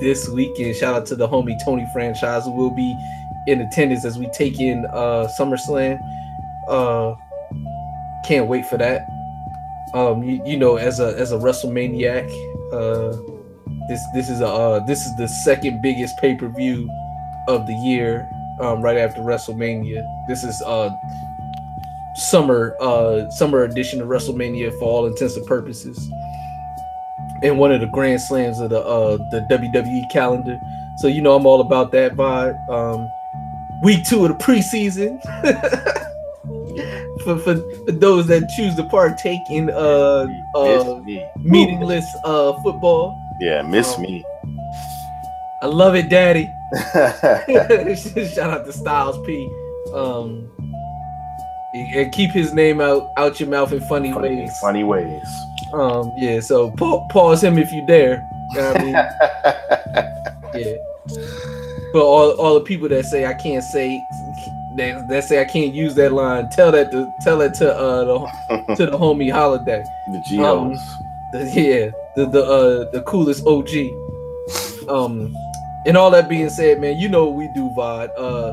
this weekend. Shout out to the homie Tony franchise who will be in attendance as we take in uh SummerSlam. Uh can't wait for that. Um you, you know as a as a WrestleManiac, uh this this is a uh, this is the second biggest pay-per-view of the year um right after WrestleMania. This is uh summer uh summer edition of WrestleMania for all intents and purposes. And one of the grand slams of the uh the WWE calendar. So you know I'm all about that vibe. Um week two of the preseason. [laughs] for, for, for those that choose to partake in uh uh meaningless uh football. Yeah, miss Um, me. I love it, Daddy. [laughs] [laughs] Shout out to Styles P. Um, and keep his name out out your mouth in funny, Funny, ways. funny ways. Um, yeah. So pa- pause him if you dare. You know I mean? yeah. But all all the people that say I can't say that, that say I can't use that line, tell that to tell that to uh the, [laughs] to the homie Holiday. The Geos. the, yeah, the the uh the coolest OG. Um, and all that being said, man, you know what we do, Vod. Uh,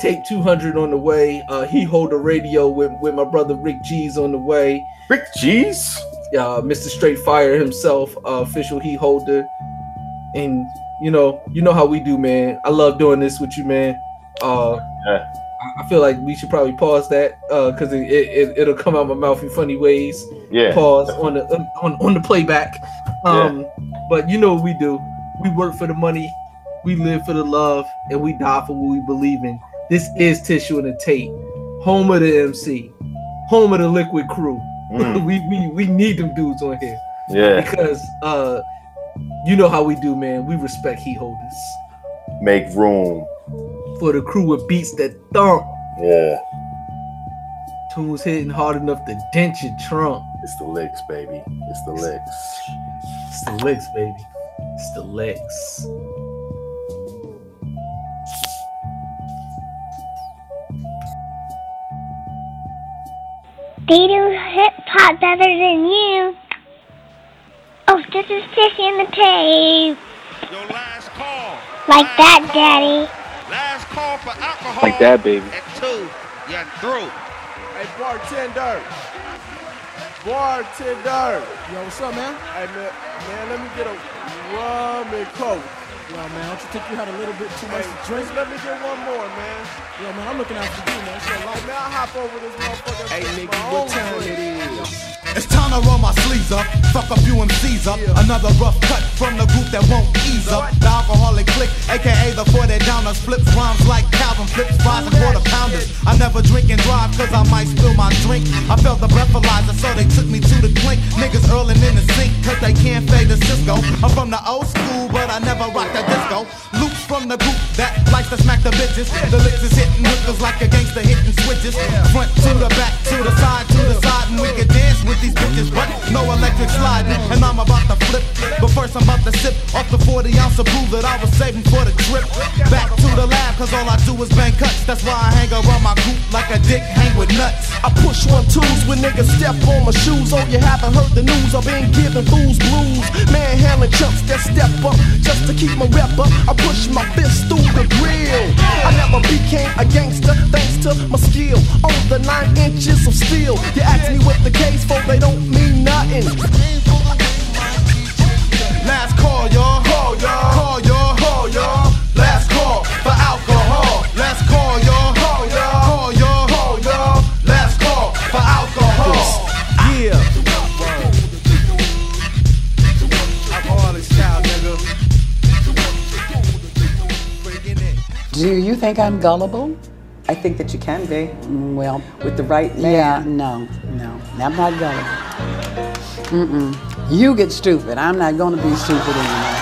tape 200 on the way. Uh, he hold the radio with with my brother Rick G's on the way. Rick G's, uh, Mr. Straight Fire himself, uh, official he holder. And you know, you know how we do, man. I love doing this with you, man. Uh, Yeah. I- feel like we should probably pause that uh, because it, it, it, will come out my mouth in funny ways. Yeah. Pause on the on, on the playback. Um, but you know what we do. We work for the money, we live for the love, and we die for what we believe in. This is Tissue and the Tape, home of the MC, home of the Likwit Crew. Mm. [laughs] we, we we need them dudes on here. Yeah. Because uh, you know how we do, man. We respect heat holders Make room. for the crew with beats that thump. Yeah. Tunes hitting hard enough to dent your trunk. It's the Liks, baby. It's the Liks. It's the Liks, baby. It's the Liks. They do hip hop better than you. Oh, this is Tissy in the tape. Like that, Daddy. Last call for alcohol. Like that, baby. At two, you're through. Hey, bartender. Bartender. Yo, what's up, man? Hey, man, man, let me get a rum and coke. Yo, man, don't you think you had a little bit too much to drink? Let me get one more, man. Yo, man, I'm looking out for you, man. So, like, man, I'll hop over this motherfucker. Hey, nigga, what time it is? It's time to roll my sleeves up, fuck a few MCs up. Another rough cut from the group that won't ease up. The Alkaholik click, aka the 40 downers, flips rhymes like Calvin flips, fries and quarter pounders. I never drink and drive cause I might spill my drink. I felt the breathalyzer, so they took me to the clink. Niggas earling in the sink cause they can't fade the Cisco. I'm from the old school, but I never rocked the disco. Loops from the group that likes to smack the bitches. The Liks is hitting hookers like a gangster hitting switches. Front to the back, to the side, to the side, and we can dance with these bitches, but no electric sliding. And I'm about to flip, but first I'm about to sip off the 40 ounce of brew that I was saving for the trip. Back to the lab, cause all I do is bang cuts. That's why I hang around my group like a dick hang with nuts. I push one twos when niggas step on my shoes. Oh, you haven't heard the news. I've been giving fools blues. Manhandling chumps that step up just to keep my rep up. I push my fist through the grill. I never became a gangster thanks to my skill. On the nine inches of steel. You ask me what the case for, they don't mean nothing. Think I'm gullible? I think that you can be. Mm, Well, With the right man. yeah, no, no, I'm not gullible. Mm-mm. You get stupid. I'm not going to be stupid anymore.